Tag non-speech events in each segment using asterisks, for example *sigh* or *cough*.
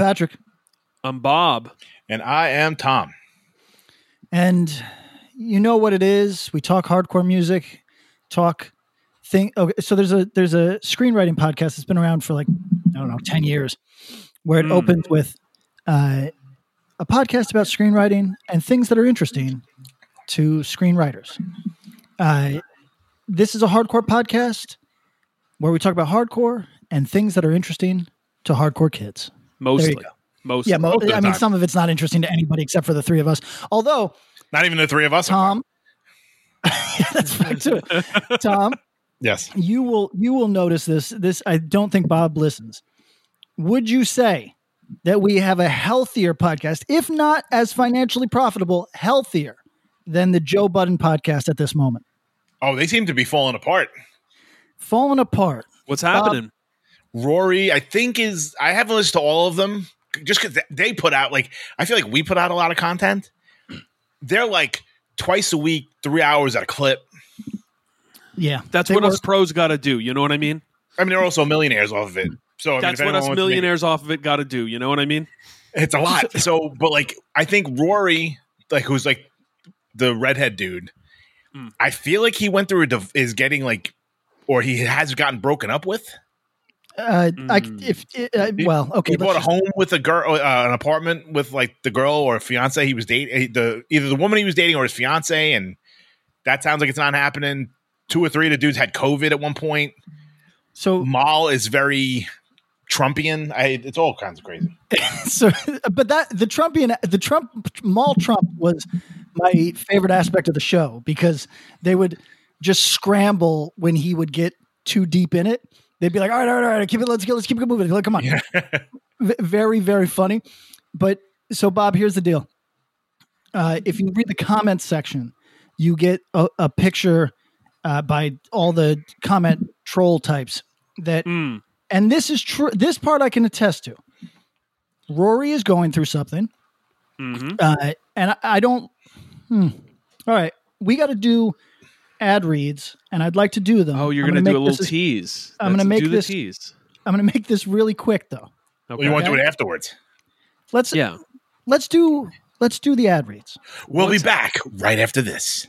Patrick, I'm Bob. And I am Tom. and you know what it is. We talk hardcore music, talk thing. Okay, so there's a there's a screenwriting podcast that's been around for like I don't know ten years, where it Hmm. opens with uh, a podcast about screenwriting and things that are interesting to screenwriters. Uh, this is a hardcore podcast where we talk about hardcore and things that are interesting to hardcore kids. Mostly. go. Mostly. Yeah, mo- most of the I mean, time. some of it's not interesting to anybody except for the three of us. Although Not even the three of us. Tom, *laughs* that's fact too. *laughs* Tom, Yes. you will you will notice this. This I don't think Bob listens. Would you say that we have a healthier podcast, if not as financially profitable, healthier than the Joe Budden podcast at this moment? Oh, they seem to be falling apart. Falling apart. What's happening? Rory, I think is I haven't listened to all of them just because they put out like I feel like we put out a lot of content. They're like twice a week, three hours at a clip. Yeah, That's what work. us pros got to do. You know what I mean? I mean, they're also millionaires off of it. So I That's if what us wants to make- millionaires off of it got to do. You know what I mean? It's a lot. *laughs* So, but like, I think Rory, like, who's like the redhead dude, Hmm. I feel like he went through a div- is getting like, or he has gotten broken up with. Uh, I, Mm. if uh, well, okay, he bought a home with a girl, uh, an apartment with like the girl or a fiance he was dating, the either the woman he was dating or his fiance, and that sounds like it's not happening. Two or three of the dudes had COVID at one point. so Mal is very Trumpian. I, it's all kinds of crazy. *laughs* so but that the trumpian the trump mall trump was my favorite aspect of the show because they would just scramble when he would get too deep in it they'd be like all right all right all right keep it let's go let's keep it moving. Like, come on. *laughs* V- very very funny. But so bob here's the deal. Uh, if you read the comments section you get a, a picture uh, by all the comment troll types that Mm. and this is true this part i can attest to. Rory is going through something. Hmm uh, and I, I don't hmm. all right we got to do ad reads and i'd like to do them Oh, you're going to do a little as- tease. I'm gonna make do this- the tease. i'm gonna make this really quick though Well, Okay. you want to do it afterwards? let's yeah. let's do let's do the ad reads We'll What's- be back right after this.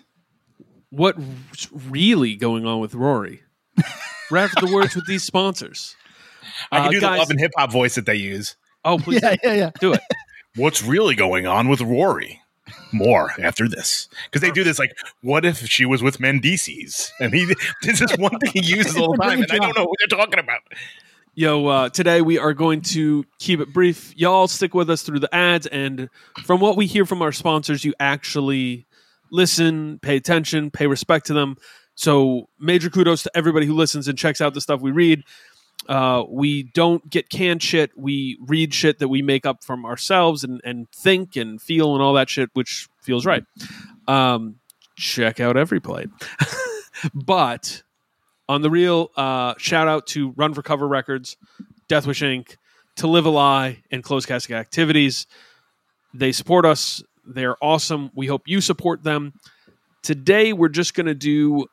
What's really going on with Rory? right after the words with these sponsors. I can Uh, do guys- the love and hip hop voice that they use. Oh, please *laughs* yeah yeah yeah do it. What's really going on with Rory? More after this, because they do this like, what if she was with Mendices? And he, *laughs* this is one thing he *laughs* uses all the time, and I don't know what they're talking about. Yo, uh, today we are going to keep it brief. Y'all stick with us through the ads, and from what we hear from our sponsors, you actually listen, pay attention, pay respect to them. So, major kudos to everybody who listens and checks out the stuff we read. Uh, we don't get canned shit. We read shit that we make up from ourselves and, and think and feel and all that shit, which feels right. Um, check out every plate. *laughs* but on the real, uh, shout out to Run for Cover Records, Deathwish Inc., To Live a Lie, and Closed Casket Activities. They support us. They're awesome. We hope you support them. Today, we're just going to do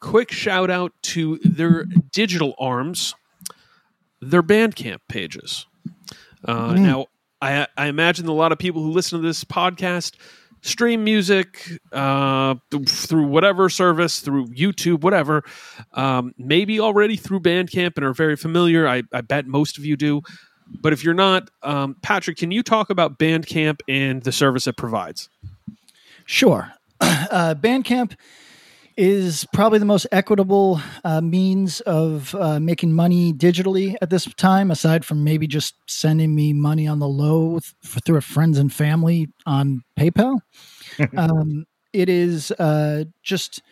quick shout out to their digital arms, their Bandcamp pages. Uh, Now, I, I imagine a lot of people who listen to this podcast stream music uh, through whatever service, through YouTube, whatever. Um, maybe already through Bandcamp and are very familiar. I, I bet most of you do. But if you're not, um, Patrick, can you talk about Bandcamp and the service it provides? Sure. *clears throat* Uh, Bandcamp is probably the most equitable uh, means of uh, making money digitally at this time, aside from maybe just sending me money on the low th- through a friends and family on PayPal. *laughs* um, it is uh, just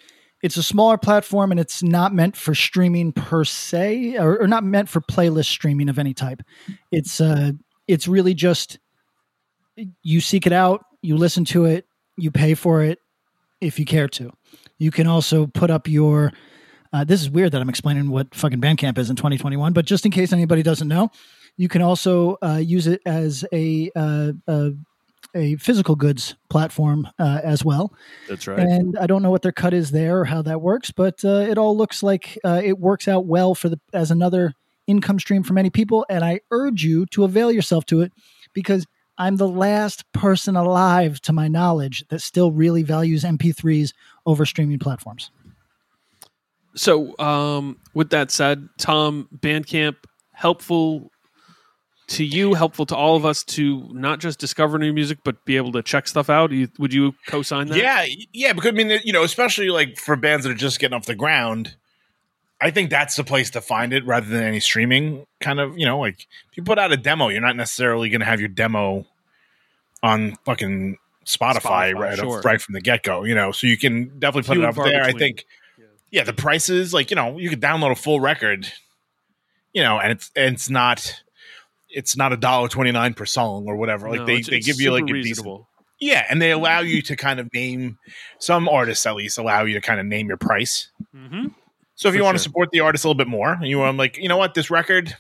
it's a smaller platform and it's not meant for streaming per se, or, or not meant for playlist streaming of any type. It's uh, it's really just you seek it out, you listen to it, you pay for it if you care to. You can also put up your. Uh, this is weird that I'm explaining what fucking Bandcamp is in 2021, but just in case anybody doesn't know, you can also uh, use it as a uh, a, a physical goods platform uh, as well. That's right. And I don't know what their cut is there or how that works, but uh, it all looks like uh, it works out well for the as another income stream for many people. And I urge you to avail yourself to it because I'm the last person alive, to my knowledge, that still really values MP3s over streaming platforms. So, um, with that said, Tom, Bandcamp, helpful to you, helpful to all of us to not just discover new music, but be able to check stuff out. Would you co-sign that? Yeah, yeah, because I mean, you know, especially like for bands that are just getting off the ground, I think that's the place to find it rather than any streaming kind of, you know, like if you put out a demo, you're not necessarily going to have your demo on fucking Spotify, Spotify, right sure. right from the get go, you know, so you can definitely put Few it up there. I think, yeah, the prices, like you know, you could download a full record, you know, and it's and it's not. It's not a dollar twenty nine per song or whatever. Like No, they, it's- they it's give you like a decent reasonable. yeah, and they allow you to kind of name some artists at least allow you to kind of name your price. hmm So if For you want to support the artist a little bit more, and you want like, you know what, this record, I'm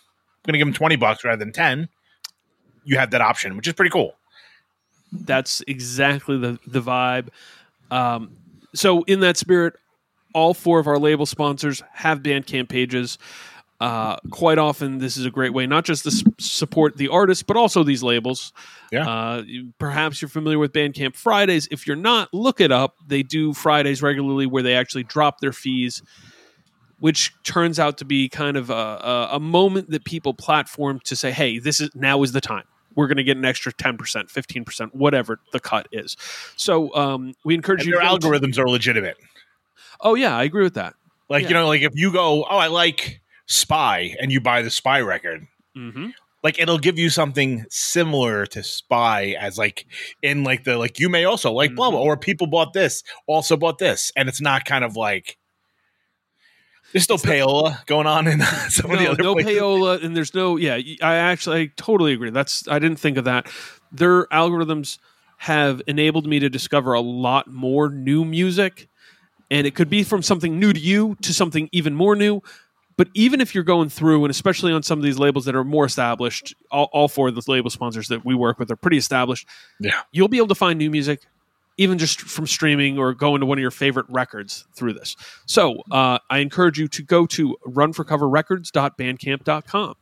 gonna give them twenty bucks rather than ten. You have that option, which is pretty cool. That's exactly the the vibe. Um, so, in that spirit, all four of our label sponsors have Bandcamp pages. Uh, quite often, this is a great way not just to s- support the artist, but also these labels. Yeah. Uh, perhaps you're familiar with Bandcamp Fridays. If you're not, look it up. They do Fridays regularly where they actually drop their fees, which turns out to be kind of a, a, a moment that people platform to say, "Hey, this is now is the time." We're going to get an extra ten percent, fifteen percent, whatever the cut is. So um, we encourage And you. their go to- algorithms are legitimate. oh yeah, I agree with that. Like, Yeah. you know, like if you go, Oh, I like Spy and you buy the Spy record, mm-hmm. like it'll give you something similar to Spy as like in like the like you may also like blah blah Mhm. or people bought this, also bought this. And it's not kind of like there's still payola going on in *laughs* some of the no, other no places. payola, and there's no. Yeah, I actually, I totally agree. That's I didn't think of that. Their algorithms have enabled me to discover a lot more new music, and it could be from something new to you to something even more new. But even if you're going through, and especially on some of these labels that are more established, all, all four of the label sponsors that we work with are pretty established. Yeah. you'll be able to find new music even just from streaming or going to one of your favorite records through this. So uh, I encourage you to go to runforcoverrecords.bandcamp.com.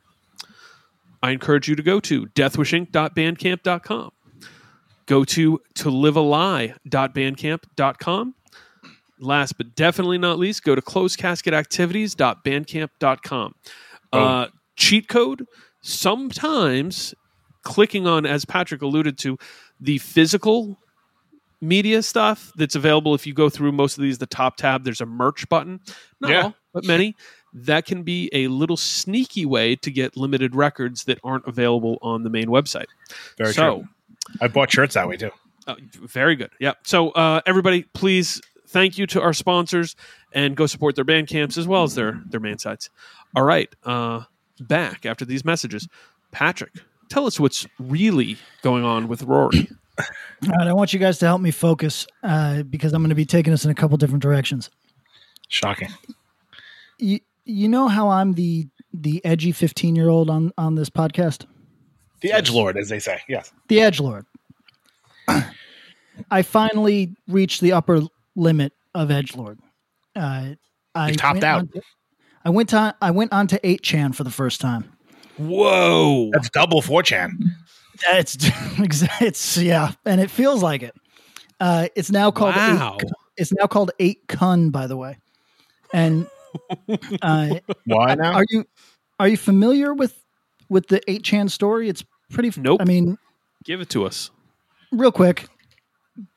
I encourage you to go to deathwishinc.bandcamp.com. Go to to livealie.bandcamp.com. Last but definitely not least, go to closedcasketactivities.bandcamp.com. Uh, cheat code, sometimes clicking on, as Patrick alluded to, the physical media stuff that's available. If you go through most of these the top tab there's a merch button. Not Yeah. all but many. That can be a little sneaky way to get limited records that aren't available on the main website. Very so true. I bought shirts that way too. uh, very good. Yeah so uh, everybody please thank you to our sponsors and go support their band camps as well as their their main sites. All right uh, back after these messages. Patrick tell us what's really going on with rory All right, I want you guys to help me focus uh, because I'm going to be taking us in a couple different directions. Shocking. You, you know how I'm the the edgy 15 year old on on this podcast, The Edge Lord, as they say. Yes. the edge lord. I finally reached the upper limit of edge lord. Uh, I You topped out. to- I went to I went on to 8chan for the first time. whoa That's double 4chan. It's it's *laughs* yeah, and it feels like it. Uh, it's now called wow eight, it's now called eight kun, by the way. And *laughs* uh, Why now? are you are you familiar with with the eight chan story? It's pretty. Nope. I mean, give it to us real quick,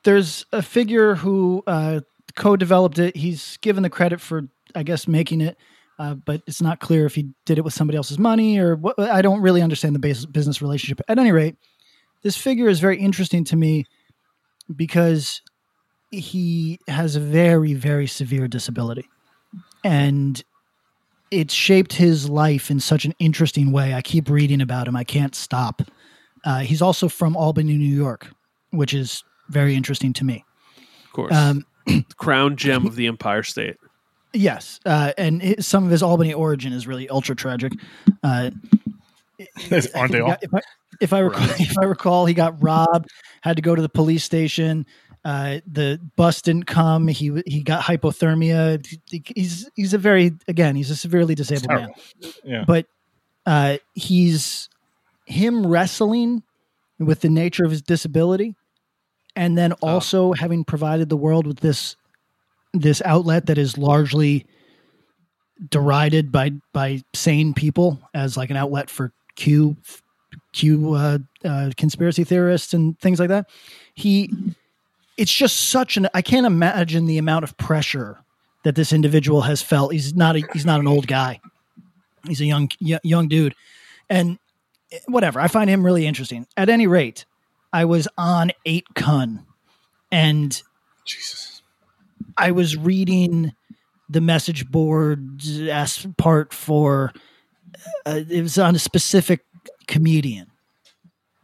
there's a figure who uh, co-developed it. He's given the credit for, I guess, making it, uh, but it's not clear if he did it with somebody else's money or what. I don't really understand the base, business relationship. At any rate, this figure is very interesting to me because he has a very, very severe disability, and it shaped his life in such an interesting way. I keep reading about him. I can't stop. Uh, he's also from Albany, New York, which is very interesting to me. Of course. Um, *clears throat* Crown gem of the Empire State. Yes, uh, and his, some of his Albany origin is really ultra tragic. Uh, *laughs* Aren't they all? If I, if I recall, *laughs* if I recall, he got robbed, had to go to the police station. Uh, the bus didn't come. He he got hypothermia. He- He's he's a very again he's a severely disabled man. Yeah. But uh, he's him wrestling with the nature of his disability, and then also having provided the world with this this outlet that is largely derided by by sane people as like an outlet for Q Q uh, uh, conspiracy theorists and things like that. He, it's just such an. I can't imagine the amount of pressure that this individual has felt. He's not a, he's not an old guy. He's a young young dude, and eh, whatever. I find him really interesting. At any rate, I was on eight kun, and Jesus. I was reading the message board as part for uh, it was on a specific comedian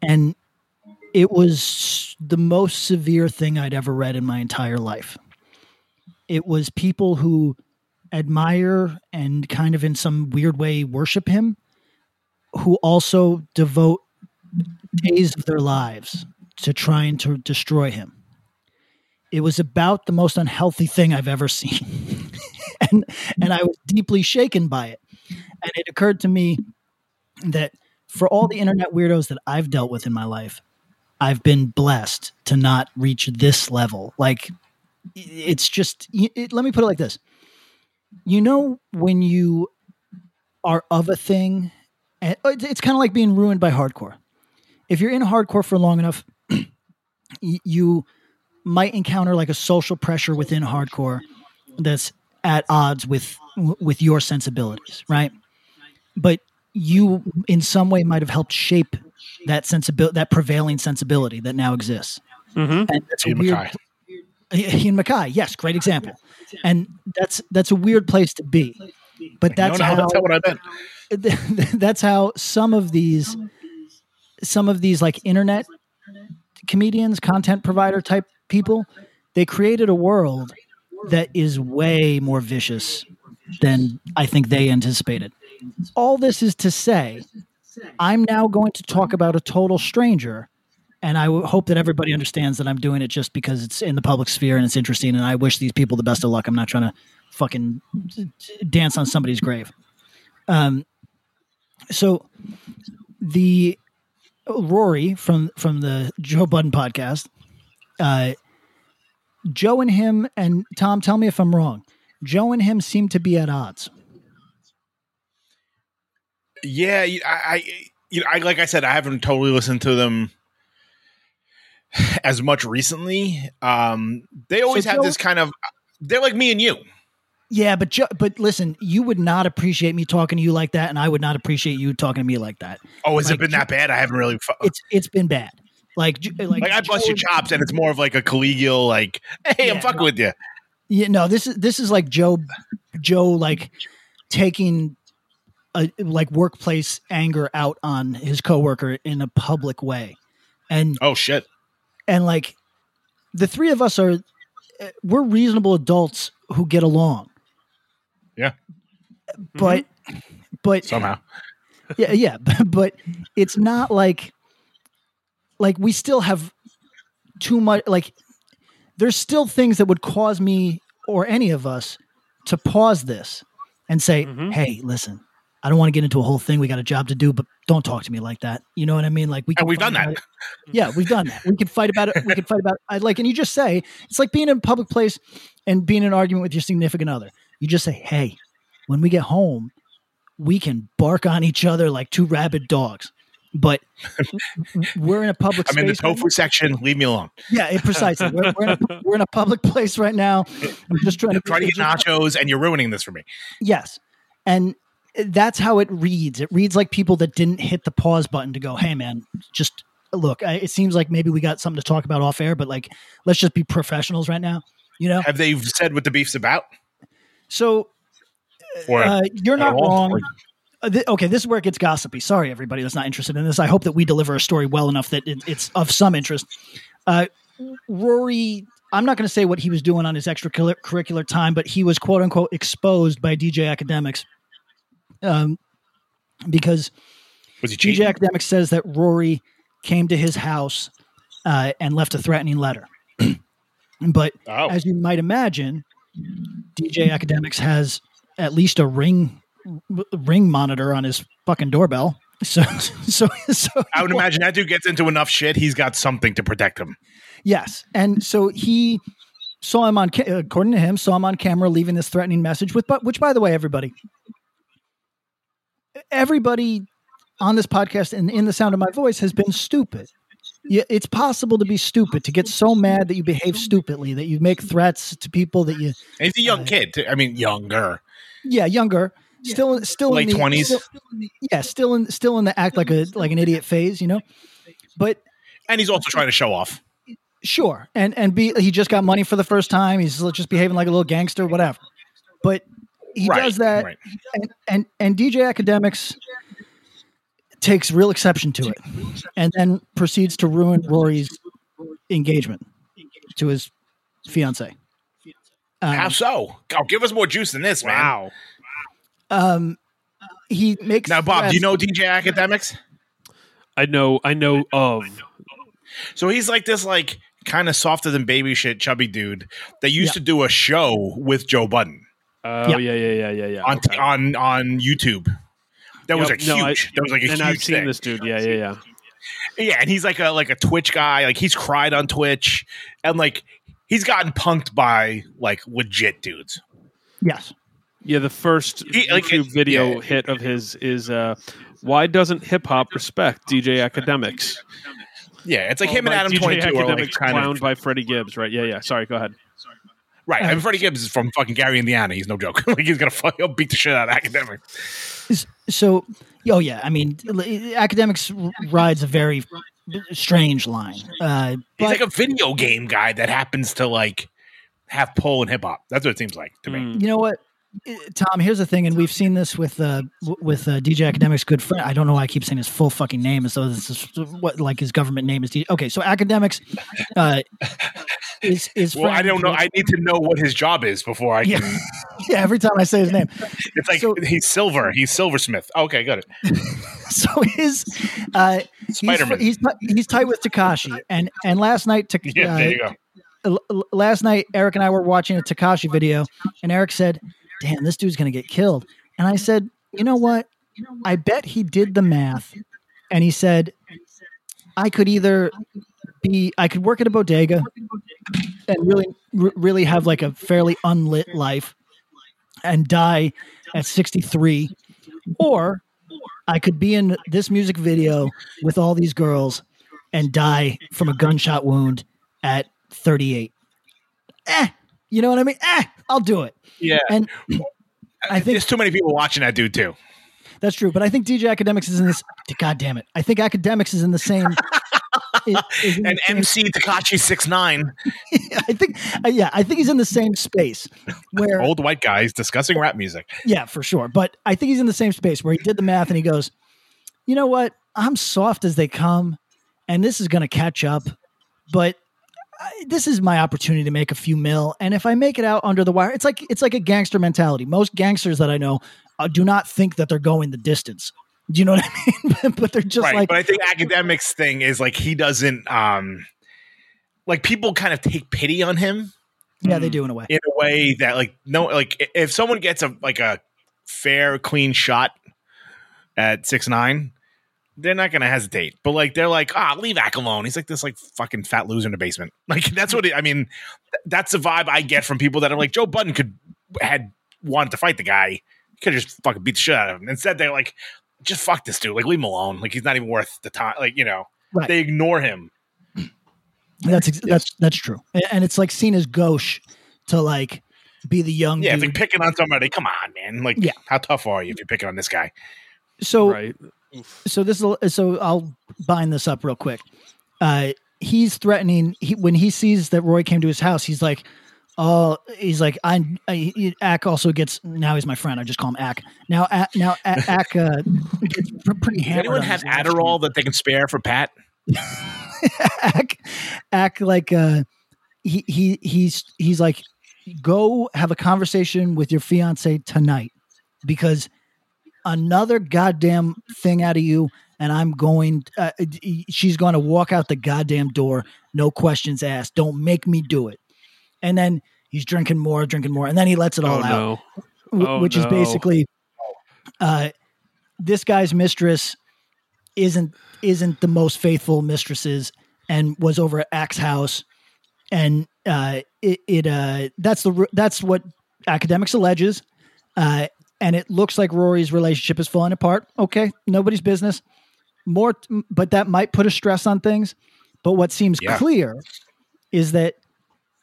and it was the most severe thing I'd ever read in my entire life. It was people who admire and kind of in some weird way worship him who also devote days of their lives to trying to destroy him it was about the most unhealthy thing I've ever seen. *laughs* and and I was deeply shaken by it. And it occurred to me that for all the internet weirdos that I've dealt with in my life, I've been blessed to not reach this level. Like it's just it, let me put it like this. You know when you are of a thing and oh, it's, it's kind of like being ruined by hardcore. If you're in hardcore for long enough, *clears throat* you might encounter like a social pressure within hardcore that's at odds with with your sensibilities, right? But you, in some way, might have helped shape that sensibility, that prevailing sensibility that now exists. Mhm. And that's a Ian weird. MacKaye. Ian MacKaye, yes, great example. And that's that's a weird place to be. But that's no, no, how that's not what I meant. *laughs* that's how some of these some of these like internet comedians content provider type people they created a world that is way more vicious than i think they anticipated. All this is to say i'm now going to talk about a total stranger and I hope that everybody understands that i'm doing it just because it's in the public sphere and it's interesting and i wish these people the best of luck. I'm not trying to fucking dance on somebody's grave. Um, so the Rory from from the Joe Budden podcast, uh, Joe and him and Tom, tell me if I'm wrong. Joe and him seem to be at odds. Yeah, I, I, you know, I like I said, I haven't totally listened to them as much recently. Um, they always have Joe- this kind of. They're like me and you. Yeah, but Joe, but listen, you would not appreciate me talking to you like that, and I would not appreciate you talking to me like that. Oh, has Like, it been that bad? I haven't really. Fu- It's it's been bad. Like like, like I bust your chops, and it's more of like a collegial, like, "Hey, I'm fucking no. with you." Yeah, no, this is this is like Joe Joe like taking a like workplace anger out on his coworker in a public way. And Oh shit! and like the three of us are uh, we're reasonable adults who get along. Yeah. But but Somehow, yeah, yeah, but, *laughs* but it's not like like we still have too much like there's still things that would cause me or any of us to pause this and say, Mhm. "Hey, listen, I don't want to get into a whole thing. We got a job to do, but don't talk to me like that." You know what I mean? Like we and can we've done that. it. Yeah, we've done that. We can fight about it. We can fight about I like and you just say, it's like being in a public place and being in an argument with your significant other. You just say, "Hey, when we get home, we can bark on each other like two rabid dogs." But *laughs* we're in a public I'm in the space. right tofu section. Leave me alone. Yeah, it, precisely. We're, we're, in a, *laughs* we're in a public place right now. I'm just trying to Try to get nachos, and you're ruining this for me. Yes, and that's how it reads. It reads like people that didn't hit the pause button to go, "Hey, man, just look." I, it seems like maybe we got something to talk about off air, but like, let's just be professionals right now. You know. Have they said what the beef's about? So Or uh, you're not wrong. Or- okay, this is where it gets gossipy. Sorry, everybody that's not interested in this. I hope that we deliver a story well enough that it, it's of some interest. Uh, Rory, I'm not going to say what he was doing on his extracurricular time, but he was quote unquote exposed by DJ Akademiks. Um, because DJ? Akademiks says that Rory came to his house uh, and left a threatening letter. *clears throat* but Oh, as you might imagine, DJ Akademiks has at least a ring ring monitor on his fucking doorbell. So, *laughs* so, so I would imagine that dude gets into enough shit. He's got something to protect him. yes, and so he saw him on, ca- according to him, saw him on camera leaving this threatening message. With, but which, by the way, everybody, everybody on this podcast and in the sound of my voice has been stupid. Yeah, it's possible to be stupid, to get so mad that you behave stupidly, that you make threats to people that you, And he's a young Uh, kid. I mean, younger. yeah, younger, still, still Late in the- 20s? still- yeah, still in, still in the act like a like an idiot phase, you know. But And he's also trying to show off. sure, and and be he just got money for the first time. He's just behaving like a little gangster, whatever. But he right, does that, Right. and, and and DJ Akademiks takes real exception to it, and then proceeds to ruin Rory's engagement to his fiance. Um, How so? Oh, give us more juice than this, man. Wow. Um, he makes Now, Bob, do you know DJ Akademiks? I know. I know of. So he's like this, like kind of softer than baby shit, chubby dude that used Yeah. to do a show with Joe Budden Oh Yeah. yeah, yeah, yeah, yeah, yeah. on Okay. on on YouTube. That was a like no, huge. I- that was like a and huge I've seen thing. this dude. Yeah, yeah, yeah. Yeah, and he's like a like a Twitch guy. Like he's cried on Twitch, and like he's gotten punked by like legit dudes. Yes. Yeah, the first He- like, YouTube video yeah. hit of his is uh, "Why doesn't hip hop respect DJ Akademiks?" Yeah, it's like Oh, him and Adam DJ Twenty Two are like Akademiks kind clowned of by Freddie Gibbs, right? Yeah, yeah. Sorry, go ahead. right. I mean, Freddie Gibbs is from fucking Gary, Indiana. He's no joke. *laughs* like he's gonna fuck, he'll beat the shit out of academic. So, oh yeah, I mean, academics rides a very strange line. Uh, He's like a video game guy that happens to like have pull and hip hop. That's what it seems like to me. Mm. you know what, Tom? Here's the thing, and we've seen this with uh, with uh, DJ Akademiks' good friend. I don't know why I keep saying his full fucking name as though this is what like his government name is. D- okay, so Akademiks uh, is is. Well, I don't know. I need to know what his job is before I can. yeah, *laughs* yeah. Every time I say his name, *laughs* It's like So- he's silver. He's silversmith. Okay, got it. *laughs* so his uh, he's, Spider-Man. he's he's tight with Tekashi, and and last night to, Yeah, uh, there you go. l- l- last night Eric and I were watching a Tekashi video, and Eric said, "Damn, this dude's gonna get killed." And I said, "You know what? I bet he did the math." And he said, "I could either be, I could work at a bodega and really, really have like a fairly unlit life, and die at sixty three, or I could be in this music video with all these girls." And die from a gunshot wound at 38 eh, you know what I mean? Eh, I'll do it. Yeah, And *clears throat* I think there's too many people watching that dude too. that's true. But I think DJ Akademiks is in this. *laughs* God damn it! I think Akademiks is in the same. *laughs* is- is in And MC Tekashi six nine, *laughs* I think, uh, yeah, I think he's in the same space where, old white guys discussing rap music. yeah, for sure. But I think he's in the same space where he did the math and he goes, you know what? I'm soft as they come, and this is going to catch up. But I, this is my opportunity to make a few mil, and if I make it out under the wire, it's like it's like a gangster mentality. Most gangsters that I know uh, do not think that they're going the distance. Do you know what I *laughs* mean? but they're just right, like, but I think academics thing is like he doesn't um like people kind of take pity on him yeah, they do in a way. in a way that like no like if someone gets a like a fair clean shot at six nine they're not gonna hesitate but like they're like ah leave Ack alone he's like this like fucking fat loser in the basement *laughs* like that's what it, i mean th- that's the vibe i get from people that are like joe budden could had wanted to fight the guy he could just fucking beat the shit out of him instead they're like just fuck this dude. Like leave him alone. Like he's not even worth the time. Like you know, Right. they ignore him. That's ex- that's that's true, A- and it's like seen as gauche to like be the young Yeah, it's dude. like picking on somebody. Come on, man. Like, Yeah. how tough are you if you're picking on this guy? so right. So this is so I'll bind this up real quick. Uh, he's threatening he, when he sees that Roy came to his house. He's like, "Oh, he's like, I." I Ack also gets now. He's my friend. I just call him Ack. Now, Ack, now A- Ack *laughs* uh, gets pr- pretty Does anyone on have Adderall that they can spare for Pat? *laughs* act act like uh he he he's he's like go have a conversation with your fiance tonight because another goddamn thing out of you and i'm going uh, she's going to walk out the goddamn door no questions asked. Don't make me do it. And then he's drinking more drinking more and then he lets it all oh out. no. Oh, which is basically uh, this guy's mistress isn't isn't the most faithful mistresses and was over at Axe house and uh, it, it uh, that's the that's what academics alleges uh, and it looks like Rory's relationship is falling apart okay nobody's business more but that might put a stress on things but what seems Yeah. clear is that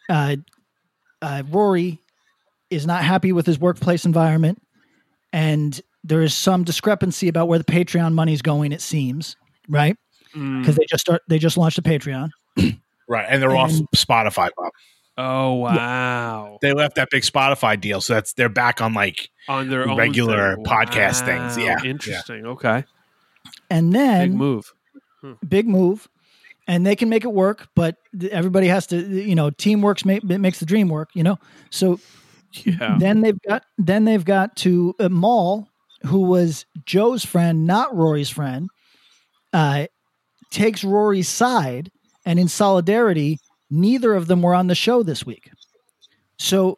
uh, uh, Rory is not happy with his workplace environment and there is some discrepancy about where the patreon money is going it seems right Mm. because they just start they just launched a patreon Right. And they're off And- Spotify, Bob. Oh wow. They left that big Spotify deal. So that's they're back on like On their own regular thing. podcast things. Yeah. Interesting. Okay. and then Big move. big move and they can make it work but everybody has to you know teamwork ma- makes the dream work you know so Yeah. then they've got then they've got to uh, Mal, who was Joe's friend, not Rory's friend, uh, takes Rory's side, and in solidarity, neither of them were on the show this week. So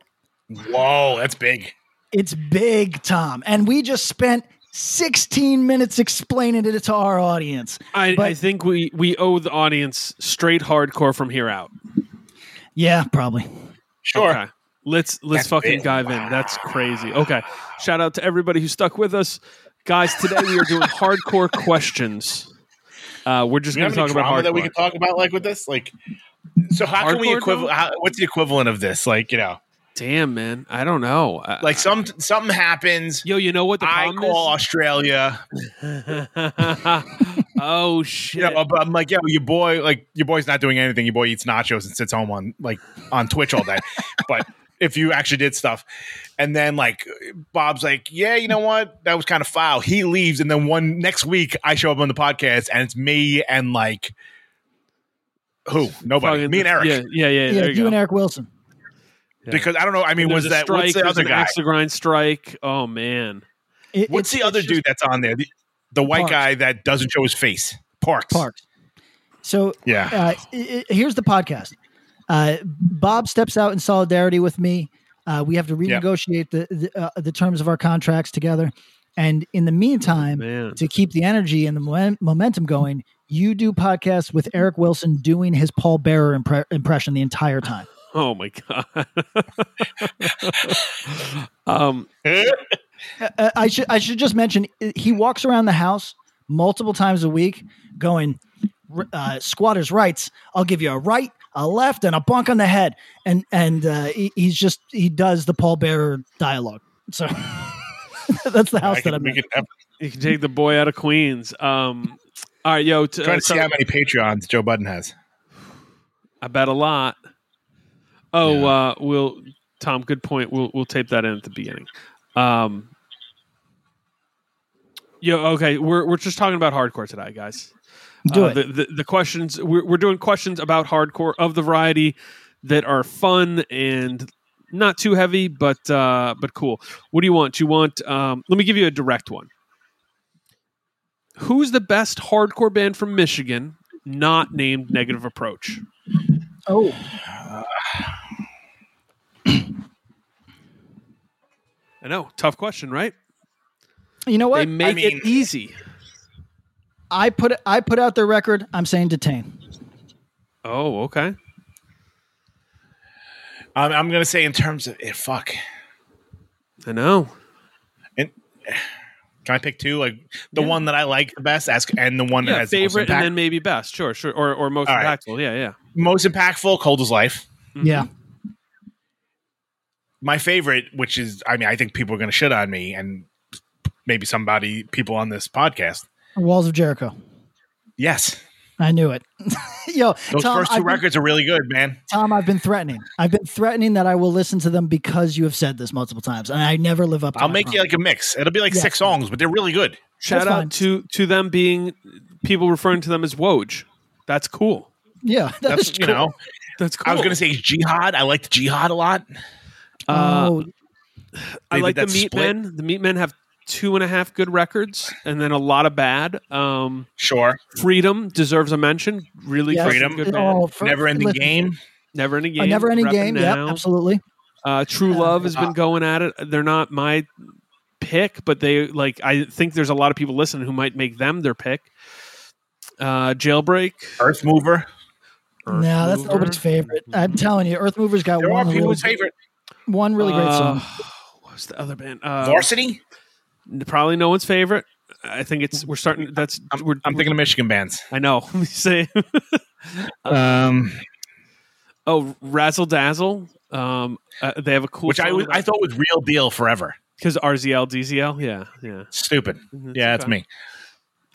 Whoa, that's big. it's big, Tom, and we just spent 16 minutes explaining it to our audience. I, But- I think we we owe the audience straight hardcore from here out. Yeah, probably. Sure. Okay. Let's let's That's fucking big. dive in. That's crazy. Okay. Shout out to everybody who stuck with us. Guys, today we are doing *laughs* hardcore questions. Uh, we're just Do going to talk about drama hardcore. that we can talk about like with this? Like so how can we equivalent what's the equivalent of this? Like, you know, Damn, man. I don't know. Uh, like some something happens. yo, you know what the I call Australia. *laughs* oh shit. You know, I'm like, yeah, your boy, like your boy's not doing anything. Your boy eats nachos and sits home on like on Twitch all day. *laughs* but if you actually did stuff, and then like Bob's like, yeah, you know what, that was kind of foul. He leaves, and then one next week I show up on the podcast, and it's me and like who nobody, Fucking- me and Eric. Yeah, yeah, yeah. Yeah, there you, you, and. Eric Wilson. Yeah. Because I don't know. I mean, was that strike? what's the other an guy? axe grind strike. Oh man. It- What's the other it's dude that's on there? The, the white Parks. guy that doesn't show his face. Parks. Parks. So Yeah. uh, i- i- here's the podcast. Uh, Bob steps out in solidarity with me. Uh, we have to Yep. renegotiate the the, uh, the terms of our contracts together. And in the meantime, Man. to keep the energy and the momentum going, you do podcasts with Eric Wilson doing his Paul Bearer impre- impression the entire time. *laughs* Oh my god. *laughs* um Uh, I should I should just mention uh, he walks around the house multiple times a week, going uh, squatters' rights. I'll give you a right, a left, and a bunk on the head, and and uh, he, he's just he does the Paul Bearer dialogue. So *laughs* that's the house I that can, I'm we in. can you can take the boy out of Queens. Um all right, yo, t- trying uh, to see how many Patreons Joe Budden has. I bet a lot. Oh, Yeah. uh, we'll Tom. Good point. We'll we'll tape that in at the beginning. Um, yo, okay, we're we're just talking about hardcore today, guys. Do Uh, it. The, the the questions we're we're doing questions about hardcore of the variety that are fun and not too heavy, but uh, but cool. What do you want? You want? Um, let me give you a direct one. Who's the best hardcore band from Michigan? Not named Negative Approach. Oh, I know, tough question, right? you know what? They make mean- it easy. I put I put out their record. I'm saying detain. Oh, okay. I'm, I'm going to say in terms of it, fuck. I know. trying Can I pick two? Like the Yeah. one that I like the best, ask, and the one that Yeah, has the most favorite and then maybe best. Sure, sure, or or most All right. impactful. Yeah, yeah. most impactful. Cold as life. Mm-hmm. Yeah. My favorite, which is, I mean, I think people are going to shit on me, and maybe somebody, people on this podcast. Walls of Jericho. Yes, I knew it. *laughs* Yo, those Tom, first 2 I've been- records are really good, man. Tom, I've been threatening. I've been threatening that I will listen to them because you have said this multiple times, and I never live up. to it. I'll my make you like a mix. It'll be like Yeah. six songs, but they're really good. Shout That's out fine. to to them being people referring to them as Woj. That's cool. yeah. that *laughs* That's is you know. That's cool. I was going to say Jihad. I liked Jihad a lot. Uh, oh, I like the did Meat split. Men. The Meat Men have two and a half good records, and then a lot of bad. Um, Sure. Freedom deserves a mention. Really, yes. Freedom. good band. Oh, for- Never ending listen, game. Never ending game. A never ending repping game. Yep, absolutely. Uh, True Love has Uh, been going at it. They're not my pick, but they like. I think there's a lot of people listening who might make them their pick. Uh, Jailbreak. Earth Mover. Earth no, that's Mover. nobody's favorite. I'm telling you, Earth Mover's got There are one really, people's favorite. one really great Uh, song. What was the other band? Uh, Varsity. Probably no one's favorite. I think it's we're starting. That's I'm, we're. I'm thinking of Michigan bands. I know. *laughs* Say. *laughs* Um, oh, Razzle Dazzle. Um, uh, they have a cool. which I was, I thought was real deal forever. because RZL DZL. Yeah, yeah. Stupid. Mhm, Yeah, that's okay. me.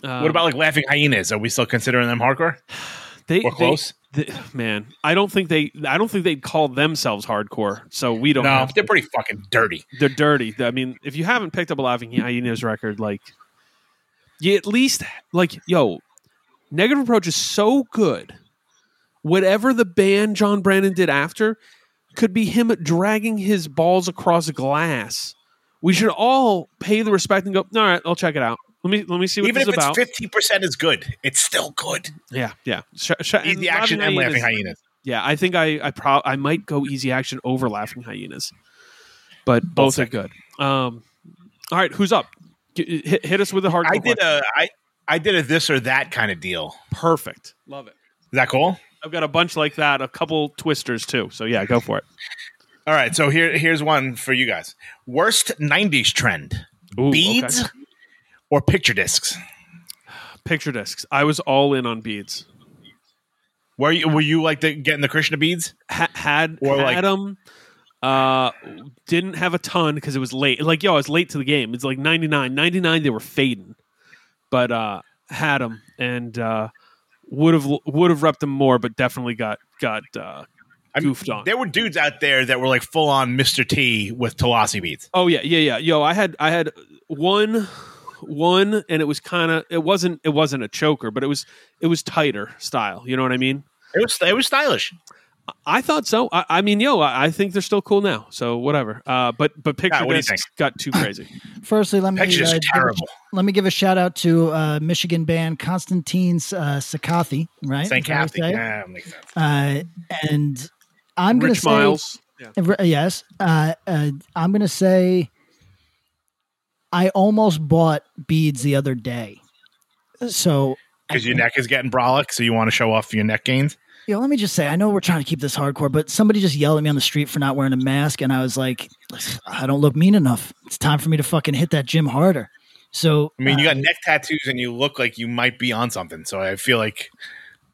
Um, what about like Laughing Hyenas? Are we still considering them hardcore *sighs* *sighs* *sighs* they? they- close? they- man, I don't think they. I don't think they'd call themselves hardcore. So we don't. no, they're pretty fucking dirty. they're dirty. I mean, if you haven't picked up a Laughing Hyenas record, like you at least like yo, Negative Approach is so good. Whatever the band John Brannon did after could be him dragging his balls across glass. We should all pay the respect and go. All right, I'll check it out. Let me let me see what Even this if is about. it's fifty percent is good, it's still good. yeah, yeah. Sh- sh- and Easy action and Laughing Hyenas. Yeah, I think I I pro- I might go Easy Action over Laughing Hyenas, but both, are good. Um, all right, who's up? G- hit, hit us with a hard. I did a I I did a this or that kind of deal. perfect. Love it. Is that cool? I've got a bunch like that, a couple twisters too. So yeah, go for it. All right, so here here's one for you guys. Worst '90s trend: Ooh, beads okay. Or picture discs. picture discs. I was all in on beads. Were you were you like the, getting the Krishna beads? Ha- had Or, like- had them. Uh, didn't have a ton because it was late. Like yo, I was late to the game. It's like 99. 99 They were fading, but uh, had them and uh, would have would have repped them more, but definitely got got uh, I mean, goofed on. There were dudes out there that were like full on Mr. T with Tulasi beads. Oh yeah, yeah, yeah. Yo, I had I had one one and it was kind of it wasn't it wasn't a choker, but it was it was tighter style. You know what I mean? It was it was stylish. I thought so. I, I mean, yo, I, I think they're still cool now. So whatever. Uh, but but picture what you discs think? got too crazy. *coughs* Firstly, let me uh, give a- terrible. let me give a shout out to uh, Michigan band Constantine uh, Sankathi, right? St. Is that you Kathy. Yeah. Uh, and I'm going to say Miles. Yeah. Uh, Yes. Uh, uh, I'm going to say I almost bought beads the other day. So, Because your neck is getting brolic, so you want to show off your neck gains. know, let me just say, I know we're trying to keep this hardcore, but somebody just yelled at me on the street for not wearing a mask. And I was like, I don't look mean enough. It's time for me to fucking hit that gym harder. So, I mean, you uh, got neck tattoos and you look like you might be on something. So I feel like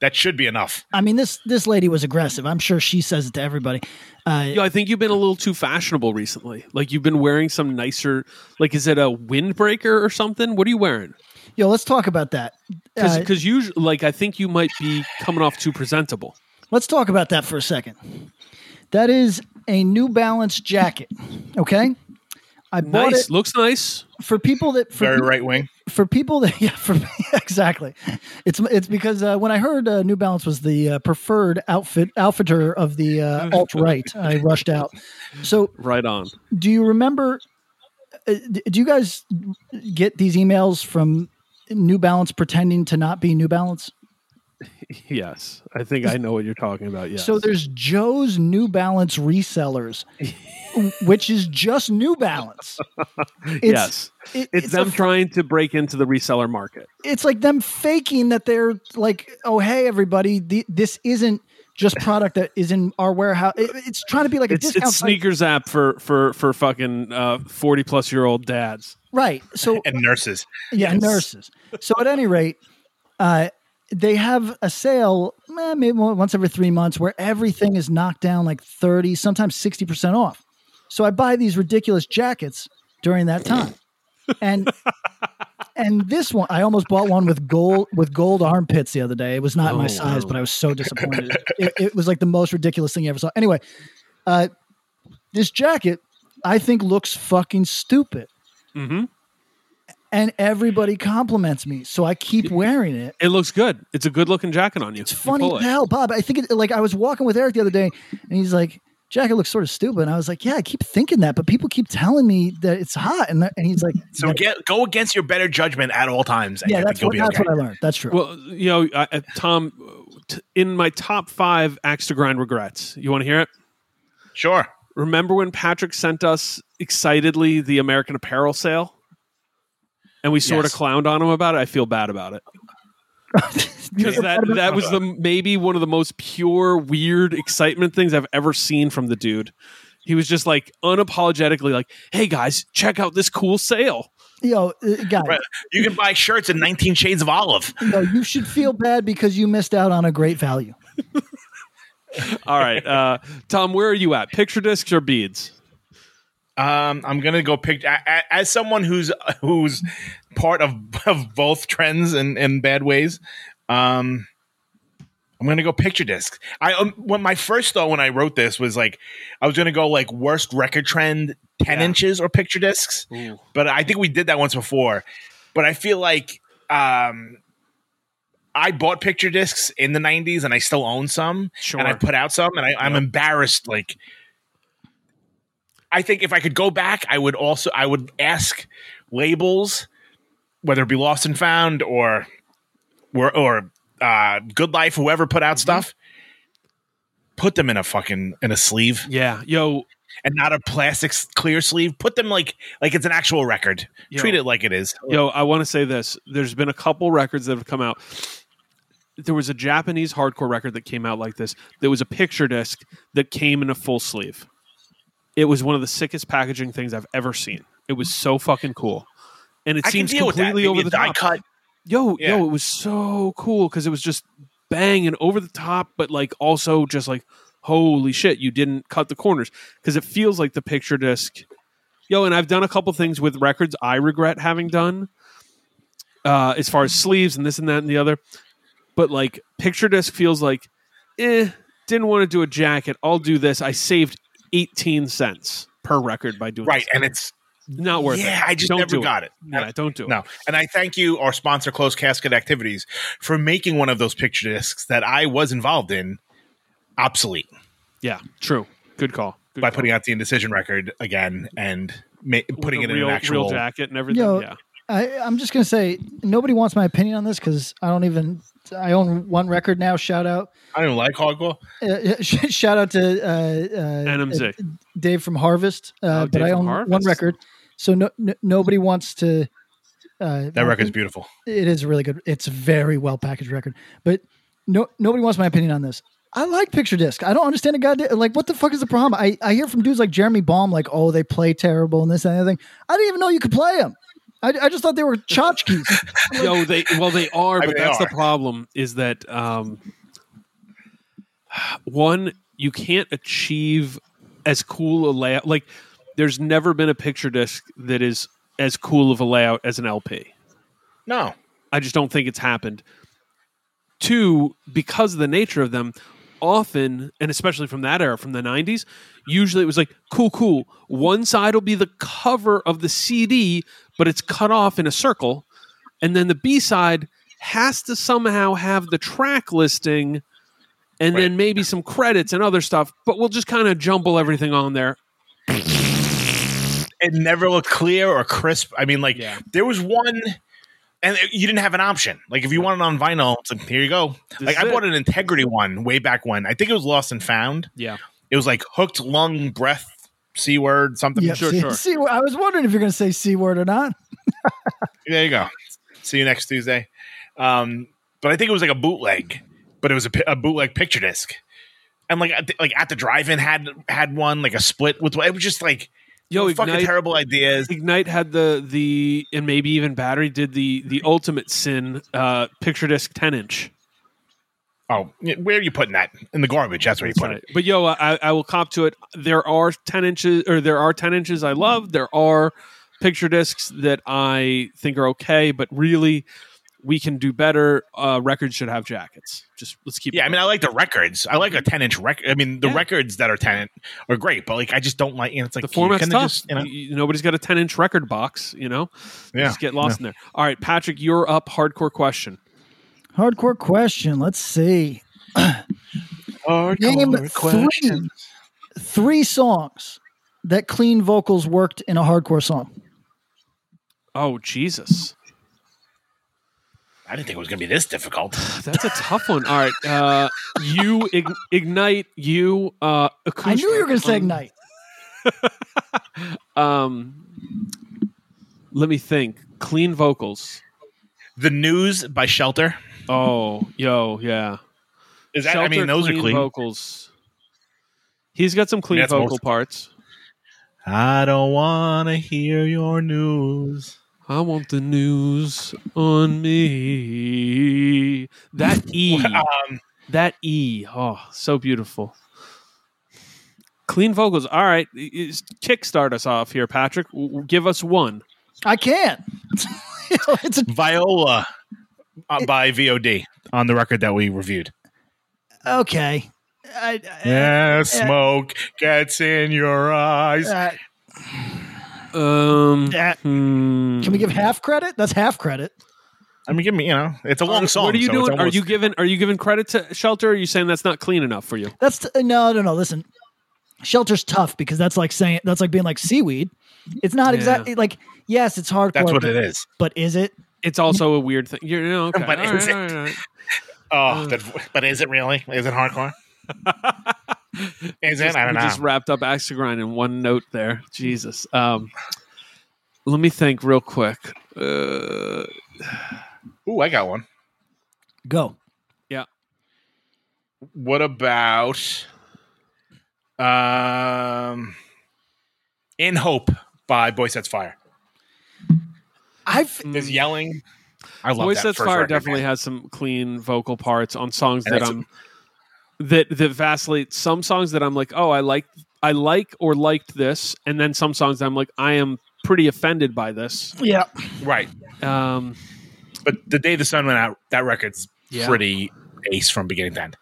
that should be enough. I mean, this this lady was aggressive. I'm sure she says it to everybody. Uh, Yo, I think you've been a little too fashionable recently. Like you've been wearing some nicer. Like, is it a windbreaker or something? What are you wearing? yo, let's talk about that. Uh, Because usually, like, I think you might be coming off too presentable. Let's talk about that for a second. That is a New Balance jacket. Okay, I bought Nice, it looks nice. for people that for, Very right wing. For people that *laughs* yeah for *laughs* exactly. It's it's because uh, when I heard uh, New Balance was the uh, preferred outfit outfitter of the uh, alt right, I rushed out. So, Right on. do you remember? Uh, do you guys get these emails from New Balance pretending to not be New Balance? *laughs* Yes, I think I know what you're talking about. Yes. So there's Joe's New Balance resellers, *laughs* which is just New Balance. *laughs* It's, yes, it- it's, it's them a- trying to break into the reseller market. it's like them faking that they're like, oh hey everybody, the, this isn't just product that is in our warehouse. It- it's trying to be like a It's discount. it's sneakers app for for for fucking uh, forty plus year old dads. right. So and nurses. yeah, Yes. nurses. So at any rate, uh, they have a sale eh, maybe once every three months where everything is knocked down like thirty, sometimes sixty percent off. So I buy these ridiculous jackets during that time, and *laughs* and this one I almost bought one with gold with gold armpits the other day. It was not Oh, my size, wow. but I was so disappointed. *laughs* it, it was like the most ridiculous thing you ever saw. Anyway, uh, this jacket I think looks fucking stupid hmm and everybody compliments me, so I keep wearing it. It looks good. It's a good looking jacket on you. It's funny pull as it. hell, Bob. I think it, like I was walking with Eric the other day, and he's like, "Jacket looks sort of stupid." And I was like, "Yeah, I keep thinking that, but people keep telling me that it's hot." And, and he's like, So "Yeah, get go against your better judgment at all times. and yeah, that's what be that's okay. what I learned. That's true." Well, you know, I, I- Tom, t- in my top five axe to grind regrets, you want to hear it? Sure. Remember when Patrick sent us excitedly the American Apparel sale? And we sort Yes. of clowned on him about it. I feel bad about it. *laughs* Because that, that was the maybe one of the most pure, weird excitement things I've ever seen from the dude. He was just like unapologetically like, "Hey guys, check out this cool sale." Yo, uh, guys, Right. You can buy shirts in 19 shades of olive. yo, you should feel bad because you missed out on a great value. *laughs* All right, uh, Tom, where are you at? Picture discs or beads? Um, I'm gonna go pick as someone who's who's part of of both trends and in bad ways. Um, I'm gonna go picture disc. I um, when my first thought when I wrote this was like I was gonna go like worst record trend ten Yeah. inches or picture discs, Ooh. but I think we did that once before. But I feel like um, I bought picture discs in the '90s and I still own some, Sure. and I put out some, and I, I'm Yep. embarrassed. Like, I think if I could go back, I would also I would ask labels, whether it be Lost and Found or or, or uh, Good Life, whoever put Mm-hmm. out stuff, put them in a fucking in a sleeve Yeah, yo, and not a plastic clear sleeve. Put them like like it's an actual record. Yo. Treat it like it is. Yo, I want to say this. There's been a couple records that have come out. There was a Japanese hardcore record that came out like this. There was a picture disc that came in a full sleeve. It was one of the sickest packaging things I've ever seen. It was so fucking cool. And it I seems deal with that. completely over the top. cut. Yo, Yeah. yo, it was so cool because it was just bang and over the top, but like also just like, holy shit, you didn't cut the corners because it feels like the picture disc. Yo, and I've done a couple things with records I regret having done, uh, as far as sleeves and this and that and the other. But like picture disc feels like, eh, didn't want to do a jacket. I'll do this. I saved eighteen cents per record by doing Right, this. and it's Not worth it. yeah. I just Don't never do got it. Yeah, don't do it. No, and I thank you, our sponsor, Closed Casket Activities, for making one of those picture discs that I was involved in obsolete Yeah, true. Good call. Good by call. putting out the Indecision record again and ma- putting a it real, in an actual. real jacket and everything. Yo, yeah. I, I'm just gonna say nobody wants my opinion on this because I don't even. I own one record now. Shout out, I don't like hardcore. uh, *laughs* shout out to uh, uh, NMZ. uh, Dave from Harvest. Uh, Oh, but Dave I from own one record, so no, n- nobody wants to. Uh, That record's beautiful. it is really good. It's a very well packaged record, but no nobody wants my opinion on this. I like picture disc. I don't understand a goddamn like what the fuck is the problem? I, I hear from dudes like Jeremy Baum like oh they play terrible and this and everything. I didn't even know you could play them. I, I just thought they were tchotchkes. *laughs* Yo, they well they are, I but mean, they that's the problem is that um one, you can't achieve as cool a layout like there's never been a picture disc that is as cool of a layout as an LP. No, I just don't think it's happened. Two, because of the nature of them, often, and especially from that era, from the 90s, usually it was like, cool, cool. One side will be the cover of the CD, but it's cut off in a circle. And then the B side has to somehow have the track listing and then maybe some credits and other stuff, but we'll just kind of jumble everything on there. it never looked clear or crisp. I mean, like Yeah. there was one, and you didn't have an option. Like if you wanted on vinyl, it's like here you go. This like I it. bought an Integrity one way back when. I think it was Lost and Found. Yeah. It was like hooked lung breath c word something. yeah, Sure, see, sure. see, I was wondering if you're going to say c word or not. There you go. See you next Tuesday. Um, but I think it was like a bootleg, but it was a, a bootleg picture disc, and like at the, like at the drive-in had had one like a split with it was just like Yo, fucking terrible ideas. Ignite had the the and maybe even Battery did the the ultimate sin uh picture disc ten inch. Oh, where are you putting that? In the garbage. That's where you That's put right. it. But yo, I, I will cop to it. There are ten inches, or there are ten inches I love. There are picture discs that I think are okay, but really, we can do better. Uh, records should have jackets. Just let's keep. Yeah, I mean, I like the records. I like a 10 inch record. I mean, the Yeah. records that are 10 are great, but like, I just don't like, you know, it's like, the format's tough. just, you know, nobody's got a ten inch record box. You know, yeah. just get lost in there. All right, Patrick, you're up. Hardcore question. Hardcore question. Let's see. Name three, three songs that clean vocals worked in a hardcore song. Oh Jesus, I didn't think it was going to be this difficult. *sighs* that's a tough one. All right, uh, you Ig- ignite. You uh, I knew you were going to say ignite. *laughs* Um, let me think. Clean vocals. The News by Shelter. Oh, yo, yeah. Is that, I mean, Shelter those are clean. vocals. He's got some clean That's vocal most- parts. I don't want to hear your news. I want the news on me. That *laughs* E. Um, that E. Oh, so beautiful. Clean vocals. All right. Is- Kickstart us off here, Patrick. W- w- Give us one. I can't. *laughs* it's a, Viola uh, by VOD on the record that we reviewed. okay. I, I, Yeah, smoke gets in your eyes. uh, Um, that- hmm. can we give half credit? That's half credit. I mean, give me, you know, it's a long song. What are you so it's doing? Are you giving Are you giving credit to Shelter? Or are you saying that's not clean enough for you? That's t- no, no, no. Listen, shelter's tough because that's like saying that's like being like seaweed. It's not Yeah. exactly like yes, it's hardcore. That's what but, it is. But is it? It's also a weird thing. You're, know, okay. *laughs* But all right, is it? all right, all right. *laughs* Oh, that, but is it really? Is it hardcore? *laughs* is Just- it? I don't we know. Just wrapped up Axe Grind in one note there. Jesus. Um, let me think real quick. Uh, Ooh, I got one. Go. Yeah. What about um, In Hope by Boy Sets Fire? I've Is yelling. I love Boy that Sets Fire definitely has some clean vocal parts on songs And that I'm that that vacillate. Some songs that I'm like, oh, I like, I like or liked this, and then some songs that I'm like, I am pretty offended by this. yeah. right. Um, But the day the sun went out, that record's Yeah. pretty ace from beginning to end.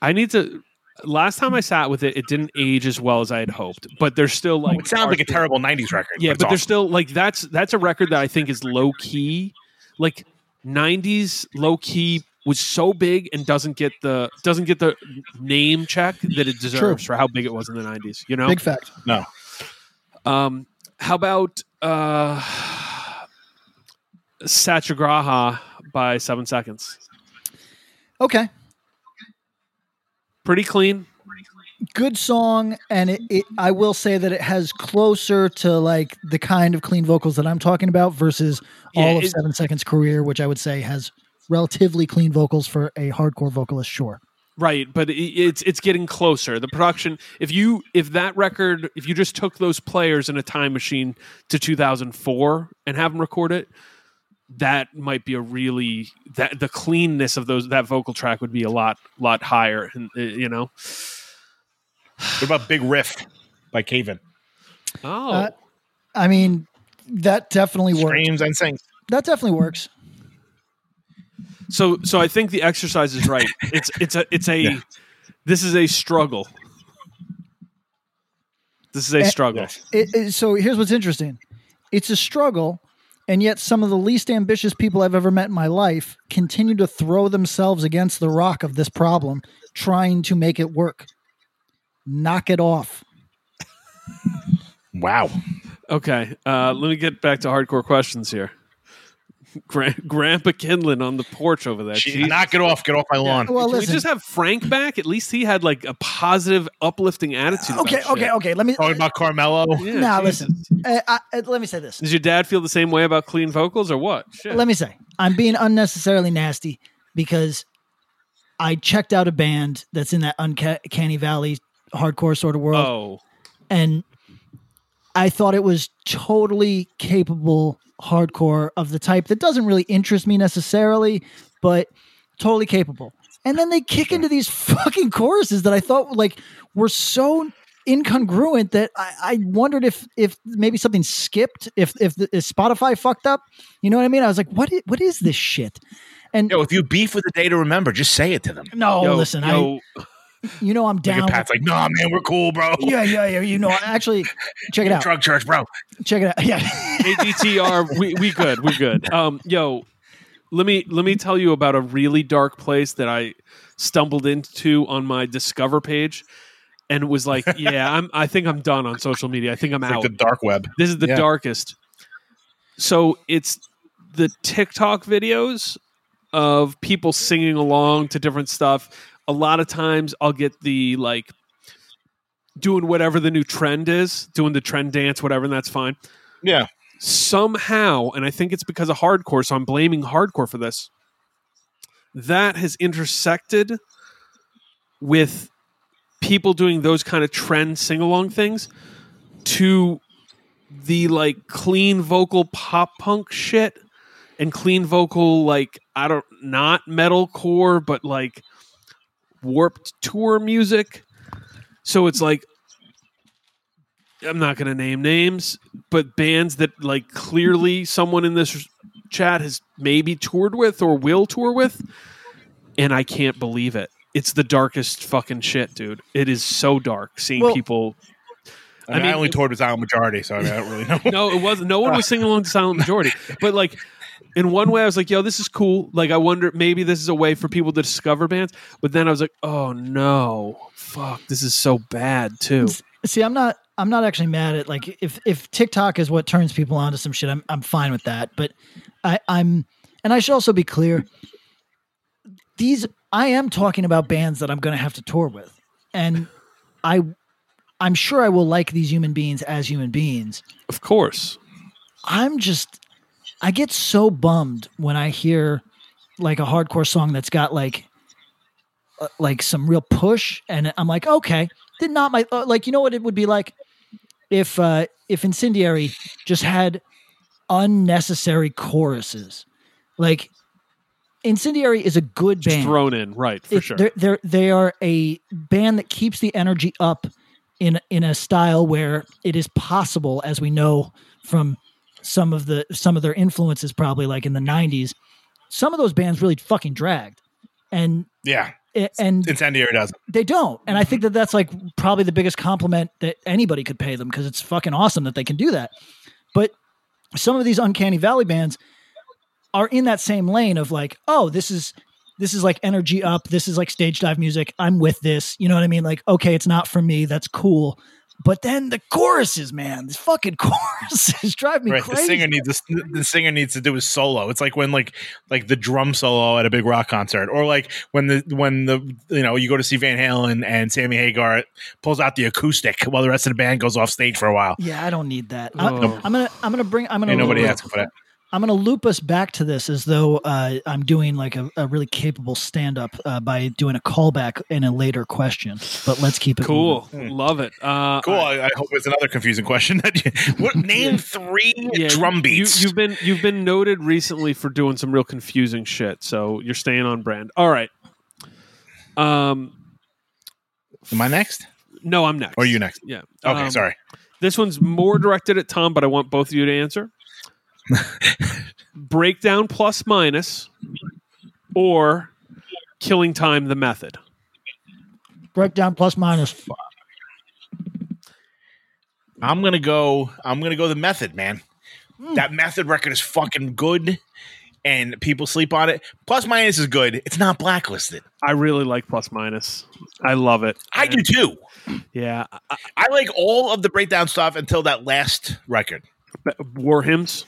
I need to. Last time I sat with it, it didn't age as well as I had hoped. But there's still like it sounds like a terrible '90s record. Yeah, it's but there's still like that's that's a record that I think is low key. Like '90s low key was so big and doesn't get the doesn't get the name check that it deserves for how big it was in the '90s. You know, Big fact. no. um, how about uh, Satyagraha by Seven Seconds? Okay. Pretty clean. Good song, and it, it. I will say that it has closer to like the kind of clean vocals that I'm talking about versus Yeah, all of it- Seven Seconds' career, which I would say has relatively clean vocals for a hardcore vocalist. Sure. Right, but it, it's it's getting closer. The production, if you if that record, if you just took those players in a time machine to 2004 and have them record it, that might be a really that the cleanness of those that vocal track would be a lot lot higher, and uh, you know. What about Big Riff by Cave In? Oh, Uh, I mean, that definitely works. Screams and sings. That definitely works. so so I think the exercise is right. *laughs* It's it's a it's a Yeah. this is a struggle. This is a Eh, struggle. Yes. It, it- so here's what's interesting. It's a struggle, and yet some of the least ambitious people I've ever met in my life continue to throw themselves against the rock of this problem, trying to make it work. Knock it off. Wow. Okay, uh, let me get back to hardcore questions here. Gra- Grandpa Kinlan on the porch over there. She- knock it off. Get off my lawn. Well, Can we just have Frank back? At least he had like a positive, uplifting attitude. about okay, shit. okay, okay. Let me. Talking about Carmelo. Yeah, now, Jesus. listen. Uh, I, uh, let me say this. Does your dad feel the same way about clean vocals or what? Shit. Let me say, I'm being unnecessarily nasty because I checked out a band that's in that uncanny valley hardcore sort of world, oh, and I thought it was totally capable hardcore of the type that doesn't really interest me necessarily, but totally capable. And then they kick into these *laughs* fucking choruses that I thought like were so incongruent that I, I wondered if if maybe something skipped, if if, the, if Spotify fucked up. You know what I mean? I was like, what is, what is this shit? And Yo, if you beef with the day to remember, just say it to them. no, Yo, listen, yo, I you know I'm Look down. at Pat's like, nah, man, we're cool, bro. yeah, yeah, yeah. You know, *laughs* actually, check it out. Drug church, bro. Check it out. *laughs* Yeah. ADTR, we we good, we good. Um, yo, let me let me tell you about a really dark place that I stumbled into on my Discover page, and was like, *laughs* yeah, I'm. I think I'm done on social media. I think I'm It's out. like the dark web. this is the Yeah. darkest. So it's the TikTok videos of people singing along to different stuff. A lot of times I'll get the like doing whatever the new trend is, doing the trend dance, whatever, and that's fine. Yeah. Somehow, and I think it's because of hardcore, so I'm blaming hardcore for this. That has intersected with people doing those kind of trend sing along things to the like clean vocal pop punk shit and clean vocal like I don't not metalcore but like warped tour music. So it's like I'm not going to name names, but bands that like clearly someone in this chat has maybe toured with or will tour with and I can't believe it. It's the darkest fucking shit, dude. It is so dark seeing Well- people I, mean, I only toured with Silent Majority, so I, mean, I don't really know. *laughs* no, it wasn't. No one was singing along to Silent Majority. *laughs* But like, in one way, I was like, "Yo, this is cool." Like, I wonder maybe this is a way for people to discover bands. But then I was like, "Oh no, fuck, this is so bad too." See, I'm not. I'm not actually mad at like if if TikTok is what turns people onto some shit. I'm I'm fine with that. But I, I'm, and I should also be clear. These I am talking about bands that I'm going to have to tour with, and I, I'm sure I will like these human beings as human beings. Of course, I'm just I get so bummed when I hear like a hardcore song that's got like uh, like some real push and I'm like okay did not my uh, like you know what it would be like if uh if incendiary just had unnecessary choruses like incendiary is a good just band thrown in, right for it- sure. They're, they're they are a band that keeps the energy up in in a style where it is possible, as we know from some of the some of their influences, probably like in the '90s. Some of those bands really fucking dragged, and yeah, and Incendiary doesn't they don't. And I mm-hmm. think that that's like probably the biggest compliment that anybody could pay them because it's fucking awesome that they can do that. But some of these uncanny valley bands are in that same lane of like, oh, this is this is like energy up. This is like stage dive music. I'm with this. You know what I mean? Like, okay, it's not for me. That's cool. But then the choruses, man, these fucking *laughs* choruses drive me Right, the crazy. singer needs the, the singer needs to do his solo. It's like when like like the drum solo at a big rock concert, or like when the when the you know you go to see Van Halen and Sammy Hagar pulls out the acoustic while the rest of the band goes off stage for a while. yeah, I don't need that. I, Oh. I'm gonna I'm gonna bring I'm gonna Ain't nobody asking for that. I'm going to loop us back to this as though uh, I'm doing like a, a really capable stand up uh, by doing a callback in a later question. But let's keep it cool, moving. love it. Uh, Cool. I, I hope it's another confusing question. *laughs* That you, what *laughs* name three yeah, drum you- beats? You, have been you've been noted recently for doing some real confusing shit, so you're staying on brand. All right. Um, Am I next? no, I'm next. Or you next? Yeah. Okay, Um, sorry. This one's more directed at Tom, but I want both of you to answer. Breakdown plus minus, or killing time the method. Breakdown plus minus. I'm gonna go. I'm gonna go the method, man. Hmm. That method record is fucking good, and people sleep on it. Plus minus is good. It's not blacklisted. I really like plus minus. I love it. I do too. Yeah. I- I like all of the breakdown stuff until that last record. War hymns.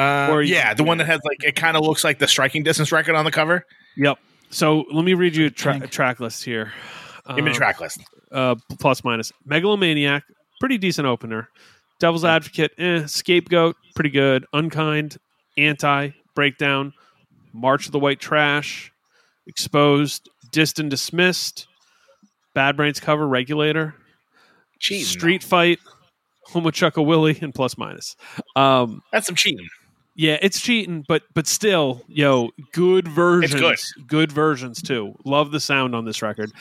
Uh, Or yeah, the one that has like it kind of looks like the striking distance record on the cover. Yep. So let me read you a tra- Tank. track list here. Give me Um, the track list. uh, plus minus. Megalomaniac, pretty decent opener. Devil's Advocate, eh. Scapegoat, pretty good. Unkind, Anti, Breakdown, March of the White Trash, Exposed, Distant Dismissed, Bad Brains cover, Regulator, Jeez, Street Fight, Homo Chucka Willie and plus minus. Um, That's some cheating. Yeah, it's cheating, but but still, yo, good versions, good. versions too. Love the sound on this record.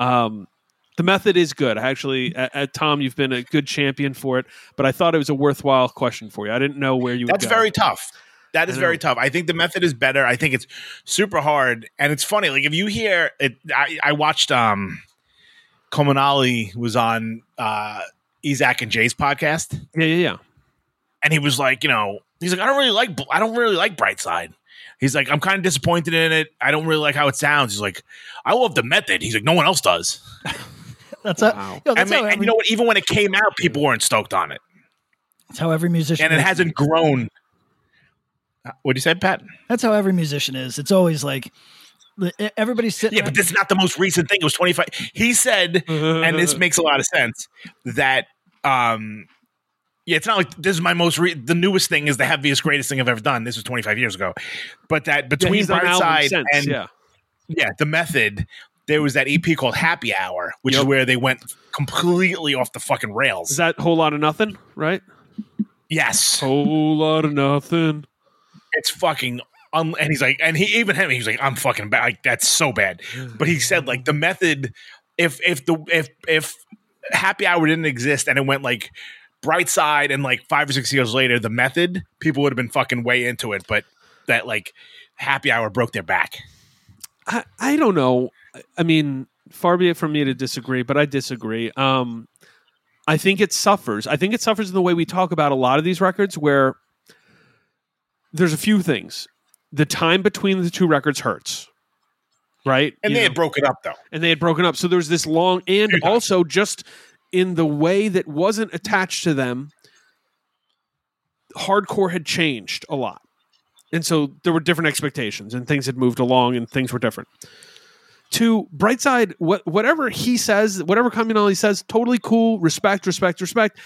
Um, the method is good. I actually, at, at Tom, you've been a good champion for it, but I thought it was a worthwhile question for you. I didn't know where you. That's very tough. That is very tough. I think the method is better. I think it's super hard, and it's funny. Like if you hear it, I, I watched um, Comunale was on uh, Isaac and Jay's podcast, Yeah, yeah, yeah. And he was like, you know, he's like, I don't really like, I don't really like Brightside. He's like, I'm kind of disappointed in it. I don't really like how it sounds. He's like, I love the method. He's like, no one else does. *laughs* That's how, Wow. yo, I that's, mean, how and you know what? Even when it came out, people weren't stoked on it, that's how every musician and it hasn't grown. What do you say, Pat? That's how every musician is. It's always like the- everybody's sitting. Yeah, but this is not the most recent thing. It was 25. He said, and this *laughs* makes a lot of sense, that um yeah, it's not like this is my most re- the newest thing is the heaviest greatest thing I've ever done. This was 25 years ago. But that between done Brightside and yeah. yeah, the method, there was that EP called Happy Hour, which is where they went completely off the fucking rails. Is that whole lot of nothing, right? yes. Whole lot of nothing. it's fucking and he's like and he even him he's like i'm fucking bad like that's so bad but he said like the method if if the if if happy hour didn't exist and it went like Brightside and like five or six years later the method people would have been fucking way into it but that like happy hour broke their back I, I don't know. I mean, far be it from me to disagree, but I disagree. Um, I think it suffers. I think it suffers in the way we talk about a lot of these records, where there's a few things. The time between the two records hurts, right? and You they know? had broken up though and they had broken up. So there was this long, and also just in the way that wasn't attached to them, hardcore had changed a lot. And so there were different expectations and things had moved along and things were different. To Brightside, what whatever he says, whatever Comunale says, totally cool. Respect, respect, respect.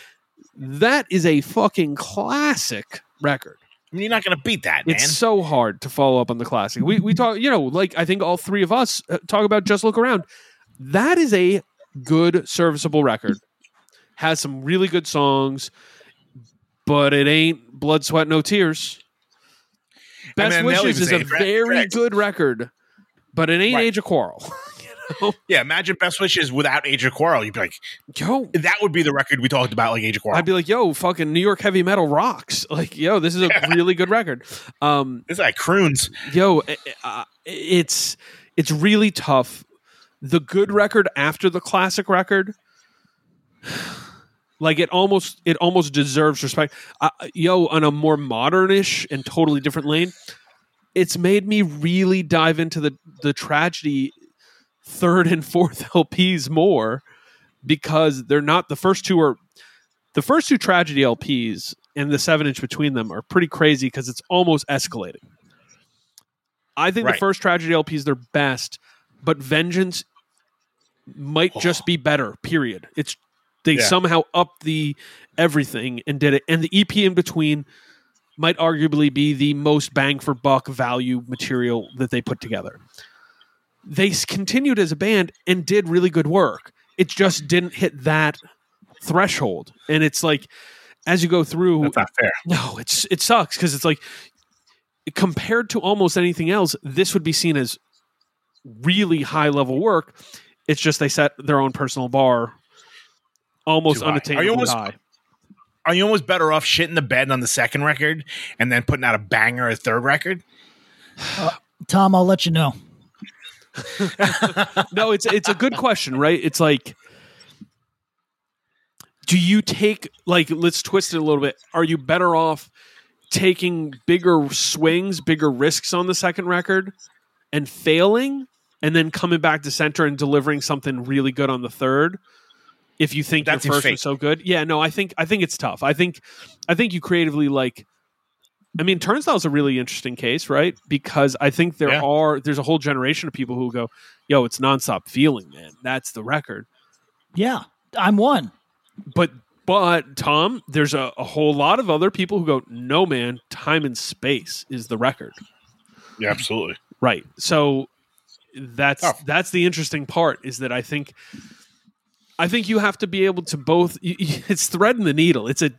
That is a fucking classic record. I mean, you're not gonna beat that man It's so hard to follow up on the classic. We we talk, you know, like I think all three of us uh, talk about just look around. That is a good serviceable record. Has some really good songs, but it ain't blood, sweat, no tears. I mean, Best Wishes is a very good record, but it ain't Right. Age of Quarrel. *laughs* yeah imagine best wishes without age of quarrel you'd be like Yo, that would be the record we talked about like age of quarrel I'd be like, yo, fucking New York heavy metal rocks. *laughs* Like, yo, this is a really good record. Um, this is like croons yo eh, eh, uh, it's it's really tough the good record after the classic record like it almost it almost deserves respect. Uh, yo on a more modernish and totally different lane it's made me really dive into the the tragedy third and fourth *laughs* lps more because they're not the first two are the first two tragedy lps and the seven inch between them are pretty crazy because it's almost escalating I think Right. the first tragedy LP is their best, but Vengeance might oh. just be better. Period. It's they Yeah. somehow upped the everything and did it, and the EP in between might arguably be the most bang for buck value material that they put together. They continued as a band and did really good work. It just didn't hit that threshold, and it's like as you go through, that's not fair no, it's it sucks because it's like compared to almost anything else, this would be seen as really high level work. It's just they set their own personal bar almost unattainable. high. Are you almost- high. are you almost better off shitting the bed on the second record and then putting out a banger a third record? Uh, Tom, I'll let you know. *laughs* no, it's it's a good question, right? It's like do you take like let's twist it a little bit. Are you better off taking bigger swings, bigger risks on the second record and failing and then coming back to center and delivering something really good on the third? If you think That your first fake. was so good. Yeah, no, I think I think it's tough. I think I think you creatively like I mean, Turnstile's a really interesting case, right? Because I think there Yeah. are there's a whole generation of people who go, "Yo, it's nonstop feeling, man. That's the record." Yeah, I'm one. But but Tom, there's a, a whole lot of other people who go, "No, man. Time and space is the record." Yeah, absolutely. Right. So that's Oh. that's the interesting part is that I think I think you have to be able to both. *laughs* It's threading the needle. It's a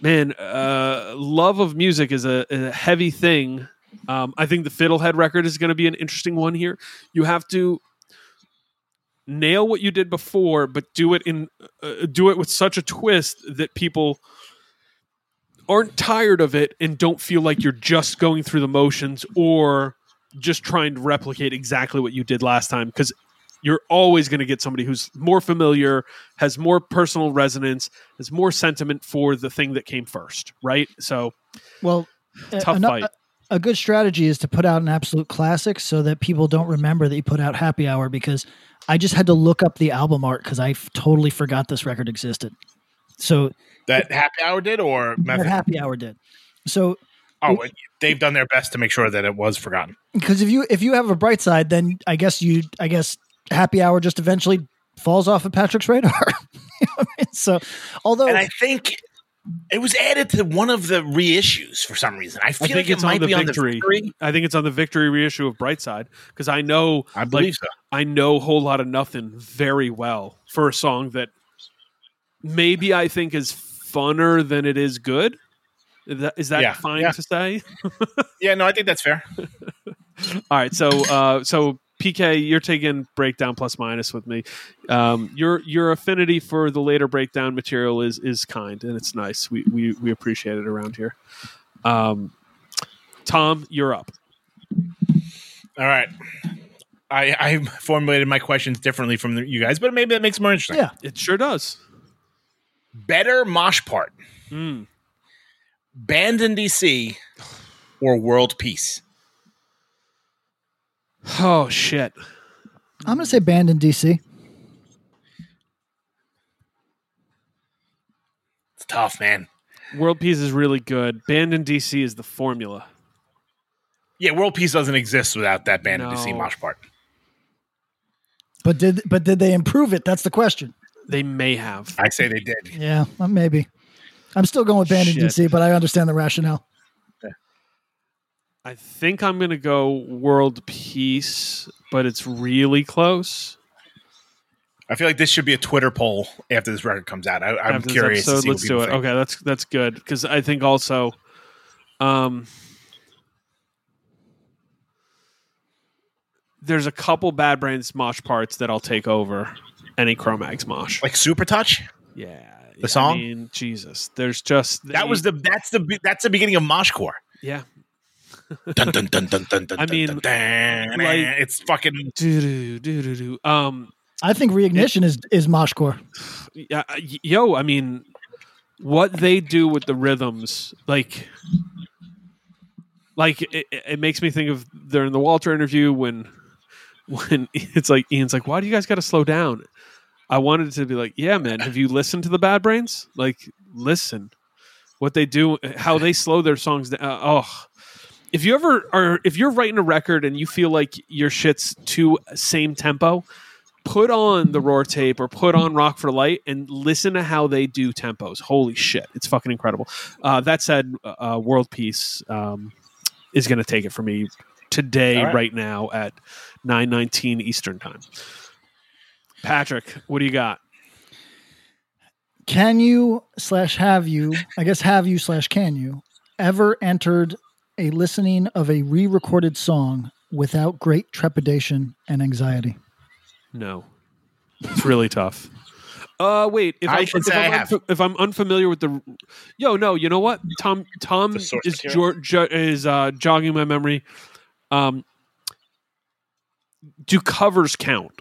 man. Uh, love of music is a, a heavy thing. Um, I think the Fiddlehead record is going to be an interesting one here. You have to nail what you did before, but do it in uh, do it with such a twist that people aren't tired of it and don't feel like you're just going through the motions or just trying to replicate exactly what you did last time because you're always going to get somebody who's more familiar, has more personal resonance, has more sentiment for the thing that came first, right? So Well, a- Tough ano- fight. A, a good strategy is to put out an absolute classic so that people don't remember that you put out Happy Hour because I just had to look up the album art because I f- totally forgot this record existed. So That happy hour did or that method? Happy Hour did. So oh, they've done their best to make sure that it was forgotten. because if you if you have a bright side, then I guess you I guess Happy Hour just eventually falls off of Patrick's radar. *laughs* You know I mean? So although And I think it was added to one of the reissues for some reason. I feel I think like it's it on might the be on victory. the victory. I think it's on the victory reissue of Brightside because I know I believe like, so. I know a whole lot of nothing very well for a song that maybe I think is funner than it is good. Is that, is that Yeah, fine yeah. to say? *laughs* Yeah, no, I think that's fair. *laughs* All right, so uh, so PK, you're taking breakdown plus minus with me. Um, your your affinity for the later breakdown material is is kind and it's nice. We we we appreciate it around here. Um, Tom, you're up. All right. I, I formulated my questions differently from the, you guys, but maybe that makes it more interesting. yeah, It sure does. Better mosh part, Mm. Band in DC, or world peace. Oh shit. I'm gonna say banned in DC. It's tough, man. World Peace is really good. Banned in DC is the formula. Yeah, world peace doesn't exist without that Banned in DC No. mosh part. But did but did they improve it? That's the question. They may have. I say they did. Yeah, maybe. I'm still going with banned in DC, but I understand the rationale. I think I'm going to go World Peace, but it's really close. I feel like this should be a Twitter poll after this record comes out. I, I'm After this curious. to episode, see let's what do it. think. Okay, that's that's good because I think also, um, there's a couple Bad Brains mosh parts that I'll take over any Cro-Mags mosh. Like Super Touch. yeah, the song? I mean, Jesus, there's just That was the that's the that's the beginning of moshcore. yeah. Dun, dun, dun, dun, dun, dun, *laughs* I dun, mean, dun, dun, like- it's fucking Doo-doo, doo-doo-doo. Um, I think reignition is is moshcore. yeah, y- yo, I mean, what they do with the rhythms, like, like it, it it makes me think of during the Walter interview when, when *laughs* it's like Ian's like, "Why do you guys got to slow down?" I wanted to be like, "Yeah, man, have you listened to the Bad Brains? Like, listen, what they do, how they slow their songs down. Uh, oh." If you ever are, if you're writing a record and you feel like your shit's too same tempo, put on the ROIR tape or put on rock for light and listen to how they do tempos holy shit it's fucking incredible uh, that said uh, world peace um, is going to take it for me today right. right. now at 919 eastern time patrick what do you got Can you slash have you? I guess have you slash can you ever entered a listening of a re-recorded song without great trepidation and anxiety? no it's really tough uh wait if, I I, should if, say I I'm have. unfa- if I'm unfamiliar with the yo no you know what Tom Tom The is source jo- jo- is uh, jogging my memory um do covers count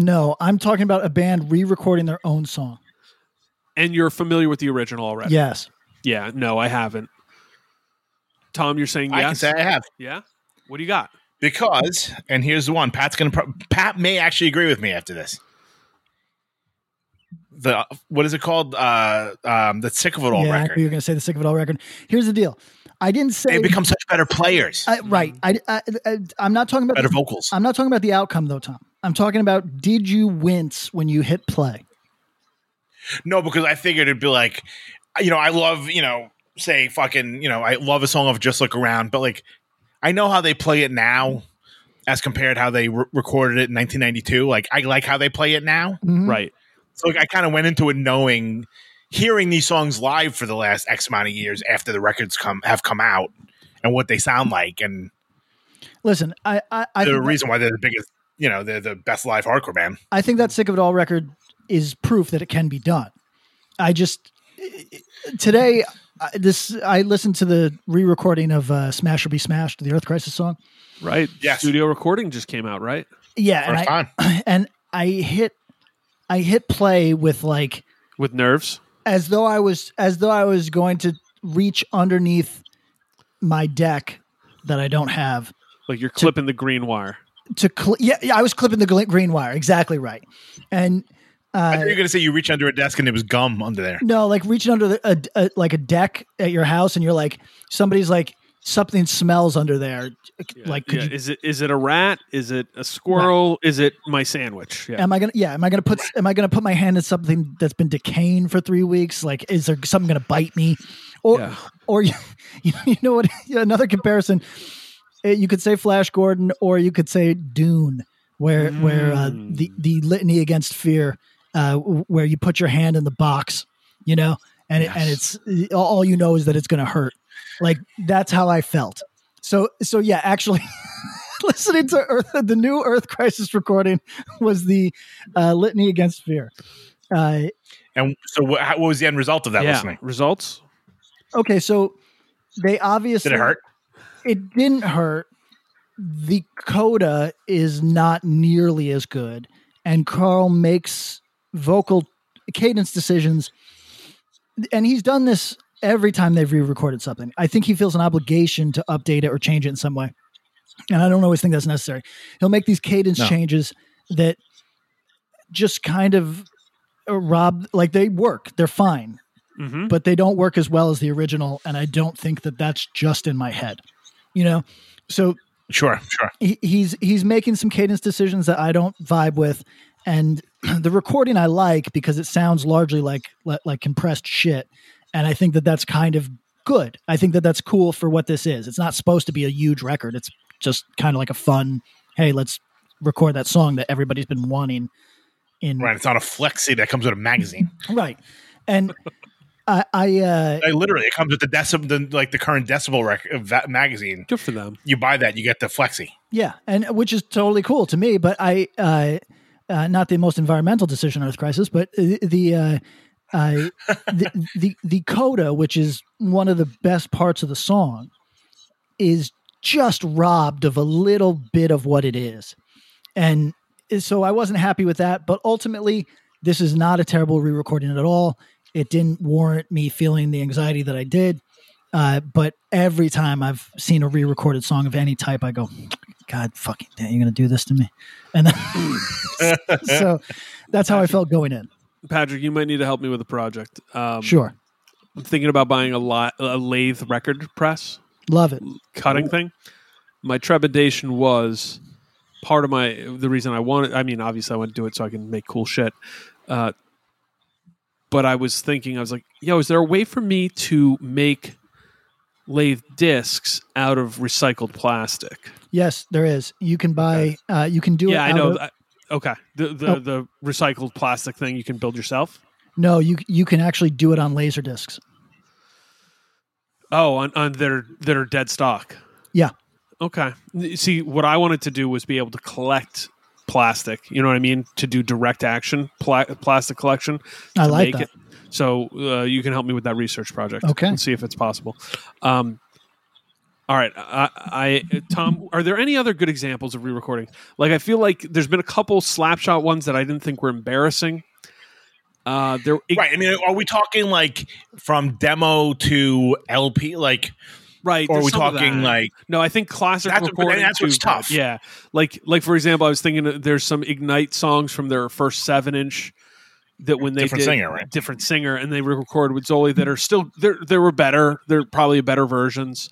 No, I'm talking about a band re-recording their own song. and you're familiar with the original already. Yes. Yeah. No, I haven't. Tom, you're saying I can yes. say I have yeah. What do you got? because, and here's the one. Pat's gonna pro- Pat may actually agree with me after this. The what is it called? Uh, um, the sick of it all yeah, I knew record. You're going to say the sick of it all record. Here's the deal. I didn't say They become such better players, I, right. I, I, I I'm not talking about better the, vocals. I'm not talking about the outcome though, Tom. I'm talking about did you wince when you hit play? No, because I figured it'd be like, you know, I love, you know, say fucking, you know, I love a song of Just Look Around, but like, I know how they play it now, as compared how they re- recorded it in 1992. Like I like how they play it now. Mhm. Right. So like, I kind of went into it knowing, hearing these songs live for the last X amount of years after the records come have come out and what they sound like, and Listen, I I, I the reason why they're the biggest, you know, they're the best live hardcore band. I think that sick of it all record is proof that it can be done. I just today I- this I listened to the re-recording of uh, "Smash or Be Smashed," the Earth Crisis song. Right. Yes. Studio recording just came out, right? Yeah, and I, time. *clears throat* and I hit I hit play with like With nerves. as though I was as though I was going to reach underneath my deck that I don't have Like you're clipping the green wire. to cl- yeah, yeah I was clipping the gl- green wire exactly right and I uh, thought you were gonna say you reach under a desk and it was gum under there. no like reaching under the, a, a like a deck at your house and you're like somebody's like something smells under there like could Yeah, you is it is it a rat? Is it a squirrel? Is it my sandwich? Yeah. am I gonna yeah am I gonna put am I gonna put my hand in something that's been decaying for three weeks like is there something gonna bite me or Yeah. or *laughs* you, you know what *laughs* another comparison eh, you could say Flash Gordon or you could say Dune where where uh, Mm. the the litany against fear uh, where you put your hand in the box you know and it, and it's all all you know is that it's gonna hurt like that's how I felt so so yeah actually *laughs* listening to Earth the new Earth Crisis recording was the uh, litany against fear uh, And so, what, what was the end result of that yeah. listening? Results? okay so they obviously Did it hurt? it didn't hurt. The coda is not nearly as good, and Karl makes vocal cadence decisions, and he's done this every time they've re-recorded something. I think he feels an obligation to update it or change it in some way, and I don't always think that's necessary. He'll make these cadence No. changes that just kind of uh, rob, like they work, they're fine Mm-hmm. but they don't work as well as the original and i don't think that that's just in my head you know so Sure, sure. he, he's he's making some cadence decisions that i don't vibe with and *clears throat* the recording i like because it sounds largely like like, like compressed shit and i think that that's kind of good i think that that's cool for what this is it's not supposed to be a huge record it's just kind of like a fun hey let's record that song that everybody's been wanting in Right. It's not a flexi that comes with a magazine. *laughs* right and i i uh Like, literally, it comes with the decibel, the, like the current decibel record of that magazine. Good for them. You buy that, you get the flexi. Yeah, and which is totally cool to me. But I, uh, uh, not the most environmental decision on Earth Crisis, but uh, the uh, uh, the, *laughs* the the coda, which is one of the best parts of the song, is just robbed of a little bit of what it is, and so I wasn't happy with that. But ultimately, this is not a terrible re-recording at all. It didn't warrant me feeling the anxiety that I did. Uh, but every time I've seen a re-recorded song of any type, I go, God fucking damn, you're gonna do this to me. And then, *laughs* so that's how I felt going in. Patrick, you might need to help me with a project. Um, Sure. I'm thinking about buying a, lot, a lathe record press Love it. cutting thing. My trepidation was part of my the reason I wanted. I mean, obviously, I want to do it so I can make cool shit. Uh, but I was thinking, I was like, "Yo, is there a way for me to make lathe discs out of recycled plastic?" Yes, there is. You can buy uh you can do it. yeah, I know. of- okay, the the, Oh. the recycled plastic thing you can build yourself. no, you you can actually do it on laser discs. Oh, on, on that are that are dead stock. Yeah. Okay. See, what I wanted to do was be able to collect plastic. You know what I mean? To do direct action pla- plastic collection. I like that. It. So uh, you can help me with that research project. Okay. And see if it's possible. Um, all right, I, I Tom, are there any other good examples of re-recording? Like, I feel like there's been a couple slapshot ones that I didn't think were embarrassing. Uh, there, Right. I mean, are we talking like from demo to LP? Like, right. or are we talking like No, I think classic That's what- recording. that's what's tough. Yeah, like like for example, I was thinking there's some Ignite songs from their first seven inch that when they Different did singer, right? different singer, and they recorded with Zoli that are still there. There were better. They're probably better versions.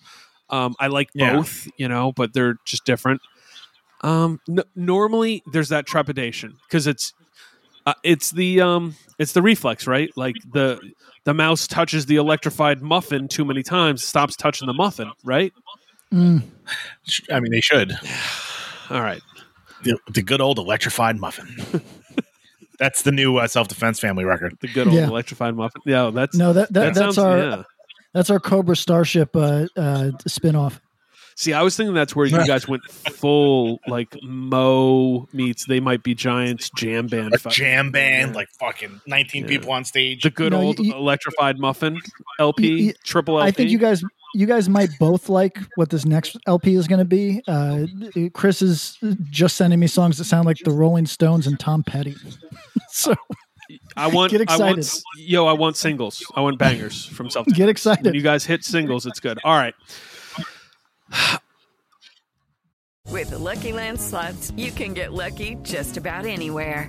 Um, I like Yeah. both, you know, but they're just different. Um, n- normally there's that trepidation because it's uh, it's the um it's the reflex, right? Like the the mouse touches the electrified muffin too many times, stops touching the muffin, right? Mm, I mean, they should. *sighs* All right. The, the good old electrified muffin. *laughs* That's the new uh, self defense family record. The good old Yeah. electrified muffin. Yeah, that's No, that, that, that's sounds- our yeah. That's our Cobra Starship uh, uh, spinoff. See, I was thinking that's where you guys went full like Mo meets They Might Be Giants jam band. A jam band, Yeah. like fucking 19 Yeah. people on stage. the good No, old you- electrified muffin LP, You- you- triple LP. I think you guys you guys might both like what this next LP is going to be. Uh, Chris is just sending me songs that sound like the Rolling Stones and Tom Petty. *laughs* so I want. Get I want. excited. Yo, I want singles. I want bangers from self. get When excited. you guys hit singles, it's good. All right. With the Lucky Land slots, you can get lucky just about anywhere.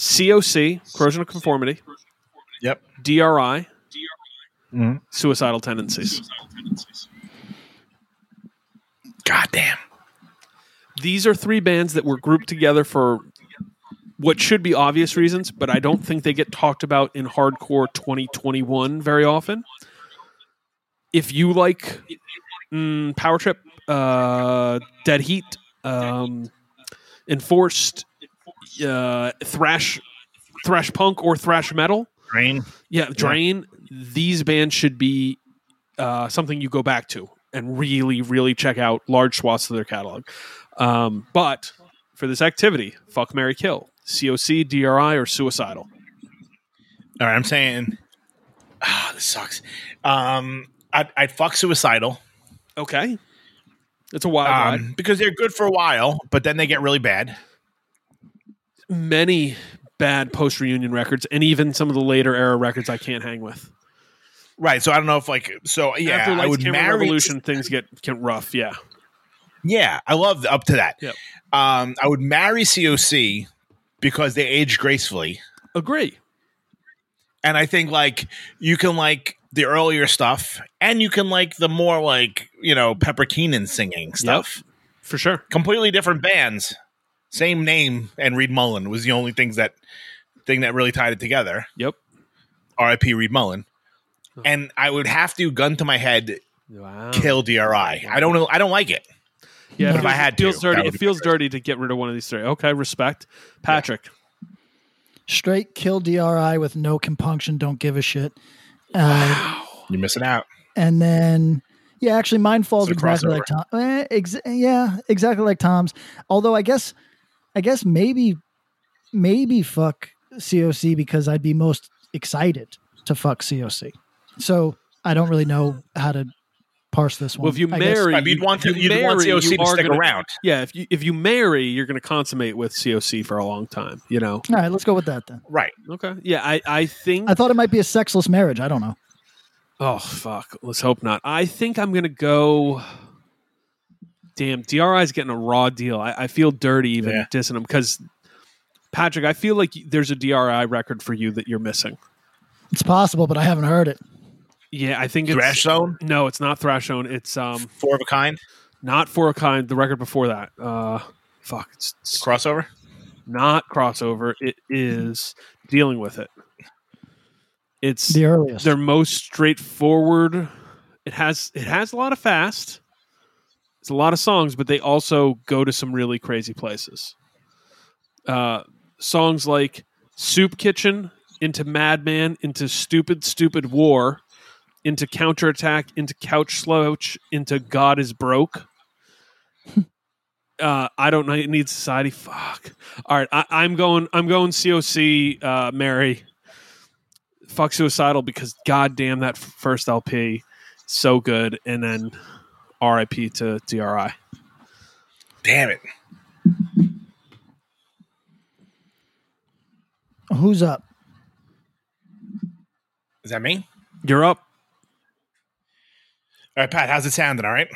COC, corrosion of conformity. Yep. DRI, Mhm. suicidal tendencies. God damn. These are three bands that were grouped together for what should be obvious reasons, but I don't think they get talked about in hardcore 2021 very often. If you like mm, Power Trip, uh, Dead Heat, um, Enforced, uh, thrash, thrash punk, or thrash metal, Rain. yeah, Drain. These bands should be uh, something you go back to and really, really check out large swaths of their catalog. Um, but for this activity, fuck Marry Kill, COC, DRI, or suicidal. All right, I'm saying, ah, this sucks. Um, I'd, I'd fuck suicidal Okay, it's a wild ride. um, because they're good for a while, but then they get really bad. Many bad post reunion records, and even some of the later era records, I can't hang with. Right. So I don't know if like so yeah, After I would marry Revolution, things get get rough. Yeah, Yeah, I love up to that. Yep. Um, I would marry COC because they age gracefully, agree. and I think like you can like the earlier stuff, and you can like the more like you know Pepper Keenan singing stuff. For sure. Completely different bands, same name, and Reed Mullin was the only things that thing that really tied it together. Yep. R.I.P. Reed Mullin. And I would have to gun to my head Wow. kill DRI. I don't know. I don't like it. Yeah, But it if I feels- had it feels to, dirty. It feels dirty to get rid of one of these three. Okay, respect, Patrick. Straight kill DRI with no compunction. Don't give a shit. Uh, You're missing out. and then yeah, actually, mine falls It's a exactly like Tom. Eh, ex- yeah, exactly like Tom's. Although I guess, I guess maybe, maybe fuck COC because I'd be most excited to fuck COC. So I don't really know how to parse this one. Well, if you I guess- marry, Right, but you'd want to- you you'd want COC you to stick gonna- around. Yeah, if you if you marry, you're going to consummate with COC for a long time. You know. all right, let's go with that then. Right. Okay. Yeah, I I think. I thought it might be a sexless marriage. I don't know. oh fuck. Let's hope not. I think I'm going to go. Damn, DRI is getting a raw deal. I, I feel dirty even Yeah. dissing him because Patrick, I feel like there's a DRI record for you that you're missing. It's possible, but I haven't heard it. Yeah, I think it's Thrash Zone, No, it's not Thrash Zone. It's um four of a kind, not four of a kind. The record before that. Uh, fuck. It's, it's crossover. not crossover. It is dealing with it. It's The earliest. their most straightforward. It has it has a lot of fast. It's a lot of songs, but they also go to some really crazy places. Uh, songs like "Soup Kitchen" into "Madman" into "Stupid Stupid War" into "Counterattack" into "Couch Slouch" into "God is Broke." *laughs* uh, I don't know. Need society. Fuck. All right, I, I'm going. I'm going. COC. Uh, Marry. Fuck suicidal because goddamn that first LP, so good, and then R.I.P. to DRI. Damn it. Who's up? Is that me? You're up. All right, Pat. How's it sounding? All right.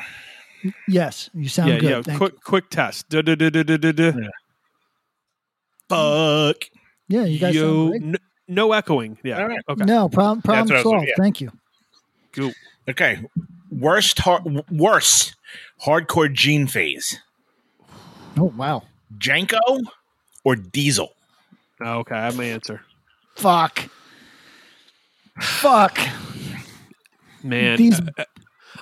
Yes, you sound yeah, good. yeah. Thank Quick, quick test. Duh, duh, duh, duh, duh, duh, duh. Fuck. Yeah, you guys Yo, sound great. n- no echoing. Yeah. All right. Okay. No problem. Problem what solved. yeah. Thank you. Cool. Okay. Worst, har- worst hardcore jean phase. Oh wow. JNCO or Diesel? Okay, I have my answer. Fuck. Fuck. Man, These- uh,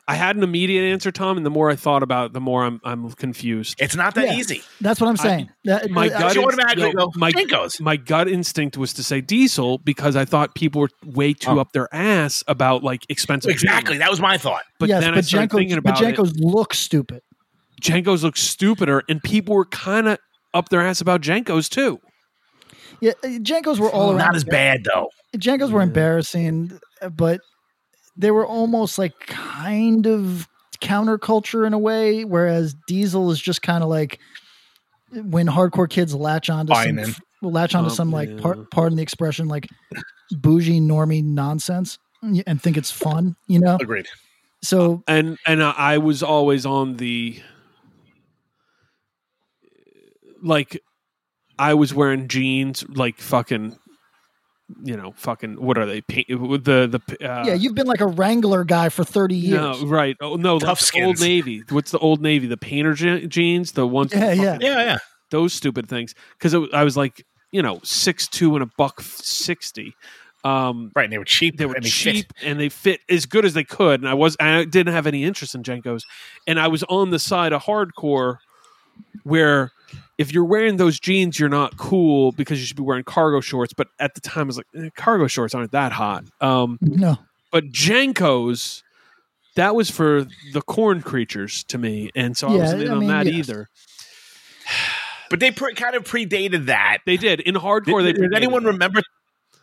I had an immediate answer, Tom, and the more I thought about it, the more I'm I'm confused. It's not that Yeah. easy. That's what I'm saying. That- my I- gut, inst- no, go, my, JNCOs. my gut instinct was to say diesel because I thought people were way too Oh. up their ass about like expensive. Exactly. gin. That was my thought. But yes, then I started JNCO's, thinking but about it. JNCO's look stupid. JNCOs look stupider, and people were kind of up their ass about JNCOs too. Yeah, uh, JNCOs were all around. Not as bad though. JNCOs were embarrassing, but they were almost like kind of counterculture in a way. Whereas Diesel is just kind of like when hardcore kids latch onto some, Whining. latch onto Oh, some like yeah. par- pardon the expression like bougie normie nonsense and think it's fun, you know. Agreed. So uh, and and I I was always on the like I was wearing jeans like fucking you know fucking what are they paint the the uh, yeah, you've been like a Wrangler guy for thirty years. no right oh no Tough that's the old navy what's the old navy the painter je- jeans the ones Yeah, yeah. Yeah, yeah. those stupid things because I was like you know six two and a buck sixty um Right. And they were cheap. they were and they cheap fit. and they fit as good as they could. And I was I didn't have any interest in JNCOs, and I was on the side of hardcore where if you're wearing those jeans, you're not cool because you should be wearing cargo shorts. But at the time, I was like, eh, cargo shorts aren't that hot. Um, No. but JNCOs, that was for the Korn creatures to me, and so I Yeah, wasn't in I on that yes. either. But they pre- kind of predated that. They did in hardcore. Did, they does predated anyone that. remember?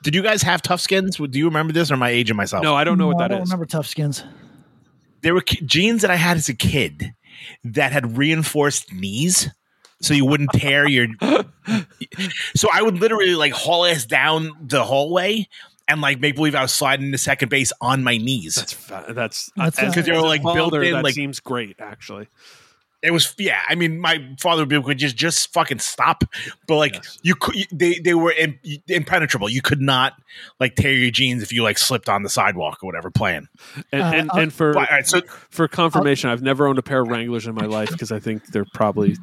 Did you guys have tough skins? Do you remember this, or am I aging myself? No, I don't know what No, I don't is. remember tough skins. There were ki- jeans that I had as a kid that had reinforced knees, so you wouldn't tear your. so I would literally like haul ass down the hallway and like make believe I was sliding into second base on my knees. That's fa- that's That's 'Cause they were, like, built in, That like- seems great, actually. It was yeah. I mean, my father would be like, just just fucking stop. But like Yes. you could, they they were in, impenetrable. You could not like tear your jeans if you like slipped on the sidewalk or whatever playing. And Uh, and, and for But, all right, so for confirmation, I've never owned a pair of Wranglers in my life because I think they're probably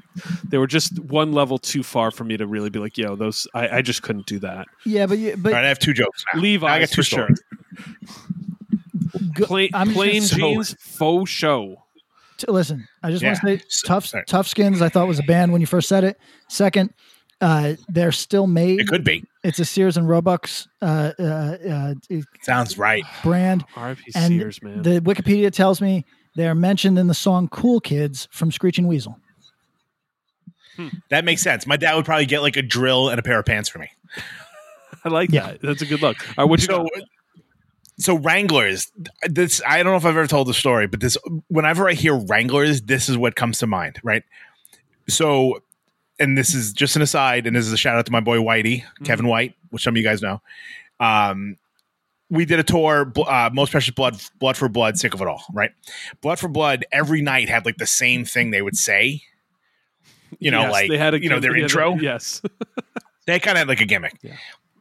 they were just one level too far for me to really be like, yo, those I, I just couldn't do that. Yeah, but you, but all right, I have two jokes. Now. Levi's I got two for sure. go- Plain, I'm just plain gonna- so- jeans, faux show. T- listen, I just want to say tough sorry. tough skins. I thought was a band when you first said it. Second, uh, they're still made. It could be. It's a Sears and Roebuck's uh, uh, uh, Sounds right. brand, R.I.P. and Sears, man. the Wikipedia tells me they are mentioned in the song "Cool Kids" from Screeching Weasel. That makes sense. My dad would probably get like a drill and a pair of pants for me. *laughs* I like Yeah. that. That's a good look. All right, what you so, got? So Wranglers. This I don't know if I've ever told the story, but this whenever I hear Wranglers, this is what comes to mind, right? So, and this is just an aside, and this is a shout out to my boy Whitey, Kevin White, which some of you guys know. Um, we did a tour, uh, most precious blood, blood for blood, sick of it all, right? Blood for blood. Every night had like the same thing they would say. You know, Yes, like they had a you know their yeah, intro. Yes, *laughs* They kind of had like a gimmick.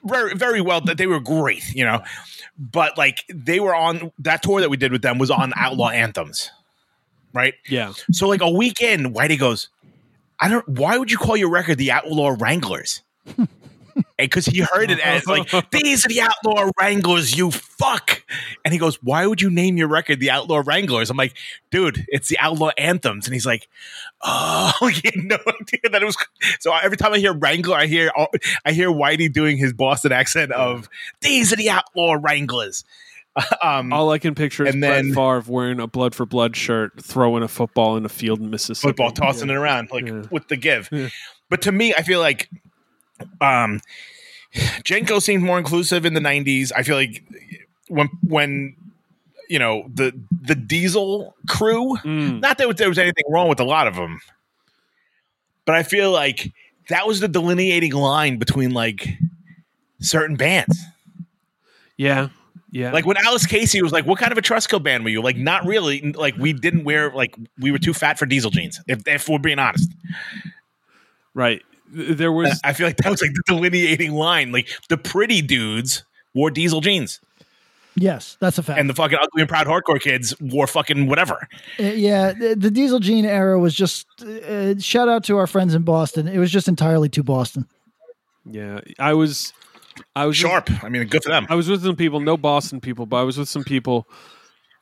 Very, very well. That they were great, you know. But like they were on that tour that we did with them was on Outlaw Anthems, right? Yeah. So like a weekend, Whitey goes, I don't. Why would you call your record the Outlaw Wranglers? Because he heard it as like *laughs* these are the Outlaw Wranglers, you fuck. And he goes, Why would you name your record the Outlaw Wranglers? I'm like, dude, it's the Outlaw Anthems. And he's like, Oh, *laughs* you had no idea that it was. So every time I hear Wrangler, I hear I hear Whitey doing his Boston accent of these are the Outlaw Wranglers. *laughs* Um, All I can picture is and Brett then- Favre wearing a blood for blood shirt, throwing a football in a field in Mississippi. football, tossing Yeah. it around like Yeah. with the give. But to me, I feel like um JNCO seemed more inclusive in the '90s. I feel like when when you know the the Diesel crew, Mm. not that there was anything wrong with a lot of them, but I feel like that was the delineating line between like certain bands. Yeah. Yeah. Like when Alice Casey was like, "What kind of a Trustco band were you?" Like, not really. Like, we didn't wear like we were too fat for diesel jeans. If, if we're being honest, right. Th- There was I feel like that was like the delineating line. Like the pretty dudes wore diesel jeans, Yes, that's a fact. and the fucking ugly and proud hardcore kids wore fucking whatever. Uh, yeah, the, the Diesel jean era was just. Uh, shout out to our friends in Boston. It was just entirely too Boston. Yeah, I was, I was Sharp. I mean, good for them. I was with some people, no Boston people, but I was with some people,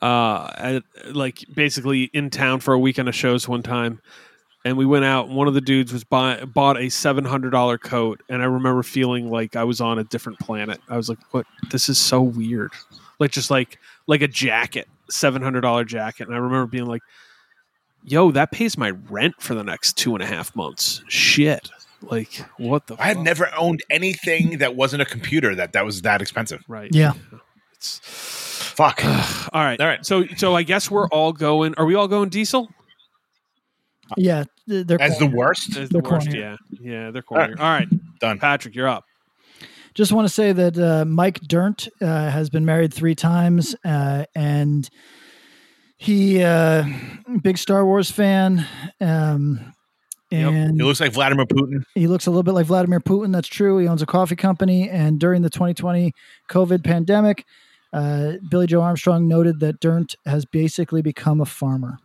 uh, at, like basically in town for a weekend of shows one time, and we went out. One of the dudes was buy, bought a seven hundred dollar coat, and I remember feeling like I was on a different planet. I was like, "What? This is so weird." Like just like like a jacket, seven hundred dollar jacket, and I remember being like, "Yo, that pays my rent for the next two and a half months." Shit. Like what the I had never owned anything that wasn't a computer that that was that expensive. Right. Yeah. Fuck. *sighs* All right. All right. So so I guess we're all going. Are we all going diesel? Yeah, they're As the worst? As the They're worst. corny. Yeah. Yeah. They're corny. All right. Done. Patrick, you're up. Just want to say that uh, Mike Dirnt uh, has been married three times, uh, and he uh, big Star Wars fan. Um, and he looks like Vladimir Putin. He looks a little bit like Vladimir Putin. That's true. He owns a coffee company. And during the 2020 COVID pandemic, uh, Billie Joe Armstrong noted that Dirnt has basically become a farmer.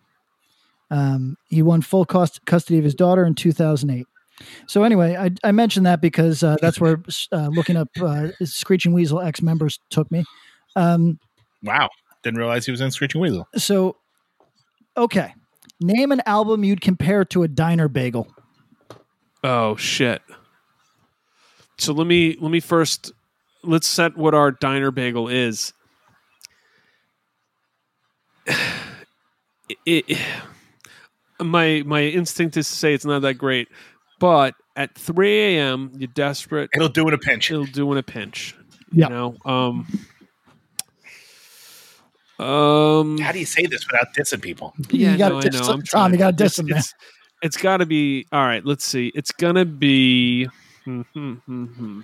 Um, he won full cost custody of his daughter in 2008. So anyway, I, I mentioned that because uh, that's where uh, looking up uh, Screeching Weasel ex members took me. Um, Wow. Didn't realize he was in Screeching Weasel. so, okay, name an album you'd compare to a diner bagel. Oh shit. So let me let me first let's set what our diner bagel is. *sighs* It, it- my my instinct is to say it's not that great, but at 3 a.m. you're desperate. It'll do in a pinch. It'll do in a pinch. Yeah. You know. Um. Um. How do you say this without dissing people? You gotta no, I diss know. Tom. I'm You gotta diss It's- him, man. It's, it's got to be all right. Let's see. It's gonna be hmm, hmm, hmm,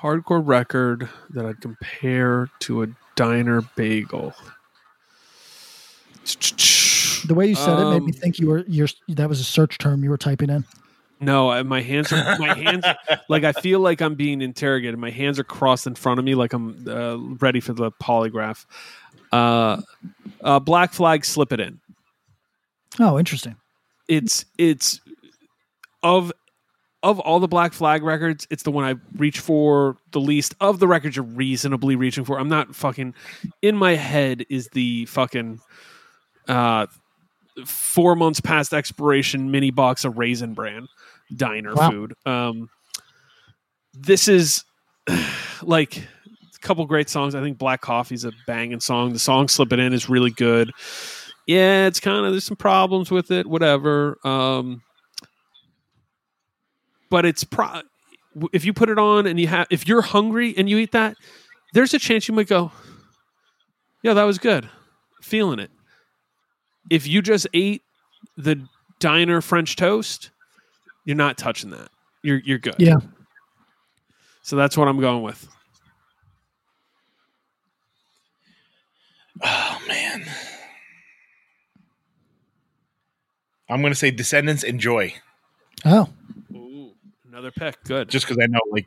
hardcore record that I'd compare to a diner bagel. The way you said it made me Um, think you were you're that was a search term you were typing in. No, I- my hands are my hands *laughs* like I feel like I'm being interrogated. My hands are crossed in front of me like I'm uh, ready for the polygraph. Uh, uh, Black Flag, slip it in. Oh, interesting. It's it's of of all the Black Flag records, it's the one I reach for the least. Of the records you're reasonably reaching for, I'm not fucking. In my head is the fucking uh, four months past expiration mini box of Raisin Bran diner Wow. food. Um, this is *sighs* like a couple great songs. I think Black Coffee's a banging song. The song "Slip It In" is really good. Yeah, it's kind of there's some problems with it. Whatever. Um, but it's pro. If you put it on and you have, if you're hungry and you eat that, there's a chance you might go, "Yeah, that was good." Feeling it. If you just ate the diner French toast, you're not touching that. You're you're good. Yeah. So that's what I'm going with. Oh man. I'm gonna say Descendents enjoy. Oh, Ooh, Another pick. Good. just because I know like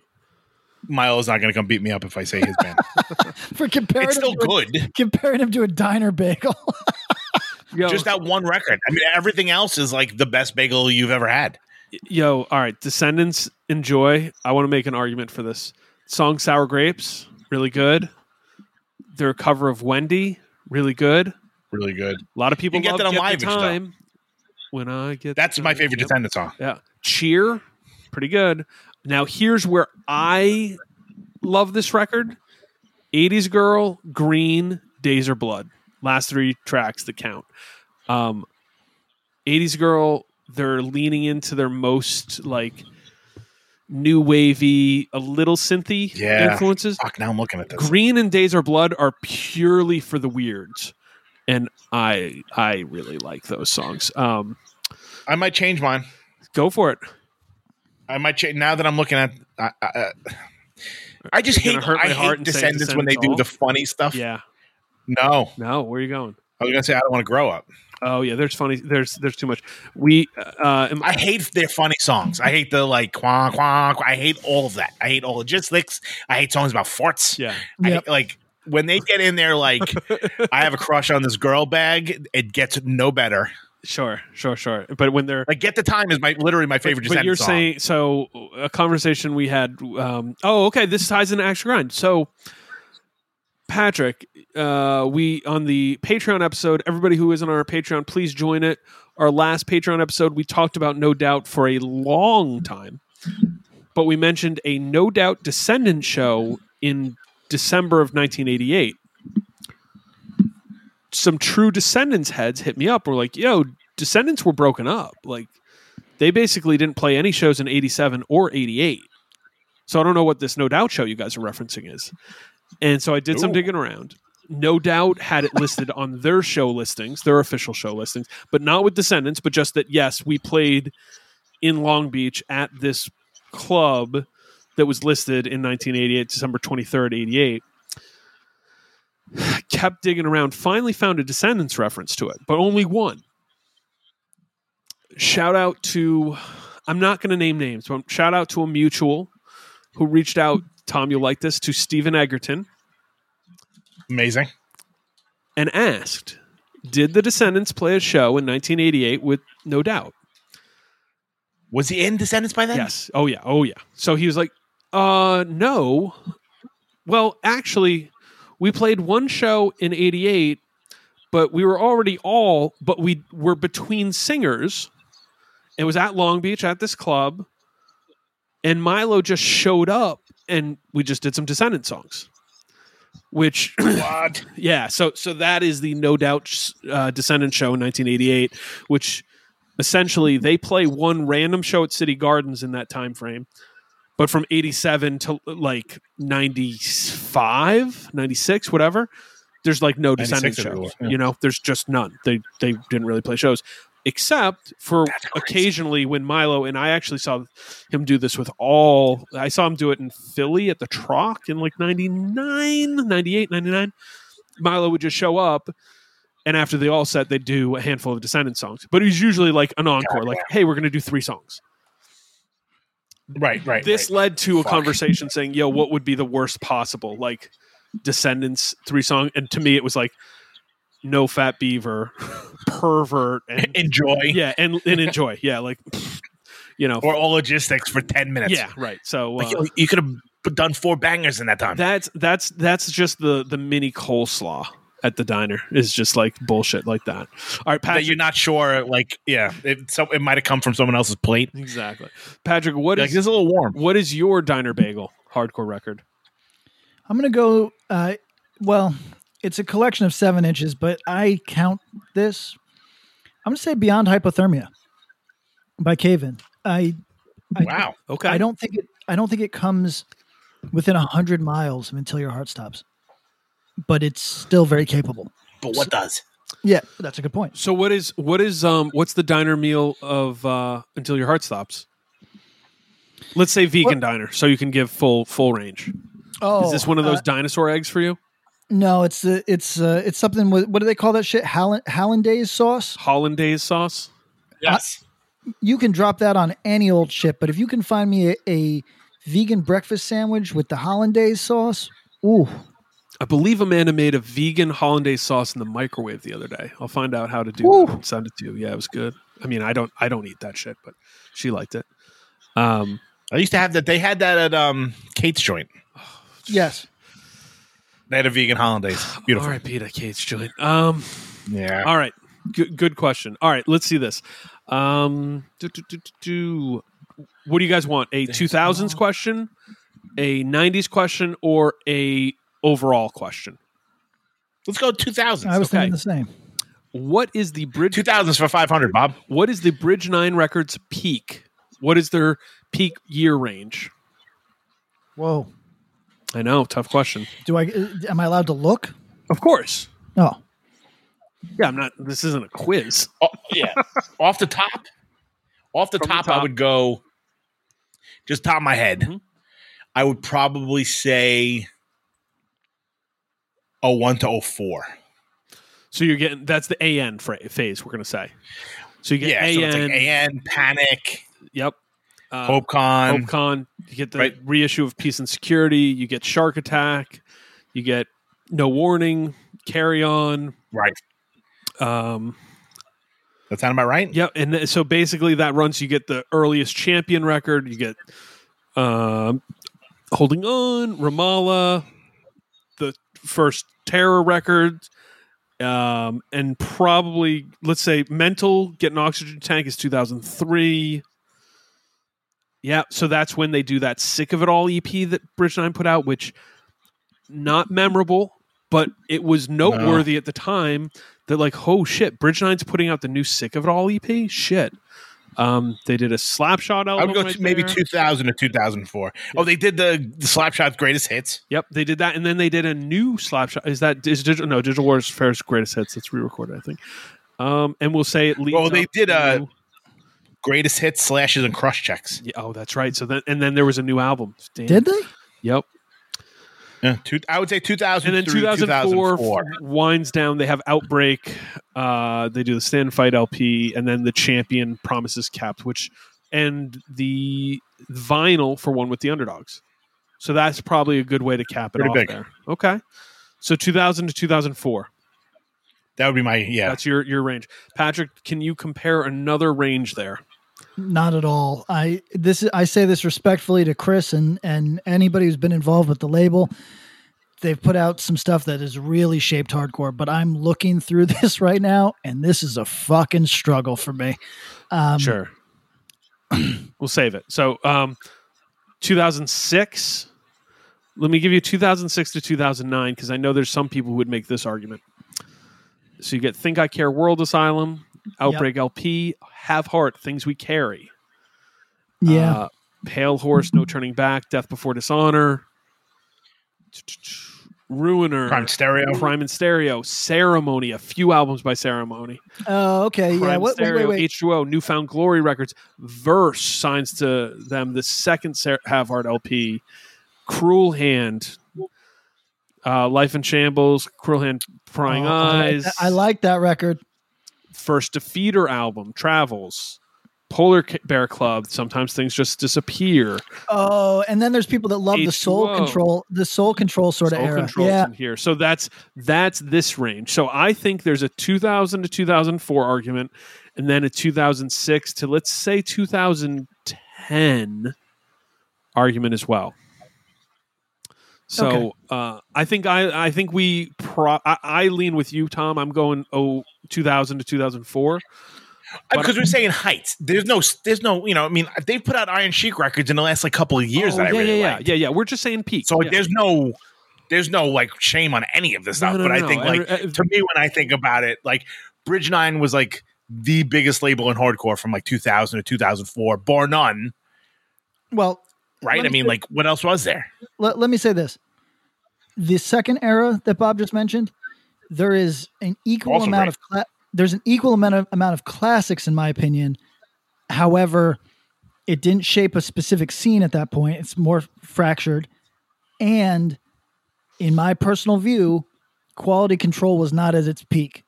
Milo's not going to come beat me up if I say his band. *laughs* For comparing it's still him to a- good. comparing him to a diner bagel. *laughs* Yo, Just that one record. I mean, everything else is like the best bagel you've ever had. yo, all right. Descendents enjoy. I want to make an argument for this song. Sour grapes, really good. Their cover of Wendy, really good. Really good. A lot of people You get that on Get Live the Ish, though. time. When I get That's my favorite Yep. Descendent song. Yeah. Cheer, pretty good. Now here's where I love this record. 80s Girl, Green, Days Are Blood. Last three tracks that count. Um 80s Girl, they're leaning into their most like new wavy, a little synthy Yeah. influences. Fuck, now I'm looking at this. Green and Days Are Blood are purely for the weirds. And I I really like those songs. Um I might change mine. go for it. I might change now that I'm looking at. I, I, I just hate. I heart hate and Descendents when they do the funny stuff. Yeah. No, No, where are you going? I was gonna say I don't want to grow up. Oh yeah, there's funny. There's there's too much. We uh, am- I hate their funny songs. I hate the like quah quah. quah. I hate all of that. I hate all the logistics. I hate songs about forts. yeah. I Yep. hate, like when they get in there, like *laughs* I have a crush on this girl bag. It gets no better. Sure, sure, sure. But when they're Like get the time is my literally my favorite. but you're song. saying so a conversation we had. Um, oh, okay. This ties into Axe To Grind. So, Patrick, uh, we on the Patreon episode. Everybody who isn't on our Patreon, please join it. Our last Patreon episode, we talked about No Doubt for a long time, but we mentioned a No Doubt Descendent show in December of 1988. Some true Descendents heads hit me up. We're like, "Yo, Descendents were broken up. Like, they basically didn't play any shows in 87 or 88. So I don't know what this No Doubt show you guys are referencing is. And so I did some digging around. No Doubt had it listed on their show listings, their official show listings, but not with Descendents, but just that, yes, we played in Long Beach at this club that was listed in 1988, December 23rd, 88. *sighs* Kept digging around, finally found a Descendents reference to it, but only one shout out to I'm not going to name names, but shout out to a mutual who reached out. Tom, you'll like this to Stephen Egerton amazing. and asked, "Did the Descendents play a show in 1988 with No Doubt?" Was he in Descendents by then? Yes. Oh yeah. Oh yeah. So he was like, "Uh, no. Well, actually, we played one show in '88, but we were already all, but we were between singers. It was at Long Beach at this club, and Milo just showed up, and we just did some Descendent songs." Which *clears throat* What? yeah, so so that is the no doubt uh, Descendent show in 1988, which essentially they play one random show at City Gardens in that time frame, but from 87 to like 95, 96, whatever, there's like no 96 Descendent shows. You know, there's just none. They they didn't really play shows. Except for occasionally when Milo and I actually saw him do this with all I saw him do it in Philly at the Troc in like 99, 98, 99. Milo would just show up and after they all set they'd do a handful of Descendent songs. But it was usually like an encore, like, hey, we're gonna do three songs. Right, right. This right. led to a conversation saying, yo, what would be the worst possible? Like Descendents three song and to me it was like no fat beaver, *laughs* pervert, and *laughs* enjoy. yeah, and, and enjoy. Yeah, like *laughs* you know, Or all logistics for ten minutes. yeah, right. So Like, uh, you- you could have done four bangers in that time. that's that's that's just the the mini coleslaw at the diner is just like bullshit like that. All right, that Patrick. you're not sure. Like, yeah, it, so it might have come from someone else's plate. exactly, Patrick. What Like, is this is a little warm. what is your diner bagel hardcore record? I'm gonna go. Uh, well, it's a collection of seven inches, but I count this. I'm gonna say Beyond Hypothermia by Cave In. I, I Wow. Okay, I don't think it. I don't think it comes within a hundred miles of Until Your Heart Stops, but it's still very capable. But what does? Yeah, that's a good point. So what is what is um what's the diner meal of uh until your heart stops? Let's say vegan diner, so you can give full full range. Oh, is this one of those uh, dinosaur eggs for you? No, it's uh, it's uh, it's something with what do they call that shit? Halland Hollandaise sauce. Hollandaise sauce. Yes. you can drop that on any old shit, but if you can find me a, a vegan breakfast sandwich with the hollandaise sauce, ooh, I believe Amanda made a vegan hollandaise sauce in the microwave the other day. I'll find out how to do Ooh. that and send it to you. Yeah, it was good. I mean, I don't I don't eat that shit, but she liked it. Um, I used to have that. They had that at um, Kate's joint. *sighs* yes. They had a vegan hollandaise. *sighs* Beautiful. R.I.P. to Kate's joint. Um, Yeah. all right, good, good question. All right, let's see this. Um, do, do, do, do, do. What do you guys want? A two thousands question, a nineties question, or a overall question? Let's go 2000s. I was Okay. thinking the same. What is the bridge? 2000s for 500, Bob. What is the Bridge Nine Records peak? What is their peak year range? Whoa. I know, tough question. Do I am I allowed to look? Of course. Oh. Yeah, I'm not. This isn't a quiz. Oh, yeah. *laughs* off the top, off the From the top, I would go just top of my head. Mhm. I would probably say 01 to 04. So you're getting that's the AN fra- phase. We're gonna say. So you get Yeah, so it's AN. like AN, Panic, Yep. Uh, HopeCon. HopeCon. You get the Right. reissue of Peace and Security. You get Shark Attack. You get No Warning. Carry On. Right. Um, That sound about right? Yep. And th- so basically, that runs. You get the earliest champion record. You get um, Holding On, Ramallah, the first Terror record, um, and probably let's say Mental Get an Oxygen Tank is two thousand three. Yeah, so that's when they do that Sick of It All EP that Bridge Nine put out, which not memorable, but it was noteworthy at the time that like, oh shit, Bridge Nine's putting out the new Sick of It All EP. Shit. Um, they did a Slapshot album. I would go right to maybe there. 2000 to 2004. Oh, they did the, the Slapshot greatest hits. Yep, they did that, and then they did a new Slapshot. Is that is digital? No, Digital Warfare's greatest hits. That's re-recorded, I think. Um, and we'll say it leads. Well, they did uh, to- greatest hits, slashes, and Crosschecks. Yeah, oh, that's right. So then, and then there was a new album. Damn. Did they? Yep. Yeah, two, I would say 2000 and then 2004, 2004. winds down. They have Outbreak. Uh, they do the Stand and Fight LP, and then the Champion Promises Kept, which and the vinyl for one with the underdogs. So that's probably a good way to cap it Pretty off big. there. Okay. So 2000 to 2004. That would be my yeah. That's your your range. Patrick, can you compare another range there? Not at all. I this is I say this respectfully to Chris and and anybody who's been involved with the label. They've put out some stuff that is really shaped hardcore, but I'm looking through *laughs* this right now, and this is a fucking struggle for me. Um, Sure. *clears throat* we'll save it. So, um, 2006. Let me give you 2006 to 2009 because I know there's some people who would make this argument. So you get Think I Care World Asylum, Outbreak LP, Have Heart, Things We Carry. Yeah. Uh, Pale Horse, No Turning Back, Death Before Dishonor, Ruiner, Crime Stereo. Crime in Stereo, Ceremony, a few albums by Ceremony. Oh, okay. Yeah. Crime What, wait, Stereo, wait, wait. H2O, Newfound Glory Records, Verse signs to them the second Ser- Have Heart LP, Cruel Hand, uh, Life in Shambles, Cruel Hand, Prying Oh, I like Eyes, that- I like that record. First Defeater album, Travels, Polar Bear Club, Sometimes Things Just Disappear. Oh, and then there's people that love the soul control, the soul control sort of Soul era. Control's Yeah. in here. So that's that's this range. So I think there's a 2000 to 2004 argument, and then a 2006 to let's say 2010 argument as well. So Okay. uh, I think I I think we pro- I, I lean with you, Tom. I'm going oh 2000 to 2004. Because we're saying heights. There's no, there's no, you know, I mean, they've put out Iron Sheik records in the last like couple of years Oh, that I yeah, really yeah, like. yeah, yeah, yeah. We're just saying peak. So like, Yeah. there's no, there's no like shame on any of this stuff. no, but no, I no. think like Every- uh, to me when I think about it, like Bridge Nine was like the biggest label in hardcore from like 2000 to 2004, bar none. Well, Right? Let I mean, like what else was there? let, let me say this. The second era that bob just mentioned there is an equal Also amount of cla- there's an equal amount of amount of classics in my opinion. However it didn't shape a specific scene at that point. It's more fractured. And in my personal view quality control was not at its peak.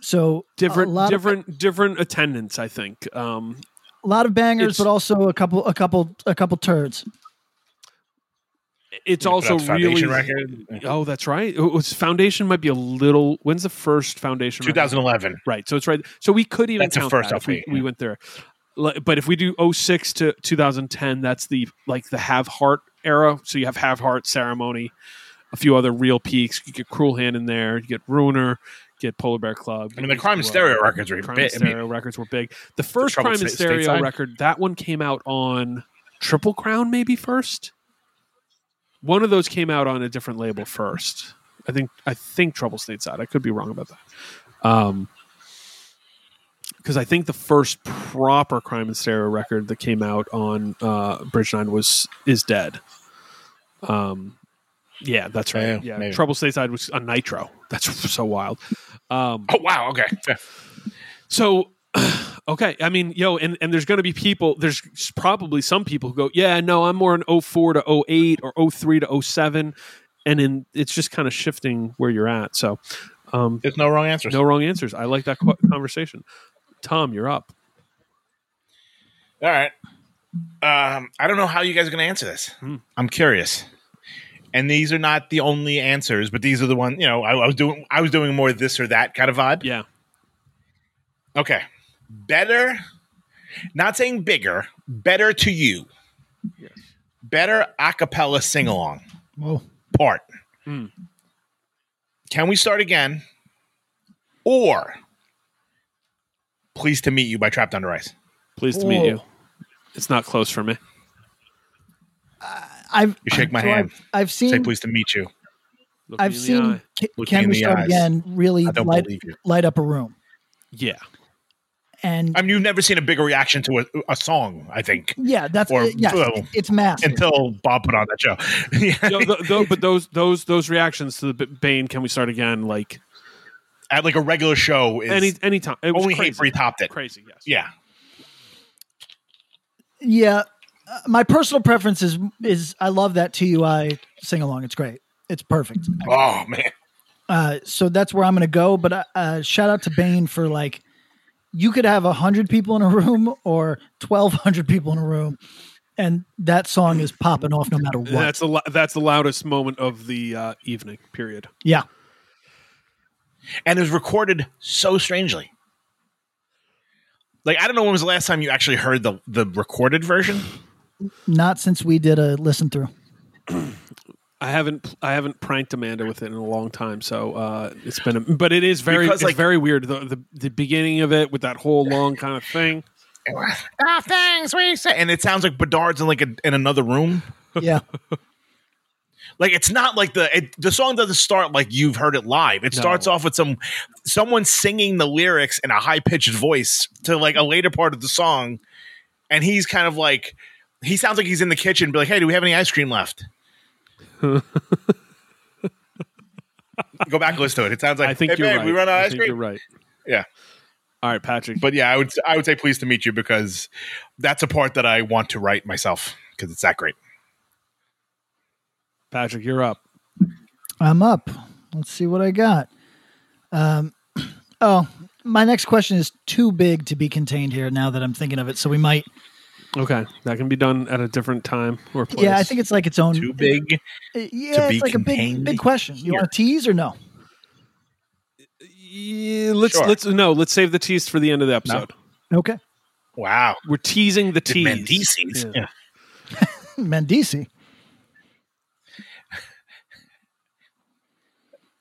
So a different of- different different attendance i think. Um A lot of bangers, It's- but also a couple, a couple, a couple turds. It's also really. record. Oh, that's right. It was Foundation might be a little. When's the first Foundation? record? 2011. Right. So it's right. So we could even That's the count first that if we, we went there. But if we do 06 to 2010, that's the like the Have Heart era. So you have Have Heart ceremony, a few other real peaks. You get Cruel Hand in there. You get Ruiner. Get Polar Bear Club. I mean, the Crime in Stereo records were Crime big. and I mean- records were big. The first Troubled Crime in Stereo Stateside? record, that one came out on Triple Crown, maybe first. One of those came out on a different label first. I think I think Trouble Stateside. I could be wrong about that. Um, because I think the first proper Crime in Stereo record that came out on uh, Bridge Nine was is Dead. Um, yeah, that's right. Yeah, Yeah, maybe. Trouble Stateside was on Nitro. That's *laughs* so wild. Um, Oh wow. Okay. So, *clears throat* okay, I mean, yo, and, and there's going to be people, there's probably some people who go, yeah, no, I'm more in 04 to 08 or 03 to 07. And in, it's just kind of shifting where you're at. So, um, There's no wrong answers. no wrong answers. I like that qu- conversation. Tom, you're up. All right. Um, I don't know how you guys are going to answer this. Hmm. I'm curious. And these are not the only answers, but these are the one. You know, I, I was doing. I was doing more this or that kind of vibe. Yeah. Okay. Better. Not saying bigger. Better to you. Yes. Better a cappella sing along Whoa. part. Hmm. Can we start again? Or Pleased to Meet You by Trapped Under Ice. Pleased to meet you. It's not close for me. I've You shake my so hand. I've, I've Say pleased to meet you. Look I've seen eye. Ca- Look me Can We Start eyes. Again really light, light up a room. Yeah. And I mean, you've never seen a bigger reaction to a, a song, I think, yeah, that's or- yes, well, it's massive. until Bob put on that show. *laughs* Yeah. Yo, th- th- but those those those reactions to the Bane, can we start again? Like At like a regular show, is any anytime. It was only crazy. hate for he topped it. Crazy, yes. Yeah. Yeah, uh, my personal preference is is I love that TUI sing along. It's great. It's perfect. Oh man. Uh, so that's where I'm going to go. But uh, uh, shout out to Bane for like, you could have a hundred people in a room or twelve hundred people in a room, and that song is popping off no matter what. That's the that's the loudest moment of the uh, evening. Period. yeah, And it was recorded so strangely. Like I don't know when was the last time you actually heard the the recorded version. Not since we did a listen through. I haven't I haven't pranked Amanda with it in a long time, so uh, it's been. A, but it is very Because, it's like- very weird. The, the the beginning of it with that whole long kind of thing. *laughs* Ah, thanks. We say, and it sounds like Bedard's in like a, in another room. Yeah, *laughs* Like it's not like the it, the song doesn't start like you've heard it live. It No. starts off with some someone singing the lyrics in a high pitched voice to like a later part of the song, and he's kind of like he sounds like he's in the kitchen, be like, "Hey, do we have any ice cream left?" *laughs* Go back and listen to it. It sounds like I think "Hey, you're babe, right. We run out of ice cream. You're right. Yeah, All right, Patrick. but yeah, I would I would say pleased to meet you because that's a part that I want to write myself because it's that great. Patrick, you're up. I'm up. Let's see what I got. Um, *clears throat* oh, my next question is too big to be contained here. Now that I'm thinking of it, so we might. Okay, that can be done at a different time or place. Yeah, I think it's like its own. Too big. Yeah, be it's like a big, big question. You here. want to tease or no? Yeah, let's Sure. let's no, let's save the tease for the end of the episode. Okay, Wow, We're teasing the the tease. Mendices. Yeah. *laughs* Yeah. Mendici. *laughs*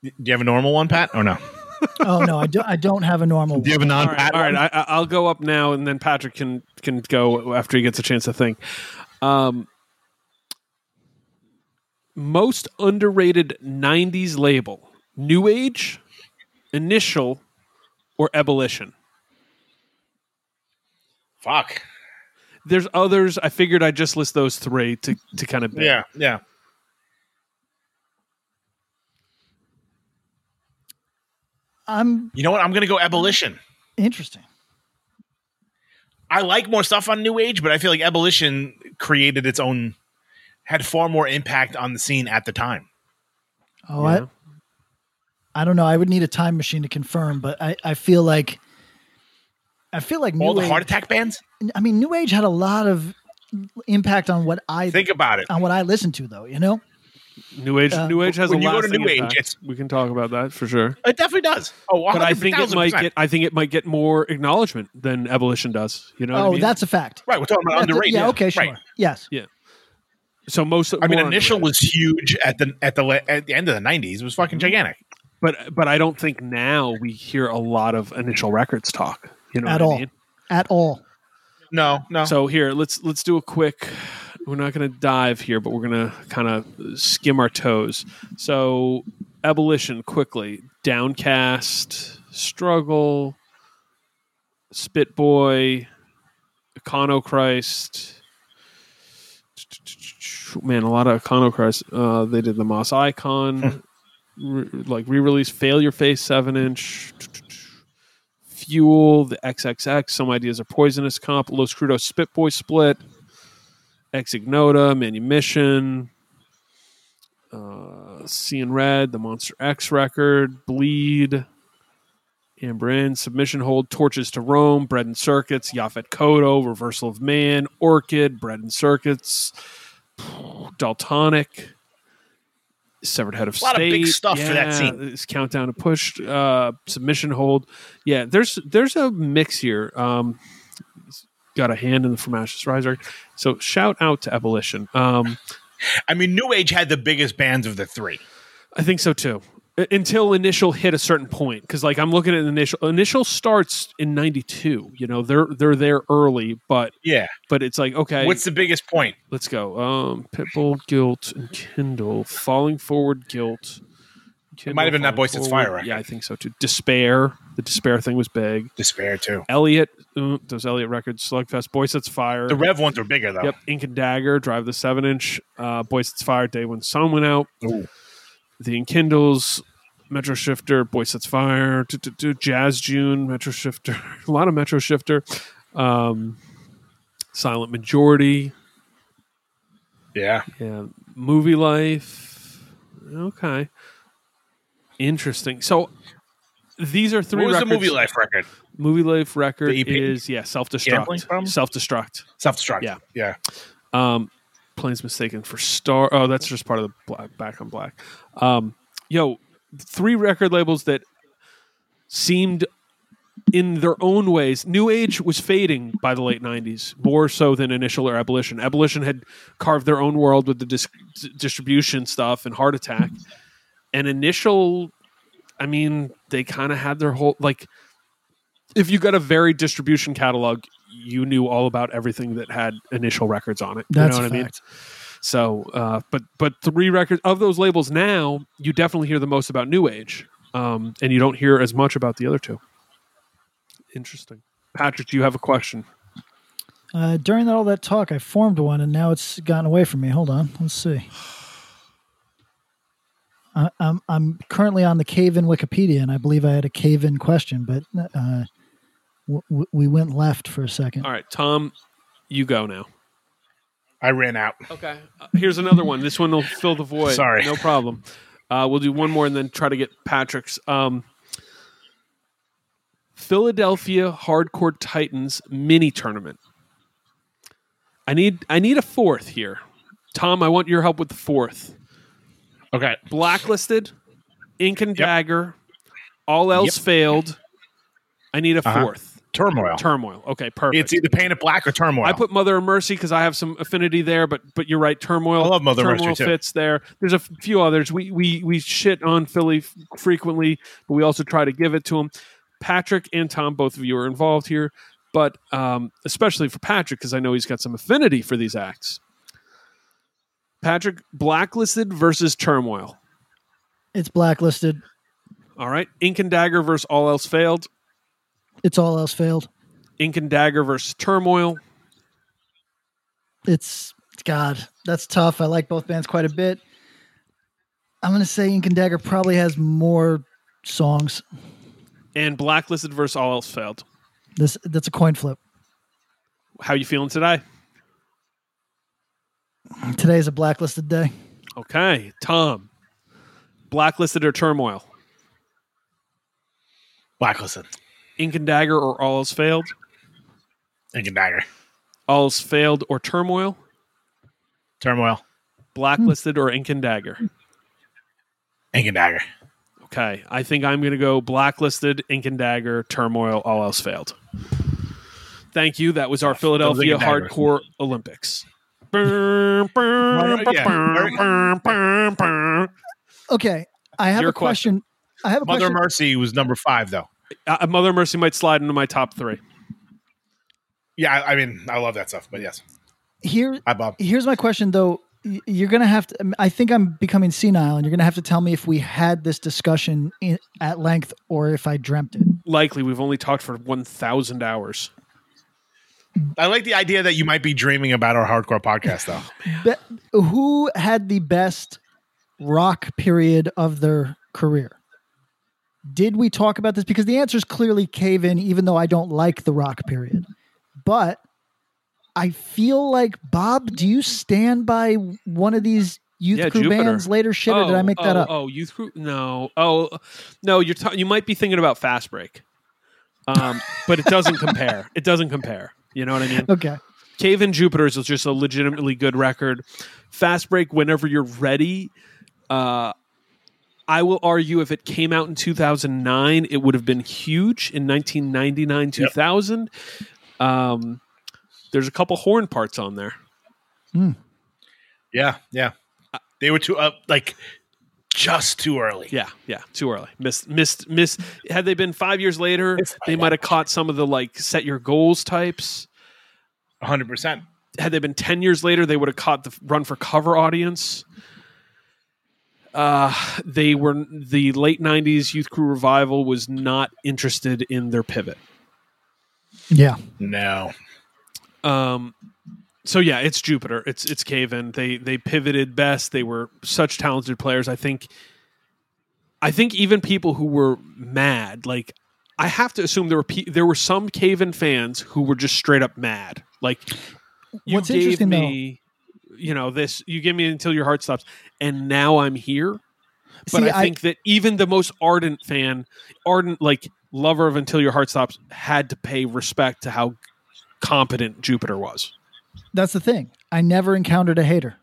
Do you have a normal one, Pat, or no? Oh no, I don't. I don't have a normal. Do you have a All non right, Pat? all right. I, I- I'll go up now, and then Patrick can can go after he gets a chance to think. Um, most underrated '90s label: New Age, Initial, or Ebullition. Fuck. There's others. I figured I'd just list those three to to kind of Yeah, yeah. I'm You know what? I'm gonna go Ebullition. interesting. I like more stuff on New Age, but I feel like Ebullition created its own, had far more impact on the scene at the time. Oh, Yeah. I, I don't know. I would need a time machine to confirm, but I, I feel like I feel like All New the Age, heart attack bands. I mean, New Age had a lot of impact on what I Think about it. on what I listen to, though. You know, New Age, Uh, New Age has when a you go to lasting New Age, impact. it's- we can talk about that for sure. It definitely does. Oh, But I think it might 100,000%. get. I think it might get more acknowledgement than Ebullition does. You know? what I oh, mean? that's a fact. right. We're talking about That's a- underrated. yeah, okay, sure. Right. Yes, yeah. So most. I mean, initial underrated. was huge at the at the at the end of the '90s. It was fucking gigantic. but but I don't think now we hear a lot of initial records talk. You know at what I all, mean? at all. No, no. So here, let's let's do a quick. We're not going to dive here, but we're going to kind of skim our toes. So, Ebullition quickly. Downcast, struggle, spit boy, Econochrist. Man, a lot of Econochrist. Uh, they did the Moss Icon, re- like re-release Failure Face seven inch. Fuel, the XXX, Some Ideas Are Poisonous comp, Los Crudos Spit Boy Split, Exignota, Manumission, uh, Seeing Red, the Monster X record, Bleed, Amber Inn, Submission Hold, Torches to Rome, Bread and Circuits, Yaphet Kotto, Reversal of Man, Orchid, Bread and Circuits, *sighs* Daltonic, Severed Head of state. A lot of big stuff for that yeah, scene. It's Countdown to Push, uh, Submission Hold. Yeah, there's there's a mix here. Um, got a hand in the From Ashes Rise record. So shout out to Ebullition. Um, I mean, New Age had the biggest bands of the three. I think so too. I- Until initial hit a certain point, because like I'm looking at initial. Initial starts in '92. You know they're they're there early, but Yeah. but it's like okay, What's the biggest point? let's go. Um, Pitbull, Guilt, and Kindle, Falling Forward, Guilt. It might have been That Boy Sets Fire record. Yeah, I think so too. Despair. The Despair thing was big. Despair too. Elliot, uh, those Elliot records, Slugfest, Boy Sets Fire. The Rev ones were bigger though. Yep, Ink and Dagger, Drive the Seven Inch, uh, Boy Sets Fire, Day When Sun Went Out, Ooh. The Enkindels, Metro Shifter, Boy Sets Fire, Jazz June, Metroschifter, *laughs* a lot of Metroschifter, um, Silent Majority, Yeah. yeah, Movie Life. Okay, interesting. So these are three. What was records. the movie life record? Movie Life record is yeah, self destruct. self destruct. Self destruct. Yeah. Yeah. Um, Planes mistaken for Star. Oh, that's just part of the black, back on black. Um, yo, three record labels that seemed in their own ways. New Age was fading by the late '90s, more so than Initial or Ebullition. Ebullition had carved their own world with the dis- distribution stuff and Heart Attack, and Initial. I mean, they kind of had their whole like. If you got a very distribution catalog, you knew all about everything that had initial records on it. That's you know what I mean? So, uh, but but three records of those labels now, you definitely hear the most about New Age, um, and you don't hear as much about the other two. Interesting, Patrick. Do you have a question? Uh, during all that talk, I formed one, and now it's gotten away from me. Hold on, let's see. I, I'm I'm currently on the cave in Wikipedia, and I believe I had a cave in question, but uh, w- w- we went left for a second. All right, Tom, you go now. I ran out. Okay. Uh, here's another one. This one will fill the void. Sorry. no problem. Uh, we'll do one more and then try to get Patrick's. Um, Philadelphia Hardcore Titans mini tournament. I need I need a fourth here. Tom, I want your help with the fourth. Okay. Blacklisted, Ink and Dagger, all else Yep. failed. I need a Uh-huh. Fourth. Turmoil. Turmoil. Okay, perfect. It's either Painted Black or Turmoil. I put Mother of Mercy because I have some affinity there, but but you're right. Turmoil. I love Mother of Mercy, Turmoil too. fits there. There's a f- few others. We we we shit on Philly f- frequently, but we also try to give it to them. Patrick and Tom, both of you are involved here, but um, especially for Patrick because I know he's got some affinity for these acts. Patrick, blacklisted versus turmoil. It's blacklisted. All right, Ink and Dagger versus All Else Failed. It's all else failed. Ink and Dagger versus Turmoil. It's God. That's tough. I like both bands quite a bit. I'm gonna say Ink and Dagger probably has more songs. And blacklisted versus All Else Failed. This that's a coin flip. How are you feeling today? Today's a blacklisted day. Okay, Tom. Blacklisted or turmoil? Blacklisted. Ink and Dagger or All Else Failed? Ink and Dagger. All's failed or turmoil, Turmoil. blacklisted or ink and dagger. Ink and Dagger. Okay, I think I'm going to go blacklisted, ink and dagger, turmoil, all else failed. Thank you. That was our Philadelphia Ink. Hardcore Olympics. Okay, I have Your a question. I have a. Mother question. Mercy was number five, though. Uh, Mother Mercy might slide into my top three. Yeah, I, I mean, I love that stuff, but yes. Here, Hi, Bob. here's my question though. You're gonna have to. I think I'm becoming senile, and you're gonna have to tell me if we had this discussion in, at length or if I dreamt it. Likely, we've only talked for 1,000 hours. I like the idea that you might be dreaming about our hardcore podcast, though. *laughs* Be- who had the best rock period of their career? Did we talk about this? Because the answer is clearly cave in, even though I don't like the rock period. But I feel like Bob, do you stand by one of these youth Yeah, crew Jupiter. bands later shit, or did I make that oh, up? Oh, youth crew? No. Oh, no. You're ta- you might be thinking about Fast Break, um, *laughs* but it doesn't compare. It doesn't compare. You know what I mean? Okay. Cave in Jupiter's is just a legitimately good record. Fast Break, whenever you're ready. Uh, I will argue if it came out in 2009, it would have been huge in 1999, 2000. Um, there's a couple horn parts on there. Yeah, yeah. They were too up, like just too early. Yeah, yeah, too early. Missed, missed, missed. Had they been five years later, they might have caught some of the like set your goals types. 100%. Had they been ten years later, they would have caught the run for cover audience. Uh, they were the late '90s youth crew revival was not interested in their pivot. Yeah. No. Um, so yeah, it's Jupiter. It's it's Cave In. They they pivoted best. They were such talented players. I think. I think even people who were mad, like I have to assume there were pe- there were some Cave In fans who were just straight up mad. Like you What's gave interesting, though- me, you know, this. You give me until your heart stops, and now I'm here. But See, I I- think that even the most ardent fan, ardent like lover of Until Your Heart Stops, had to pay respect to how competent Jupiter was. That's the thing. I never encountered a hater,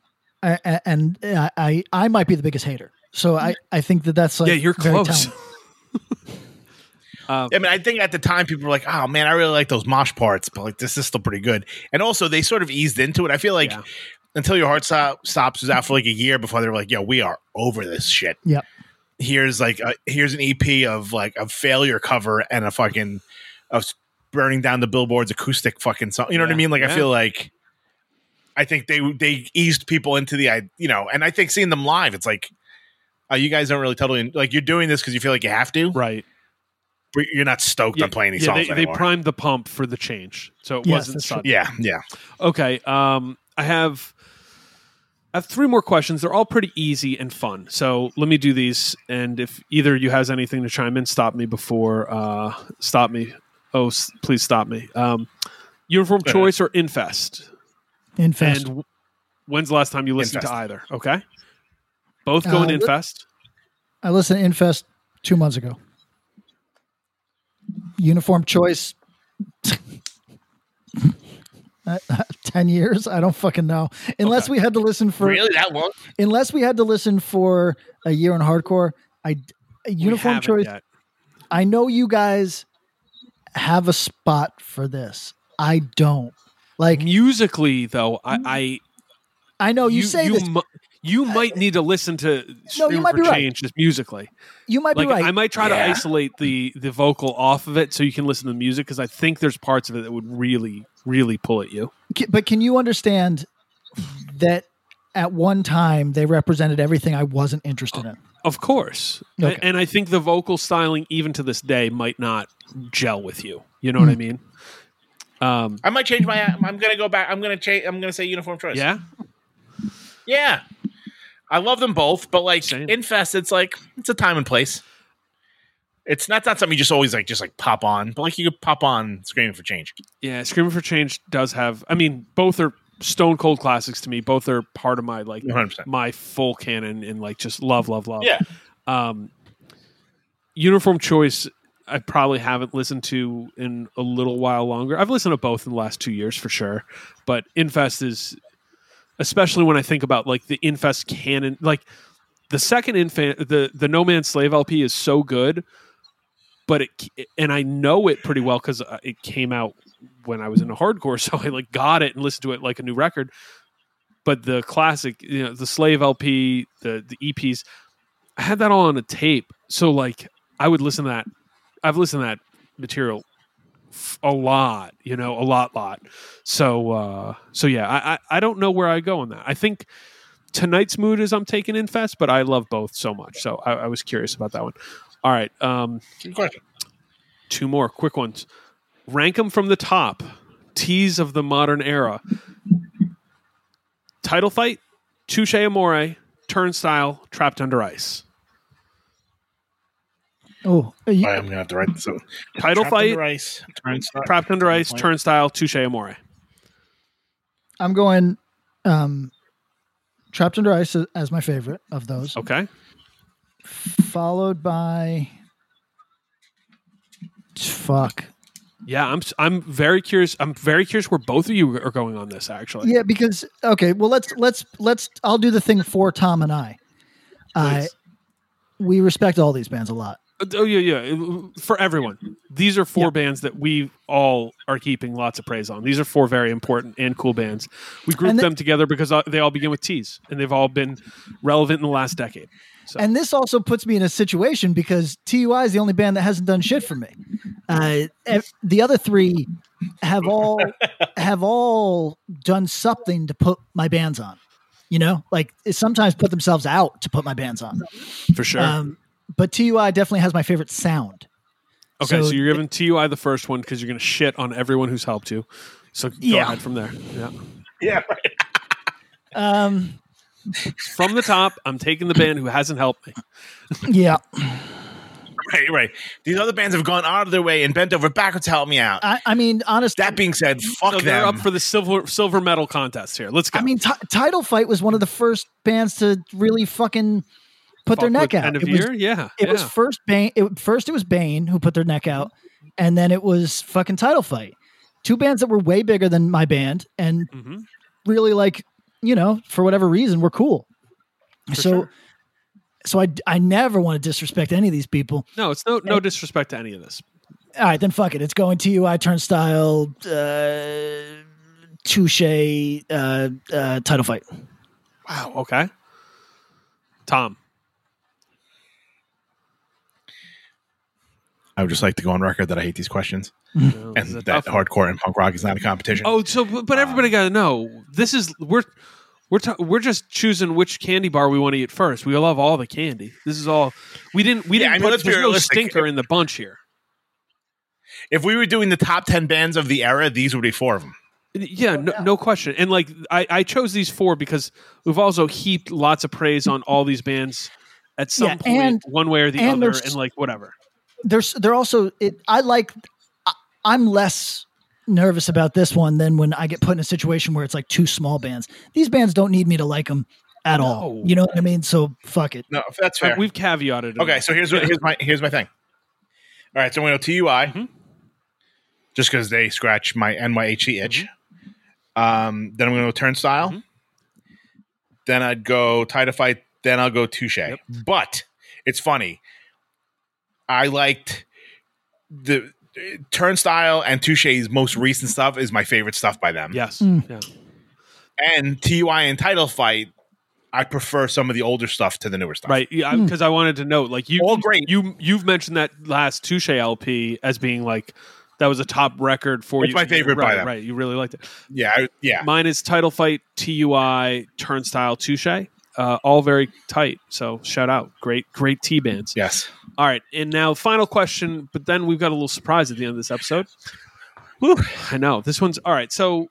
I, I- and I, I I might be the biggest hater. So I I think that that's like yeah, you're close. telling. *laughs* Um, I mean, I think at the time people were like, "Oh man, I really like those mosh parts," but like this is still pretty good. And also, they sort of eased into it. I feel like until your heart stop, stops was out for like a year before they were like, "Yo, we are over this shit." Yep. Here's like a, here's an EP of like a failure cover and a fucking of burning down the billboards acoustic fucking song. You know what I mean? Like I feel like I think they they eased people into the I you know, and I think seeing them live, it's like. Oh, you guys don't really totally like you're doing this because you feel like you have to, right? But you're not stoked on playing these yeah, songs they, they primed the pump for the change, so it Yes, wasn't sudden. Yeah, yeah. Okay. Um, I have I have three more questions. They're all pretty easy and fun. So let me do these, and if either of you has anything to chime in, stop me before. Uh, stop me. Oh, s- please stop me. Um, uniform Go ahead. choice or infest? Infest. And w- when's the last time you listened Infest. to either? Okay. Both going Uh, infest. I listened to Infest two months ago. Uniform choice. *laughs* Uh, *laughs* Ten years? I don't fucking know. Unless we had to listen for Really? That long? Unless we had to listen for a year in hardcore. I uniform choice. yet. I know you guys have a spot for this. I don't. Like musically, though, I I, I know you, say you, this. mi- you might need to listen to No, you might for be right. Change just musically. You might be right. I might try to isolate the the vocal off of it so you can listen to the music because I think there's parts of it that would really really pull at you. But can you understand that at one time they represented everything I wasn't interested in? Of course, Okay. and I think the vocal styling even to this day might not gel with you. You know what I Hmm. mean? Um, I might change my. I'm gonna go back. I'm gonna change. I'm gonna say uniform choice. yeah, yeah. I love them both, but like Infest, it's like it's a time and place. It's not not something you just always like just like pop on, but like you could pop on screaming for change. yeah. Screaming for Change does have. I mean, both are stone cold classics to me. Both are part of my like 100%. my full canon and like just love, love, love. Yeah. Um, uniform choice. I probably haven't listened to in a little while longer. I've listened to both in the last two years for sure, but Infest is, especially when I think about like the Infest canon, like the second Infest, the the No Man's Slave LP is so good, but it and I know it pretty well because it came out when I was into hardcore, *laughs* so I like got it and listened to it like a new record. But the classic, you know, the Slave LP, the the EPs, I had that all on a tape, so like I would listen to that. I've listened to that material a lot, you know, a lot, lot. So, uh, so yeah, I, I, I don't know where I go on that. I think tonight's mood is I'm taking in Infest, but I love both so much. So I, I was curious about that one. All right, um, Good question. two more quick ones. Rank them from the top. Tease of the modern era. Title fight, Touche Amore, Turnstile, Trapped Under Ice. Oh, uh, you- I'm gonna have to write this out. Title Trapped fight, Under Ice, Turnstile- Trapped Under Ice, Point. Turnstile, Touche Amore. I'm going um, Trapped Under Ice as- as my favorite of those, Okay. Followed by fuck. Yeah, I'm I'm very curious. I'm very curious where both of you are going on this. Actually, Yeah, because okay, well let's let's let's I'll do the thing for Tom and I. Uh, we respect all these bands a lot. Oh yeah, yeah. For everyone, these are four bands that we all are keeping lots of praise on. These are four very important and cool bands. We the- them together because uh, they all begin with T's, and they've all been relevant in the last decade. So And this also puts me in a situation because TUI is the only band that hasn't done shit for me. Uh, the other three have all *laughs* have all done something to put my bands on. You know, like sometimes put themselves out to put my bands on. for sure. Um, but TUI definitely has my favorite sound. okay, so, so you're giving TUI the first one because you're going to shit on everyone who's helped you. So go Yeah. ahead from there. Yeah. Yeah, right. Um, From the top, I'm taking the band who hasn't helped me. yeah, right, right. These other bands have gone out of their way and bent over backwards to help me out. I, I mean, honestly, That being said, fuck So they're them. up for the silver silver medal contest here. Let's go. I mean, Ti- Title Fight was one of the first bands to really fucking put their neck out. End of It was- year, yeah. It yeah. was first Bane. It, first, it was Bane who put their neck out, and then it was fucking Title Fight. Two bands that were way bigger than my band, and Mhm. really like you know for whatever reason were cool. so, sure. so I I never want to disrespect any of these people. No, it's no no disrespect to any of this. All right, then fuck it. It's going TUI Turnstile, uh, Touche, uh, uh, Title Fight. Wow. Okay. Tom. I would just like to go on record that I hate these questions mm-hmm. No, and this that hardcore and punk rock is not a competition. Oh, so but, but everybody got to know this is we're we're ta- we're just choosing which candy bar we want to eat first. We love all the candy. This is all we didn't we Yeah, didn't I mean, put let's there's no stinker in the bunch here. If we were doing the top 10 bands of the era, these would be four of them. Yeah, no, no question. And like I, I chose these four because we've also heaped lots of praise on all these bands at some Yeah, point, and- one way or the other, and like whatever. There's they're also it i like I- i'm less nervous about this one than when i get put in a situation where it's like two small bands these bands don't need me to like them at all you know what i mean so fuck it No, that's fair. We've caveated. it. Okay, so here's what, here's my here's my thing. All right, so I'm going to go TUI Mhm. just because they scratch my NYHE itch. Um, then I'm going to go Turnstile. Mhm. Then I'd go Title Fight. Then I'll go Touche. But it's funny. I liked the Turnstile and Touche's most recent stuff is my favorite stuff by them. Yes. Mm. Yeah. And TUI and Title Fight, I prefer some of the older stuff to the newer stuff. Right. Yeah. Because I wanted to note, like you, All great. You you've mentioned that last Touche LP as being like that was a top record for It's you. my favorite by Right. them. Right. You really liked it. Yeah, I, yeah. Mine is Title Fight, TUI, Turnstile, Touche. Uh, all very tight. So shout out. Great, great T bands. Yes. All right. And now final question, but then we've got a little surprise at the end of this episode. Whew, I know. This one's all right. So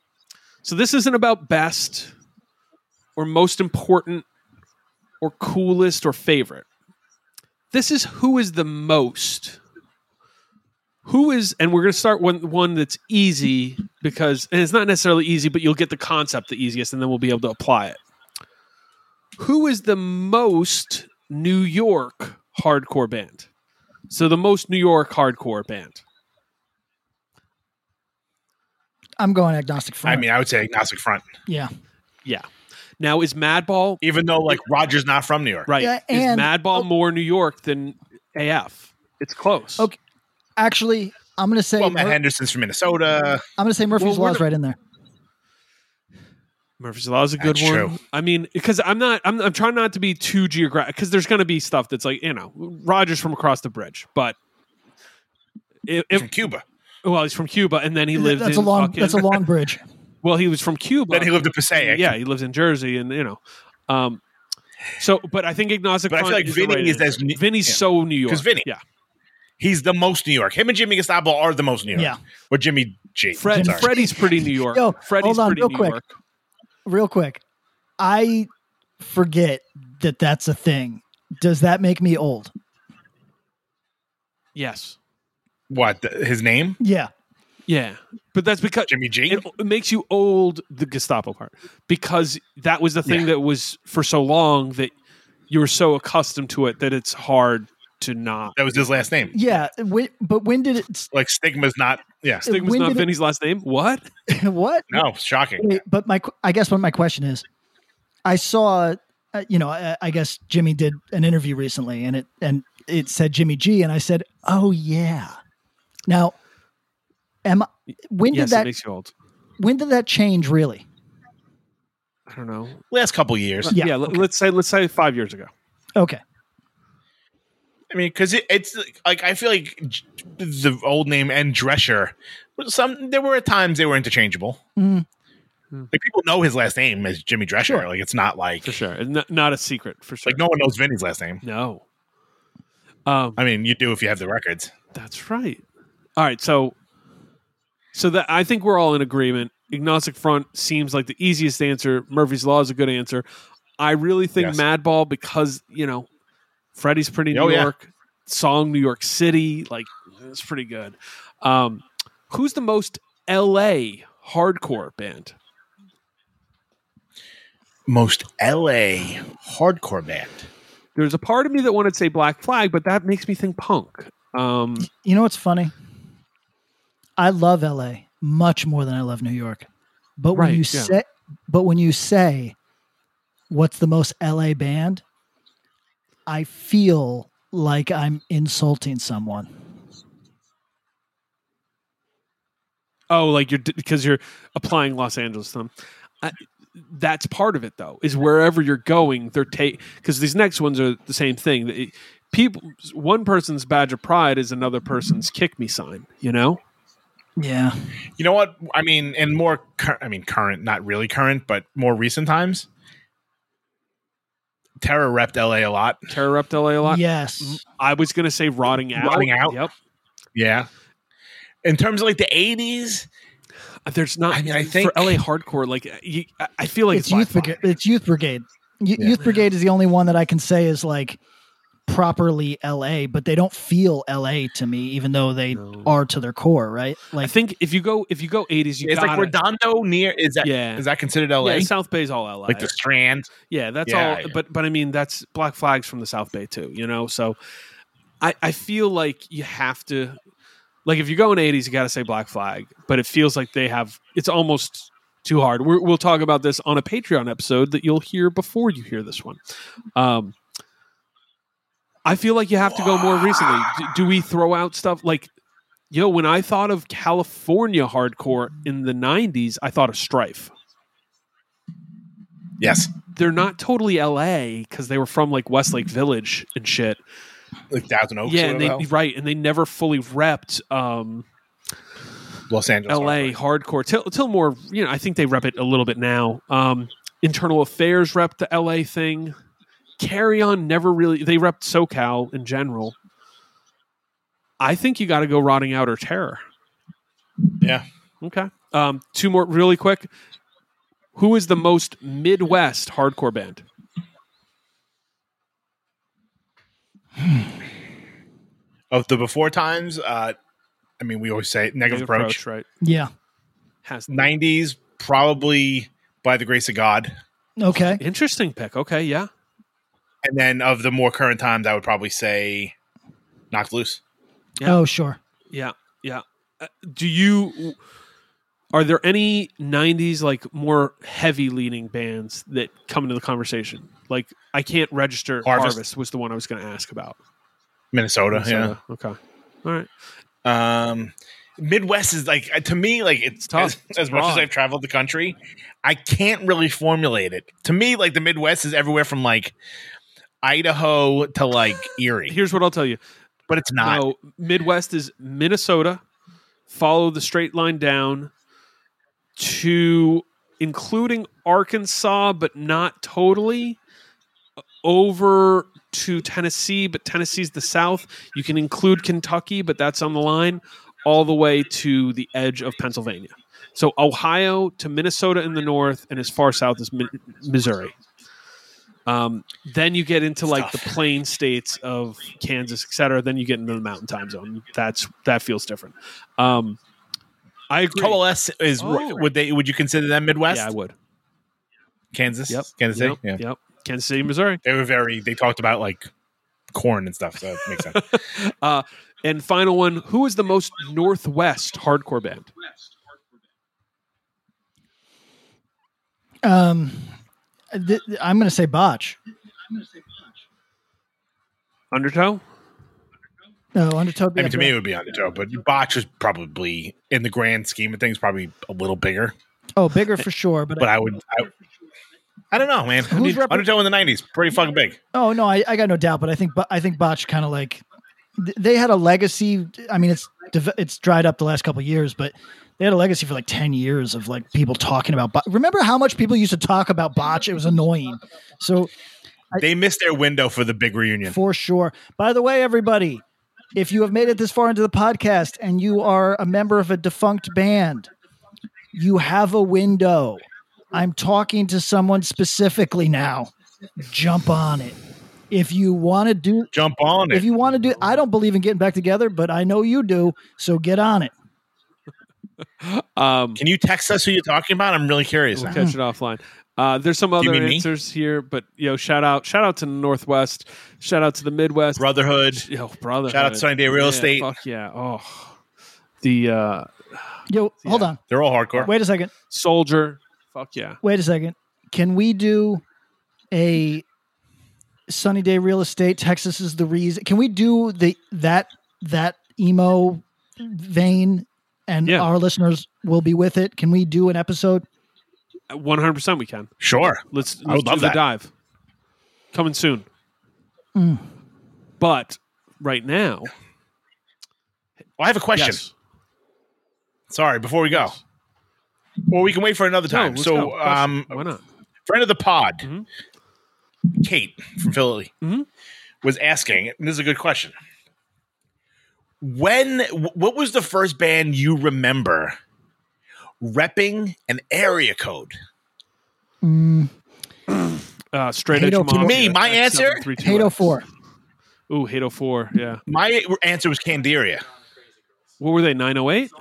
so this isn't about best or most important or coolest or favorite. This is who is the most. Who is, and we're going to start one one that's easy because, and it's not necessarily easy, but you'll get the concept the easiest, and then we'll be able to apply it. Who is the most New York hardcore band? So the most New York hardcore band. I'm going agnostic front. I mean, I would say agnostic front, yeah. Yeah. Now is Madball even though like Roger's not from New York. right? Yeah, is and- Madball oh more New York than AF? It's close. Okay. Actually, I'm going to say Well, Matt Mur- Henderson's from Minnesota. I'm going to say Murphy's Well, Law is right in there. Murphy's Law is a good That's one. true. I mean, because I'm not, I'm, I'm trying not to be too geographic because there's going to be stuff that's like, you know, Rogers from across the bridge, but if, if from Cuba. well, he's from Cuba and then he lived That's in a long. fucking- That's a long bridge. *laughs* *laughs* well, he was from Cuba. Then he lived in Passaic. yeah, he lives in Jersey and, you know, um, so, but I think agnostic. But I feel like the Vinny right is as New- Vinny's yeah. so New York 'Cause Vinny- yeah. He's the most New York. Him and Jimmy Gestapo are the most New York. Yeah. Or Jimmy G. Fred, Sorry. Freddie's pretty New York. Yo, Freddie's hold on, pretty real New quick. York. Real quick, I forget that that's a thing. Does that make me old? Yes. What? the- his name? Yeah. Yeah, but that's because Jimmy G. it, it makes you old. The Gestapo part because that was the thing Yeah. that was for so long that you were so accustomed to it that it's hard to not. That was his last name. Yeah. When, but when did it? Like stigma's not. Yeah. Stigma's when not did it- Vinny's last name. What? *laughs* what? No, shocking. Wait, but my, I guess what my question is, I saw, uh, you know, I, I guess Jimmy did an interview recently, and it and it said Jimmy G, and I said, oh yeah. Now, am I, when yes, did that makes you old. when did that change really? I don't know. Last couple years. Yeah, Yeah, let, us say let's say five years ago. Okay. I mean, because it, it's like I feel like the old name and Drescher. Some there were at times they were interchangeable. Mm. Like people know his last name as Jimmy Drescher. Sure. Like it's not like For sure, And not, not a secret. For sure. like no one knows Vinny's last name. no. Um, I mean, you do if you have the records. That's right. All right, so so that I think we're all in agreement. Agnostic front seems like the easiest answer. Murphy's law is a good answer. I really think Yes. Madball because you know Freddie's pretty New Oh, yeah. York, song New York City, like it's pretty good. Um, who's the most L.A. hardcore band? Most L.A. hardcore band. There's a part of me that wanted to say Black Flag, but that makes me think punk. Um, You know what's funny? I love LA much more than I love New York. But when Right, you yeah. say but when you say what's the most LA band, I feel like I'm insulting someone. Oh, like you're because you're applying Los Angeles to them. I, that's part of it, though. Is wherever you're going, they're take because these next ones are the same thing. It- people, one person's badge of pride is another person's kick me sign. You know, Yeah. You know what? I mean, in more, cur- I mean, current, not really current, but more recent times, Terror repped LA a lot. Terror Rep LA a lot. Yes. I was gonna say rotting out. Rotting Out? Yep. Yeah. In terms of like the 80s, uh, There's not. I mean, I think- for LA hardcore, like uh, you, I- I feel like it's, it's, Youth Brigade. It's Youth Brigade. Y- Yeah. Youth Brigade is the only one that I can say is like properly LA, but they don't feel LA to me, even though they No. are to their core, right? Like I think if you go if you go 80s, you it's gotta, like Redondo near, is that, Yeah. is that considered LA? Yeah, South Bay's all LA. like the Strand? Yeah, that's Yeah, all. yeah. But but I mean, that's Black Flags from the South Bay too. You know, so I I feel like you have to like if you go in eighties, you got to say Black Flag. But it feels like they have. It's almost too hard. We're, we'll talk about this on a Patreon episode that you'll hear before you hear this one. Um, I feel like you have to go more recently. Do, do we throw out stuff like? Yo, when I thought of California hardcore in the '90s, I thought of Strife Yes. they're not totally LA because they were from like Westlake Village and shit. Like Thousand Oaks. yeah, and they right, and they never fully repped um. Los Angeles. LA hardcore till till more. You know, I think they rep it a little bit now. Um, Internal Affairs rep the LA thing. Carry on never really. They rep SoCal in general. I think you got to go rotting out or terror. Yeah. Okay. Um, two more really quick. Who is the most Midwest hardcore band? *sighs* Of the before times, uh, I mean, we always say negative, Negative approach. right? yeah. Has 90s, probably by the grace of God. Okay. Interesting pick. Okay, yeah. And then of the more current times, I would probably say Knocked loose. Yeah. Oh, sure. Yeah, yeah. Uh, do you? Are there any '90s like more heavy leaning bands that come into the conversation? Like, I can't register. Harvest, Harvest. was the one I was going to ask about. Minnesota, Minnesota, Okay. All right. Um, Midwest is like to me like it's, tough. As, It's as much as. I've traveled the country, I can't really formulate it. To me, like the Midwest is everywhere from like Idaho to like *laughs* Erie, Here's what I'll tell you. but it's not. No, Midwest is Minnesota. Follow the straight line down to including Arkansas, but not totally. Over to Tennessee, but Tennessee's the South. You can include Kentucky, but that's on the line. All the way to the edge of Pennsylvania. So Ohio to Minnesota in the north, and as far south as Mi- Missouri. Um, then you get into like the plain states of Kansas, et cetera. Then you get into the mountain time zone. That's that feels different. Um, I agree. Coalesce is Oh. would they would you consider them Midwest? Yeah, I would. Kansas, Yep. Kansas Yep. City, yeah. Yep. Kansas City, Missouri. They were very. They talked about like corn and stuff, so it makes sense. *laughs* Uh, and final one: Who is the most Northwest hardcore band? Um, th- I'm going to say botch. Undertow. No, Undertow. I mean, to me, it would be Undertow, but Botch is probably in the grand scheme of things probably a little bigger. Oh, bigger for sure. But, But I would. I, I don't know, man. I Who's mean, repre- Undertow in the '90s, pretty fucking big. oh no, I, I got no doubt. But I think Bo- I think botch kind of like th- they had a legacy. I mean, it's it's dried up the last couple of years, but they had a legacy for like ten years of like people talking about. Bo- Remember how much people used to talk about botch? It was annoying. So They missed their window for the big reunion. For sure. By the way, everybody, if you have made it this far into the podcast and you are a member of a defunct band, you have a window. I'm talking to someone specifically now. Jump on it. If you want to do Jump on if it. If you want to do I don't believe in getting back together, but I know you do, so get on it. *laughs* Um, Can you text us who you're talking about? I'm really curious. We'll now. catch it offline. Uh, there's some other mean me? answers here, but you know, shout out, shout out to the Northwest, shout out to the Midwest, Brotherhood. Yo, brother, Shout out to Sunny Day Real yeah, Estate. Fuck yeah! Oh, the uh, Yo, hold on. They're all hardcore. Wait a second. Soldier. Fuck yeah! Wait a second. Can we do a sunny day real estate? Texas is the reason. Can we do the that that emo vein, and Yeah. our listeners will be with it? Can we do an episode? One hundred percent, we can. Sure. Let's, let's would do love the that. dive. Coming soon. Mm. But right now, Well, I have a question. yes. Sorry, before we go. Or we can wait for another time. let's so, go. Um, why not? friend of the pod, Mhm. Kate from Philly, Mhm. was asking, and this is a good question. When, what was the first band you remember repping an area code? Mm, *clears throat* Uh, straight edge. Mafia, Me, my answer? X732X. Hate 04. Ooh, Hate 04. Yeah. My answer was Candiria. What were they? 908?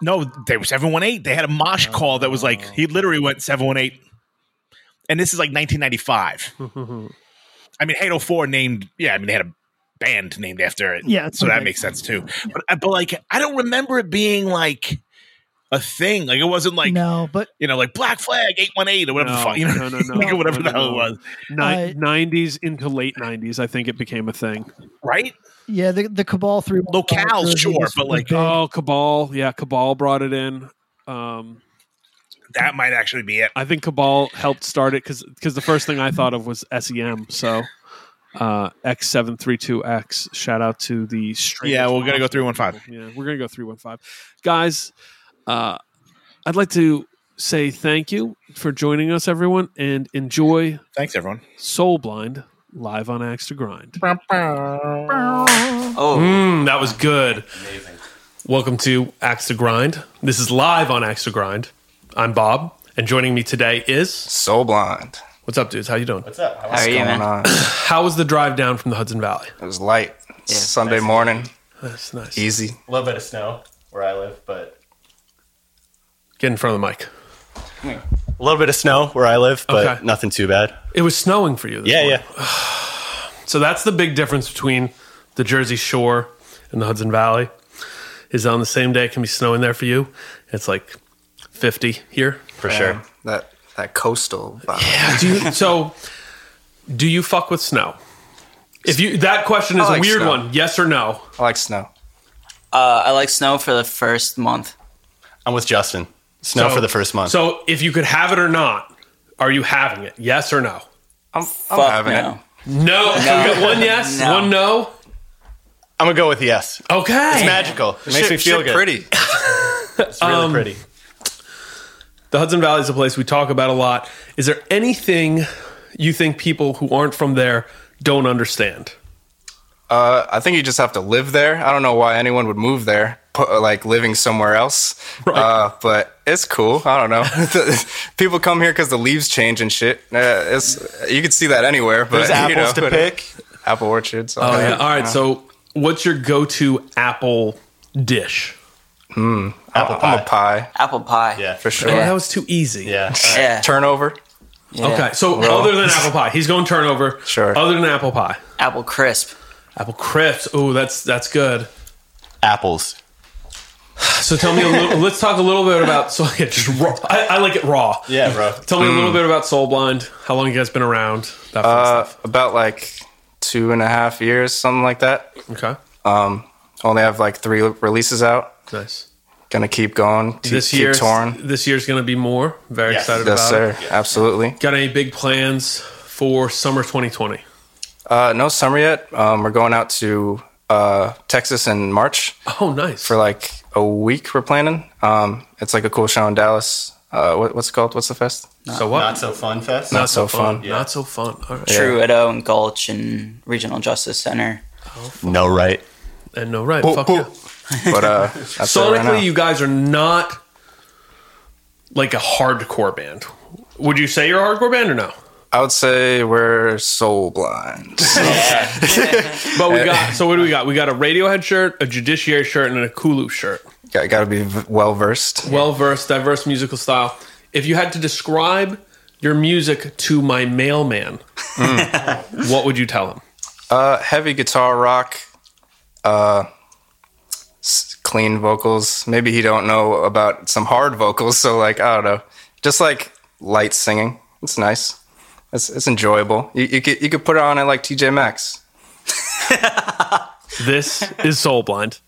No, they were 718. They had a mosh call that was like, he literally went 718. And this is like 1995. *laughs* I mean, Halo 4 named, yeah, I mean, they had a band named after it. Yeah, So that makes sense too. But, uh, but like, I don't remember it being like a thing. Like, it wasn't like, no, but you know, like Black Flag 818 or whatever the fuck, you know, no, no, no, like, whatever no, the hell no. it was. Ni- I- 90s into late 90s, I think it became a thing. Right? yeah, the the Cabal three Locales, sure, but like, Oh, Cabal. Yeah, Cabal brought it in. Um, that might actually be it. I think Cabal helped start it because because the first thing I thought of was SEM. So uh, X732X. Shout out to the stream. Yeah, we're going to go mafia 315. people. Yeah, we're going to go 315. Guys, uh, I'd like to say thank you for joining us, everyone, and enjoy Thanks, everyone. Soul Blind live on Axe to Grind. Oh, Mm, that was good. Amazing. Welcome to Axe to Grind. This is live on Axe to Grind. I'm Bob, and joining me today is Soul Blind. What's up, dudes? How you doing? What's up? How are you, man? on? *coughs* How was the drive down from the Hudson Valley? It was light. Sunday morning, That's nice. easy. A little bit of snow where I live, but Get in front of the mic. a little bit of snow where I live, but Okay. nothing too bad. It was snowing for you. This Yeah, morning. yeah. *sighs* So that's the big difference between the Jersey Shore and the Hudson Valley is on the same day. It can be snowing there for you. It's like 50 here. For sure. That that coastal vibe. Do you, so, do you fuck with snow? If you that question is like a weird snow. one. Yes or no? I like snow. Uh, I like snow for the first month. I'm with Justin. Snow So- for the first month. So, if you could have it or not, are you having it? Yes or no? I'm, Fuck having no. it. No. So No. we got one yes, No. one no. I'm gonna go with yes. Okay. It's magical. It makes Shit- me feel good. pretty. *laughs* It's really Um, pretty. The Hudson Valley is a place we talk about a lot. Is there anything you think people who aren't from there don't understand? Uh, I think you just have to live there. I don't know why anyone would move there, pu- like living somewhere else. Uh, but it's cool. I don't know. *laughs* People come here because the leaves change and shit. Uh, it's you can see that anywhere. But There's *laughs* you apples know, to pick. apple orchards. Oh yeah. All right. Uh, So, what's your go-to apple dish? hmm, Apple I'm a pie Apple pie. Yeah, for sure. Oh, that was too easy. Yeah. Yeah. Turnover. Yeah. Okay. So, Roll. other than *laughs* apple pie, he's going turnover. Sure. Other than apple pie, Apple crisp. apple crisp. Oh, that's that's good. Apples. So tell me a little. *laughs* let's talk a little bit about. So yeah, just raw. I, I like it raw. Yeah, bro. Tell me a Mm. little bit about Soul Blind. How long you guys been around? That Uh, stuff. about like two and a half years, something like that. Okay. Um, only have like three releases out. Nice. Gonna keep going. Keep, this keep year, this year's going to be more. Very Yes. excited Yes, about sir. it. Absolutely. Got any big plans for summer 2020? Uh, no summer yet. Um, we're going out to uh, Texas in March Oh, nice. for like a week. We're planning. Um, it's like a cool show in Dallas. Uh, what, what's it called? What's the fest? so what? Not so fun fest. Not so fun. Not so fun. All right. Truedo and Gulch and Regional Justice Center. No right. And no, right. Boop, Fuck boop. yeah. *laughs* But uh, it right. Sonically, you guys are not like a hardcore band. Would you say you're a hardcore band or no? I would say we're soul blind. *laughs* But we got so what do we got? We got a Radiohead shirt, a Judiciary shirt, and a Kulu shirt. got, got to be well versed. Well versed, diverse musical style. If you had to describe your music to my mailman, *laughs* what would you tell him? Uh, heavy guitar rock, uh, clean vocals. Maybe he don't know about some hard vocals, so like I don't know, just like light singing. It's nice. It's, it's enjoyable. You, you could you could put it on at like TJ Maxx. *laughs* This is Soul Blind.